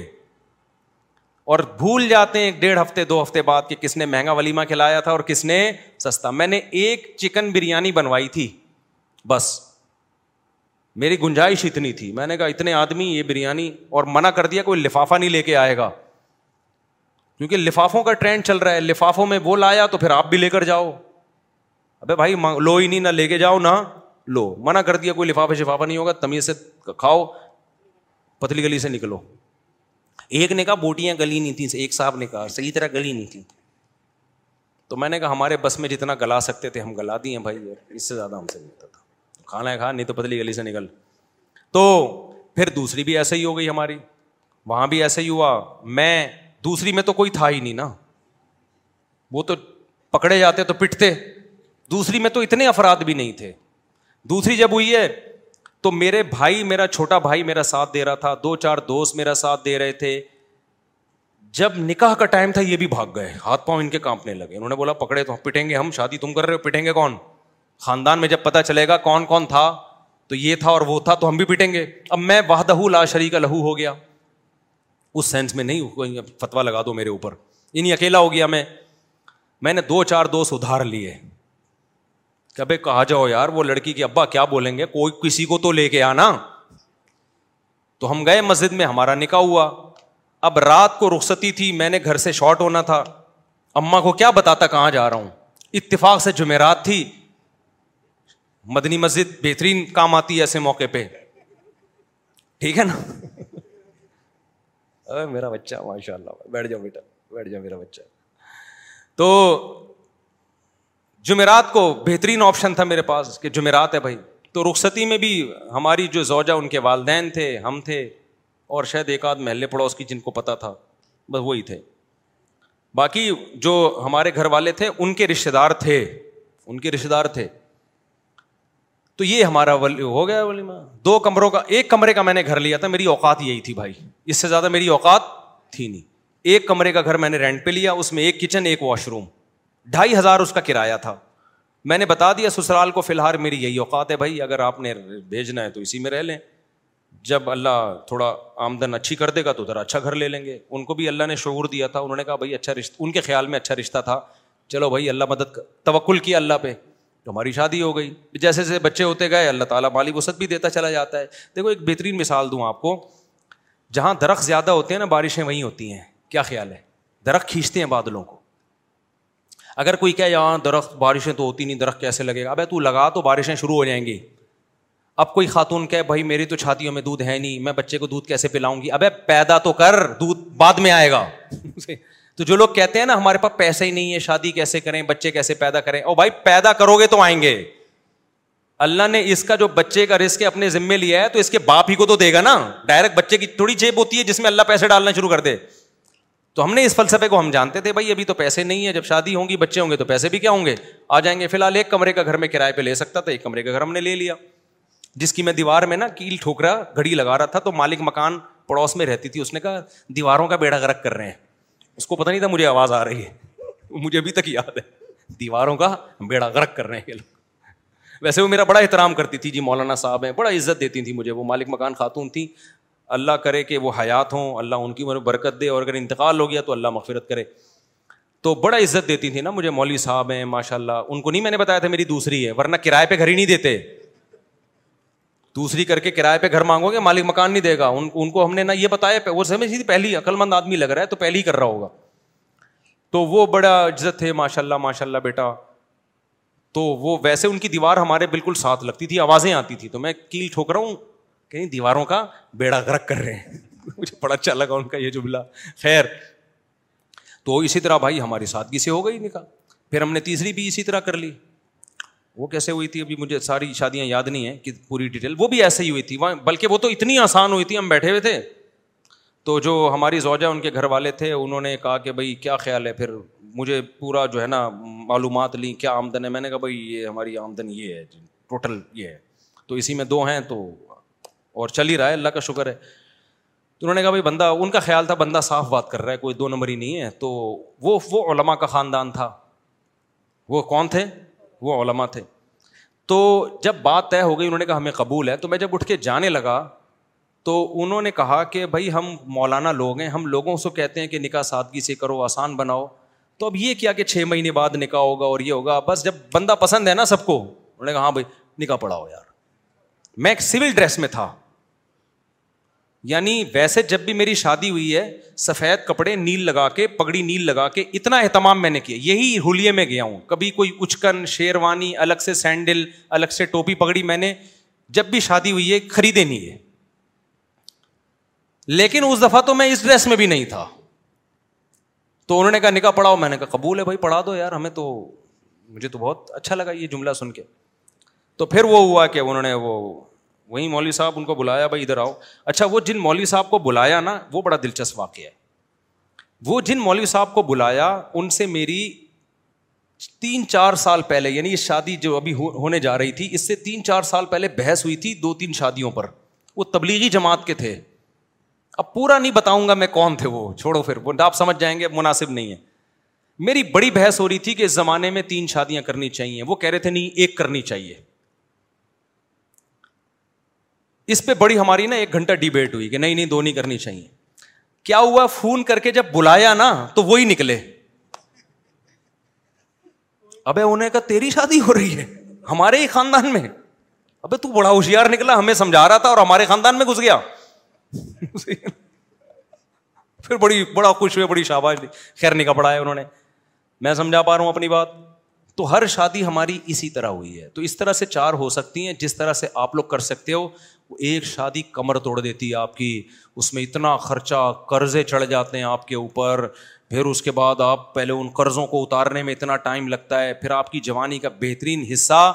اور بھول جاتے ہیں ایک ڈیڑھ ہفتے دو ہفتے بعد کہ کس نے مہنگا ولیمہ کھلایا تھا اور کس نے سستا میں نے ایک چکن بریانی بنوائی تھی بس میری گنجائش اتنی تھی میں نے کہا اتنے آدمی یہ بریانی اور منع کر دیا کوئی لفافہ نہیں لے کے آئے گا کیونکہ لفافوں کا ٹرینڈ چل رہا ہے لفافوں میں وہ لایا تو پھر آپ بھی لے کر جاؤ ابھی بھائی لو ہی نہیں نہ لے کے جاؤ نہ لو منع کر دیا کوئی لفافہ شفافہ نہیں ہوگا تمیز سے کھاؤ پتلی گلی سے نکلو ایک نے کہا بوٹیاں گلی نہیں تھیں ایک صاحب نے کہا صحیح طرح گلی نہیں تھی تو میں نے کہا ہمارے بس میں جتنا گلا سکتے تھے ہم گلا دیے بھائی اس سے زیادہ ہم سے نہیں ہوتا تھا کھانا ہے کھا نہیں تو پتلی گلی سے نکل تو پھر دوسری بھی ایسا ہی ہو گئی ہماری وہاں بھی ایسا ہی ہوا میں دوسری میں تو کوئی تھا ہی نہیں نا وہ تو پکڑے جاتے تو پٹتے دوسری میں تو اتنے افراد بھی نہیں تھے دوسری جب ہوئی ہے تو میرے بھائی میرا چھوٹا بھائی میرا ساتھ دے رہا تھا دو چار دوست میرا ساتھ دے رہے تھے جب نکاح کا ٹائم تھا یہ بھی بھاگ گئے ہاتھ پاؤں ان کے کانپنے لگے انہوں نے بولا پکڑے تو پٹیں گے ہم شادی تم کر رہے ہو پٹیں گے کون خاندان میں جب پتا چلے گا کون کون تھا تو یہ تھا اور وہ تھا تو ہم بھی پٹیں گے اب میں واہدہ لا کا لہو ہو گیا اس سینس میں نہیں فتوا لگا دو میرے اوپر یعنی اکیلا ہو گیا میں میں نے دو چار دوست ادھار لیے کہ ابھی کہا جاؤ یار وہ لڑکی کے ابا کیا بولیں گے کوئی کسی کو تو لے کے آنا تو ہم گئے مسجد میں ہمارا نکاح ہوا اب رات کو رخصتی تھی میں نے گھر سے شارٹ ہونا تھا اما کو کیا بتاتا کہاں جا رہا ہوں اتفاق سے جمعرات تھی مدنی مسجد بہترین کام آتی ہے ایسے موقع پہ ٹھیک ہے نا میرا بچہ ماشاء اللہ بیٹھ جاؤ بیٹا بیٹھ جاؤ میرا بچہ تو جمعرات کو بہترین آپشن تھا میرے پاس کہ جمعرات ہے بھائی تو رخصتی میں بھی ہماری جو زوجا ان کے والدین تھے ہم تھے اور شاید ایک آدھ محلے پڑوس کی جن کو پتہ تھا بس وہی تھے باقی جو ہمارے گھر والے تھے ان کے رشتے دار تھے ان کے رشتے دار تھے تو یہ ہمارا ہو گیا ولیمہ دو کمروں کا ایک کمرے کا میں نے گھر لیا تھا میری اوقات یہی تھی بھائی اس سے زیادہ میری اوقات تھی نہیں ایک کمرے کا گھر میں نے رینٹ پہ لیا اس میں ایک کچن ایک واش روم ڈھائی ہزار اس کا کرایہ تھا میں نے بتا دیا سسرال کو فی الحال میری یہی اوقات ہے بھائی اگر آپ نے بھیجنا ہے تو اسی میں رہ لیں جب اللہ تھوڑا آمدن اچھی کر دے گا تو ادھر اچھا گھر لے لیں گے ان کو بھی اللہ نے شعور دیا تھا انہوں نے کہا بھائی اچھا رشتہ ان کے خیال میں اچھا رشتہ تھا چلو بھائی اللہ مدد توکل کیا اللہ پہ تو ہماری شادی ہو گئی جیسے جیسے بچے ہوتے گئے اللہ تعالیٰ مالی وسط بھی دیتا چلا جاتا ہے دیکھو ایک بہترین مثال دوں آپ کو جہاں درخت زیادہ ہوتے ہیں نا بارشیں وہیں ہوتی ہیں کیا خیال ہے درخت کھینچتے ہیں بادلوں کو اگر کوئی کہے یہاں درخت بارشیں تو ہوتی نہیں درخت کیسے لگے گا ابے تو لگا تو بارشیں شروع ہو جائیں گی اب کوئی خاتون کہ بھائی میری تو چھاتیوں میں دودھ ہے نہیں میں بچے کو دودھ کیسے پلاؤں گی ابے پیدا تو کر دودھ بعد میں آئے گا تو جو لوگ کہتے ہیں نا ہمارے پاس پیسے ہی نہیں ہے شادی کیسے کریں بچے کیسے پیدا کریں اور بھائی پیدا کرو گے تو آئیں گے اللہ نے اس کا جو بچے کا رسک اپنے ذمے لیا ہے تو اس کے باپ ہی کو تو دے گا نا ڈائریکٹ بچے کی تھوڑی جیب ہوتی ہے جس میں اللہ پیسے ڈالنا شروع کر دے تو ہم نے اس فلسفے کو ہم جانتے تھے بھائی ابھی تو پیسے نہیں ہے جب شادی ہوں گی بچے ہوں گے تو پیسے بھی کیا ہوں گے آ جائیں گے فی الحال ایک کمرے کا گھر میں کرایہ پہ لے سکتا تھا ایک کمرے کا گھر ہم نے لے لیا جس کی میں دیوار میں نا کیل ٹھوکرا گھڑی لگا رہا تھا تو مالک مکان پڑوس میں رہتی تھی اس نے کہا دیواروں کا بیڑا گرک کر رہے ہیں اس کو پتا نہیں تھا مجھے آواز آ رہی ہے مجھے ابھی تک یاد ہے دیواروں کا بیڑا گرک کر رہے ہیں یہ ویسے وہ میرا بڑا احترام کرتی تھی جی مولانا صاحب ہیں بڑا عزت دیتی تھی مجھے وہ مالک مکان خاتون تھیں اللہ کرے کہ وہ حیات ہوں اللہ ان کی برکت دے اور اگر انتقال ہو گیا تو اللہ مغفرت کرے تو بڑا عزت دیتی تھی نا مجھے مولوی صاحب ہیں ماشاء اللہ ان کو نہیں میں نے بتایا تھا میری دوسری ہے ورنہ کرائے پہ گھر ہی نہیں دیتے دوسری کر کے کرائے پہ گھر مانگو گے مالک مکان نہیں دے گا ان ان کو ہم نے نہ یہ بتایا وہ سمجھ نہیں تھی پہلی مند آدمی لگ رہا ہے تو پہلے ہی کر رہا ہوگا تو وہ بڑا عزت تھے ماشاء اللہ ماشاء اللہ بیٹا تو وہ ویسے ان کی دیوار ہمارے بالکل ساتھ لگتی تھی آوازیں آتی تھی تو میں کیل ٹھوک رہا ہوں کہیں دیواروں کا بیڑا گرک کر رہے ہیں مجھے بڑا اچھا لگا ان کا یہ جملہ خیر تو اسی طرح بھائی ہماری سادگی سے ہو گئی نکاح پھر ہم نے تیسری بھی اسی طرح کر لی وہ کیسے ہوئی تھی ابھی مجھے ساری شادیاں یاد نہیں ہیں کہ پوری ڈیٹیل وہ بھی ایسے ہی ہوئی تھی بلکہ وہ تو اتنی آسان ہوئی تھی ہم بیٹھے ہوئے تھے تو جو ہماری زوجہ ان کے گھر والے تھے انہوں نے کہا کہ بھائی کیا خیال ہے پھر مجھے پورا جو ہے نا معلومات لیں کیا آمدن ہے میں نے کہا بھائی یہ ہماری آمدن یہ ہے جی، ٹوٹل یہ ہے تو اسی میں دو ہیں تو اور چل ہی رہا ہے اللہ کا شکر ہے تو انہوں نے کہا بھائی بندہ ان کا خیال تھا بندہ صاف بات کر رہا ہے کوئی دو نمبر ہی نہیں ہے تو وہ وہ علماء کا خاندان تھا وہ کون تھے وہ علماء تھے تو جب بات طے ہو گئی انہوں نے کہا ہمیں قبول ہے تو میں جب اٹھ کے جانے لگا تو انہوں نے کہا کہ بھائی ہم مولانا لوگ ہیں ہم لوگوں سے کہتے ہیں کہ نکاح سادگی سے کرو آسان بناؤ تو اب یہ کیا کہ چھ مہینے بعد نکاح ہوگا اور یہ ہوگا بس جب بندہ پسند ہے نا سب کو انہوں نے کہا ہاں بھائی نکاح پڑھاؤ یار میں ایک سول ڈریس میں تھا یعنی ویسے جب بھی میری شادی ہوئی ہے سفید کپڑے نیل لگا کے پگڑی نیل لگا کے اتنا اہتمام میں نے کیا یہی ہولیے میں گیا ہوں کبھی کوئی اچکن شیروانی الگ سے سینڈل الگ سے ٹوپی پگڑی میں نے جب بھی شادی ہوئی ہے خریدے نہیں ہے لیکن اس دفعہ تو میں اس ڈریس میں بھی نہیں تھا تو انہوں نے کہا نکاح پڑھاؤ میں نے کہا قبول ہے بھائی پڑھا دو یار ہمیں تو مجھے تو بہت اچھا لگا یہ جملہ سن کے تو پھر وہ ہوا کہ انہوں نے وہ وہیں مولوی صاحب ان کو بلایا بھائی ادھر آؤ اچھا وہ جن مولوی صاحب کو بلایا نا وہ بڑا دلچسپ واقعہ ہے وہ جن مولوی صاحب کو بلایا ان سے میری تین چار سال پہلے یعنی یہ شادی جو ابھی ہونے جا رہی تھی اس سے تین چار سال پہلے بحث ہوئی تھی دو تین شادیوں پر وہ تبلیغی جماعت کے تھے اب پورا نہیں بتاؤں گا میں کون تھے وہ چھوڑو پھر وہ آپ سمجھ جائیں گے مناسب نہیں ہے میری بڑی بحث ہو رہی تھی کہ اس زمانے میں تین شادیاں کرنی چاہیے وہ کہہ رہے تھے نہیں ایک کرنی چاہیے اس پہ بڑی ہماری نا ایک گھنٹہ ڈیبیٹ ہوئی کہ نہیں نہیں دو نہیں کرنی چاہیے کیا ہوا فون کر کے جب بلایا نا تو وہی نکلے انہیں تیری شادی ہو رہی ہے ہمارے ہی خاندان میں تو بڑا ہوشیار نکلا ہمیں سمجھا رہا تھا اور ہمارے خاندان میں گھس گیا پھر بڑی بڑا خوش ہوئے بڑی شاباش دی خیر نکاح پڑا ہے میں سمجھا پا رہا ہوں اپنی بات تو ہر شادی ہماری اسی طرح ہوئی ہے تو اس طرح سے چار ہو سکتی ہیں جس طرح سے آپ لوگ کر سکتے ہو ایک شادی کمر توڑ دیتی ہے آپ کی اس میں اتنا خرچہ قرضے چڑھ جاتے ہیں آپ کے اوپر پھر اس کے بعد آپ پہلے ان قرضوں کو اتارنے میں اتنا ٹائم لگتا ہے پھر آپ کی جوانی کا بہترین حصہ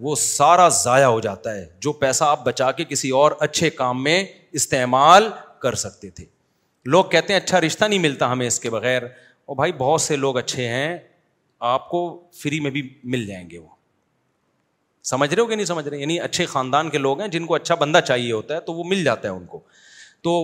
وہ سارا ضائع ہو جاتا ہے جو پیسہ آپ بچا کے کسی اور اچھے کام میں استعمال کر سکتے تھے لوگ کہتے ہیں اچھا رشتہ نہیں ملتا ہمیں اس کے بغیر اور بھائی بہت سے لوگ اچھے ہیں آپ کو فری میں بھی مل جائیں گے وہ سمجھ رہے ہو کہ نہیں سمجھ رہے یعنی اچھے خاندان کے لوگ ہیں جن کو اچھا بندہ چاہیے ہوتا ہے تو وہ مل جاتا ہے ان کو تو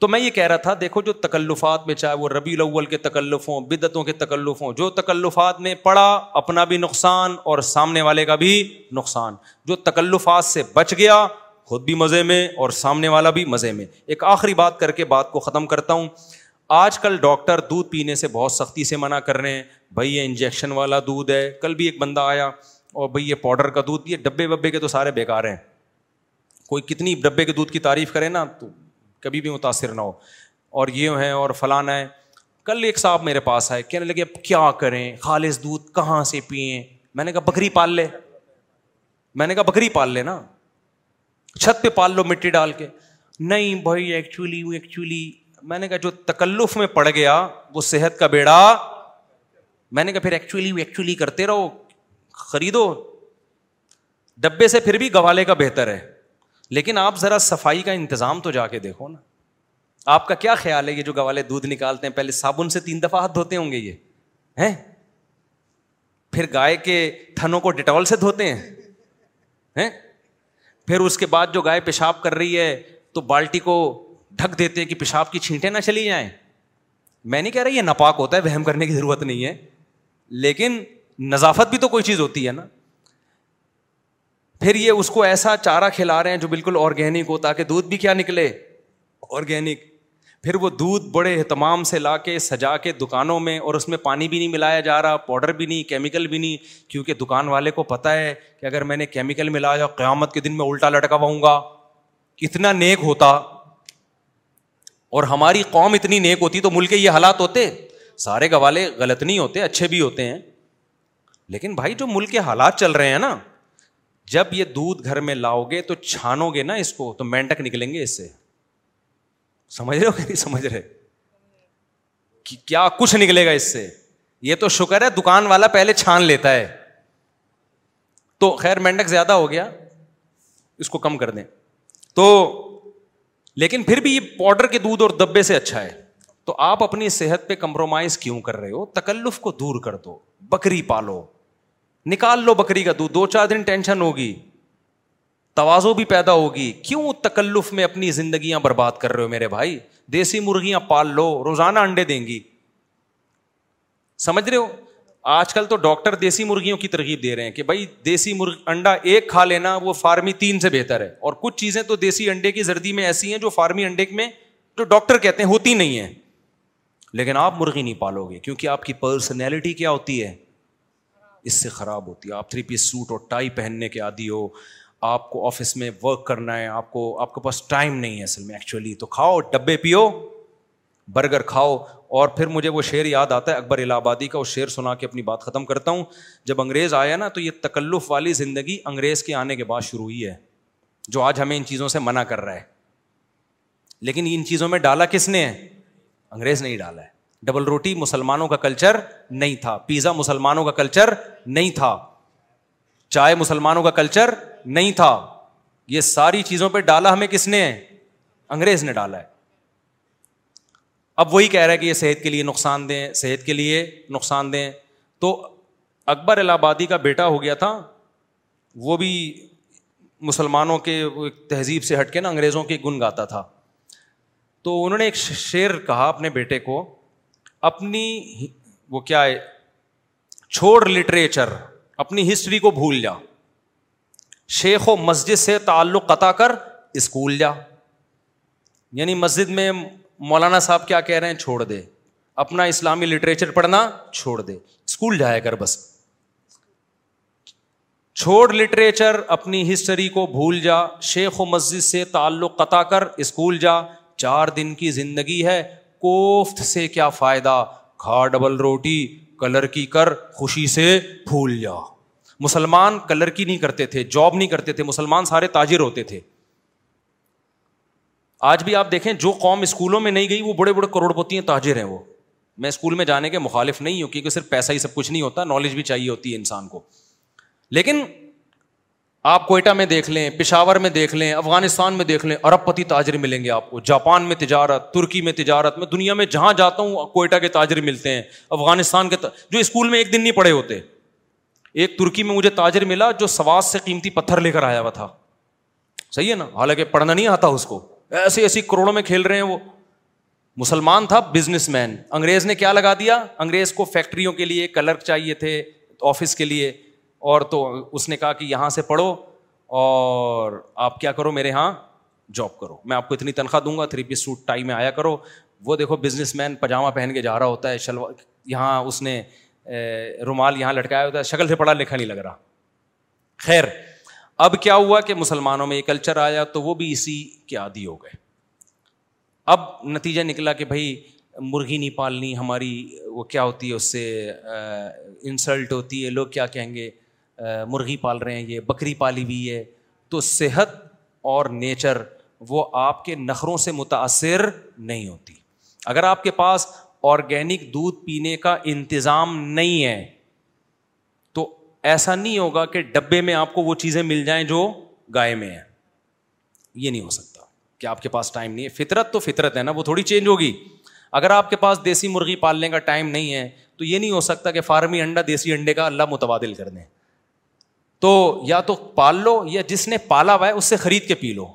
تو میں یہ کہہ رہا تھا دیکھو جو تکلفات میں چاہے وہ ربی الاول کے تکلف ہوں بدتوں کے تکلف ہوں جو تکلفات میں پڑا اپنا بھی نقصان اور سامنے والے کا بھی نقصان جو تکلفات سے بچ گیا خود بھی مزے میں اور سامنے والا بھی مزے میں ایک آخری بات کر کے بات کو ختم کرتا ہوں آج کل ڈاکٹر دودھ پینے سے بہت سختی سے منع کر رہے ہیں بھائی یہ انجیکشن والا دودھ ہے کل بھی ایک بندہ آیا اور بھائی یہ پاؤڈر کا دودھ یہ ڈبے وبے کے تو سارے بیکار ہیں کوئی کتنی ڈبے کے دودھ کی تعریف کرے نا تو کبھی بھی متاثر نہ ہو اور یہ ہیں اور فلانا ہے کل ایک صاحب میرے پاس آئے کہنے لگے اب کیا کریں خالص دودھ کہاں سے پئیں میں نے کہا بکری پال لے میں نے کہا بکری پال لے نا چھت پہ پال لو مٹی ڈال کے نہیں بھائی ایکچولی وہ ایکچولی میں نے کہا جو تکلف میں پڑ گیا وہ صحت کا بیڑا میں نے کہا پھر ایکچولی ایکچولی کرتے رہو خریدو ڈبے سے پھر بھی گوالے کا بہتر ہے لیکن آپ ذرا صفائی کا انتظام تو جا کے دیکھو نا آپ کا کیا خیال ہے یہ جو گوالے دودھ نکالتے ہیں پہلے صابن سے تین دفعہ ہاتھ دھوتے ہوں گے یہ ہے پھر گائے کے تھنوں کو ڈیٹول سے دھوتے ہیں پھر اس کے بعد جو گائے پیشاب کر رہی ہے تو بالٹی کو ڈھک دیتے ہیں کہ پیشاب کی چھینٹیں نہ چلی جائیں میں نہیں کہہ رہا یہ ناپاک ہوتا ہے وہم کرنے کی ضرورت نہیں ہے لیکن نزافت بھی تو کوئی چیز ہوتی ہے نا پھر یہ اس کو ایسا چارہ کھلا رہے ہیں جو بالکل آرگینک ہو تاکہ دودھ بھی کیا نکلے آرگینک پھر وہ دودھ بڑے اہتمام سے لا کے سجا کے دکانوں میں اور اس میں پانی بھی نہیں ملایا جا رہا پاؤڈر بھی نہیں کیمیکل بھی نہیں کیونکہ دکان والے کو پتا ہے کہ اگر میں نے کیمیکل ملایا قیامت کے دن میں الٹا لٹکواؤں گا کتنا نیک ہوتا اور ہماری قوم اتنی نیک ہوتی تو ملک کے یہ حالات ہوتے سارے گوالے غلط نہیں ہوتے اچھے بھی ہوتے ہیں لیکن بھائی جو ملک کے حالات چل رہے ہیں نا جب یہ دودھ گھر میں لاؤ گے تو چھانو گے نا اس کو تو مینٹک نکلیں گے اس سے سمجھ سمجھ رہے رہے ہو کہ نہیں کہ کیا کچھ نکلے گا اس سے یہ تو شکر ہے دکان والا پہلے چھان لیتا ہے تو خیر زیادہ ہو گیا اس کو کم کر دیں تو لیکن پھر بھی یہ پاؤڈر کے دودھ اور دبے سے اچھا ہے تو آپ اپنی صحت پہ کمپرومائز کیوں کر رہے ہو تکلف کو دور کر دو بکری پالو نکال لو بکری کا دودھ دو چار دن ٹینشن ہوگی توازو بھی پیدا ہوگی کیوں تکلف میں اپنی زندگیاں برباد کر رہے ہو میرے بھائی دیسی مرغیاں پال لو روزانہ انڈے دیں گی سمجھ رہے ہو آج کل تو ڈاکٹر دیسی مرغیوں کی ترغیب دے رہے ہیں کہ بھائی دیسی مرغ انڈا ایک کھا لینا وہ فارمی تین سے بہتر ہے اور کچھ چیزیں تو دیسی انڈے کی زردی میں ایسی ہیں جو فارمی انڈے میں جو ڈاکٹر کہتے ہیں ہوتی نہیں ہے لیکن آپ مرغی نہیں پالو گے کیونکہ آپ کی پرسنالٹی کیا ہوتی ہے اس سے خراب ہوتی ہے آپ تھری پیس سوٹ اور ٹائی پہننے کے عادی ہو آپ کو آفس میں ورک کرنا ہے آپ کو آپ کے پاس ٹائم نہیں ہے اصل میں ایکچولی تو کھاؤ ڈبے پیو برگر کھاؤ اور پھر مجھے وہ شعر یاد آتا ہے اکبر الہ آبادی کا وہ شعر سنا کے اپنی بات ختم کرتا ہوں جب انگریز آیا نا تو یہ تکلف والی زندگی انگریز کے آنے کے بعد شروع ہوئی ہے جو آج ہمیں ان چیزوں سے منع کر رہا ہے لیکن ان چیزوں میں ڈالا کس نے ہے انگریز نے ہی ڈالا ہے ڈبل روٹی مسلمانوں کا کلچر نہیں تھا پیزا مسلمانوں کا کلچر نہیں تھا چائے مسلمانوں کا کلچر نہیں تھا یہ ساری چیزوں پہ ڈالا ہمیں کس نے انگریز نے ڈالا ہے اب وہی کہہ رہا ہے کہ یہ صحت کے لیے نقصان دیں صحت کے لیے نقصان دیں تو اکبر الہ آبادی کا بیٹا ہو گیا تھا وہ بھی مسلمانوں کے تہذیب سے ہٹ کے نا انگریزوں کے گن گاتا تھا تو انہوں نے ایک شعر کہا اپنے بیٹے کو اپنی وہ کیا ہے چھوڑ لٹریچر اپنی ہسٹری کو بھول جا شیخ و مسجد سے تعلق قطع کر اسکول جا یعنی مسجد میں مولانا صاحب کیا کہہ رہے ہیں چھوڑ دے اپنا اسلامی لٹریچر پڑھنا چھوڑ دے اسکول جایا کر بس چھوڑ لٹریچر اپنی ہسٹری کو بھول جا شیخ و مسجد سے تعلق قطع کر اسکول جا چار دن کی زندگی ہے کوفت سے کیا فائدہ کھا ڈبل روٹی کلر کی کر خوشی سے پھول جا مسلمان کلر کی نہیں کرتے تھے جاب نہیں کرتے تھے مسلمان سارے تاجر ہوتے تھے آج بھی آپ دیکھیں جو قوم اسکولوں میں نہیں گئی وہ بڑے بڑے کروڑ پتی ہیں تاجر ہیں وہ میں اسکول میں جانے کے مخالف نہیں ہوں کیونکہ صرف پیسہ ہی سب کچھ نہیں ہوتا نالج بھی چاہیے ہوتی ہے انسان کو لیکن آپ کوئٹہ میں دیکھ لیں پشاور میں دیکھ لیں افغانستان میں دیکھ لیں ارب پتی تاجر ملیں گے آپ کو جاپان میں تجارت ترکی میں تجارت میں دنیا میں جہاں جاتا ہوں کوئٹہ کے تاجر ملتے ہیں افغانستان کے جو اسکول میں ایک دن نہیں پڑھے ہوتے ایک ترکی میں مجھے تاجر ملا جو سواد سے قیمتی پتھر لے کر آیا ہوا تھا صحیح ہے نا حالانکہ پڑھنا نہیں آتا اس کو ایسے ایسی کروڑوں میں کھیل رہے ہیں وہ مسلمان تھا بزنس مین انگریز نے کیا لگا دیا انگریز کو فیکٹریوں کے لیے کلرک چاہیے تھے آفس کے لیے اور تو اس نے کہا کہ یہاں سے پڑھو اور آپ کیا کرو میرے یہاں جاب کرو میں آپ کو اتنی تنخواہ دوں گا تھری پیس سوٹ ٹائی میں آیا کرو وہ دیکھو بزنس مین پاجامہ پہن کے جا رہا ہوتا ہے شلوار یہاں اس نے رومال یہاں لٹکایا ہوتا ہے شکل سے پڑھا لکھا نہیں لگ رہا خیر اب کیا ہوا کہ مسلمانوں میں یہ کلچر آیا تو وہ بھی اسی کے عادی ہو گئے اب نتیجہ نکلا کہ بھائی مرغی نہیں پالنی ہماری وہ کیا ہوتی ہے اس سے انسلٹ ہوتی ہے لوگ کیا کہیں گے مرغی پال رہے ہیں یہ بکری پالی ہوئی ہے تو صحت اور نیچر وہ آپ کے نخروں سے متاثر نہیں ہوتی اگر آپ کے پاس آرگینک دودھ پینے کا انتظام نہیں ہے تو ایسا نہیں ہوگا کہ ڈبے میں آپ کو وہ چیزیں مل جائیں جو گائے میں ہیں یہ نہیں ہو سکتا کہ آپ کے پاس ٹائم نہیں ہے فطرت تو فطرت ہے نا وہ تھوڑی چینج ہوگی اگر آپ کے پاس دیسی مرغی پالنے کا ٹائم نہیں ہے تو یہ نہیں ہو سکتا کہ فارمی انڈا دیسی انڈے کا اللہ متبادل کر دیں تو یا تو پال لو یا جس نے پالا ہوا ہے اس سے خرید کے پی لو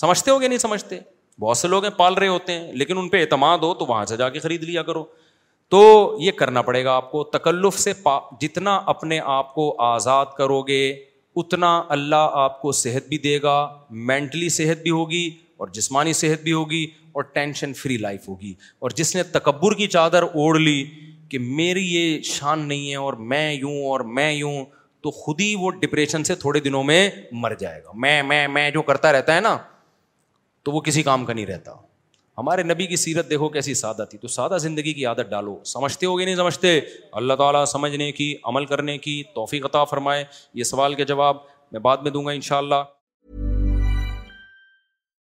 سمجھتے ہو گیا نہیں سمجھتے بہت سے لوگ ہیں پال رہے ہوتے ہیں لیکن ان پہ اعتماد ہو تو وہاں سے جا کے خرید لیا کرو تو یہ کرنا پڑے گا آپ کو تکلف سے پا جتنا اپنے آپ کو آزاد کرو گے اتنا اللہ آپ کو صحت بھی دے گا مینٹلی صحت بھی ہوگی اور جسمانی صحت بھی ہوگی اور ٹینشن فری لائف ہوگی اور جس نے تکبر کی چادر اوڑھ لی کہ میری یہ شان نہیں ہے اور میں یوں اور میں یوں تو خود ہی وہ ڈپریشن سے تھوڑے دنوں میں مر جائے گا میں میں میں جو کرتا رہتا ہے نا تو وہ کسی کام کا نہیں رہتا ہمارے نبی کی سیرت دیکھو کیسی سادہ تھی تو سادہ زندگی کی عادت ڈالو سمجھتے ہو گے نہیں سمجھتے اللہ تعالیٰ سمجھنے کی عمل کرنے کی توفیق عطا فرمائے یہ سوال کے جواب میں بعد میں دوں گا ان شاء اللہ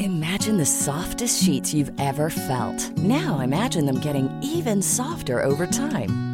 Imagine the softest sheets you've ever felt. Now imagine them getting even softer over time.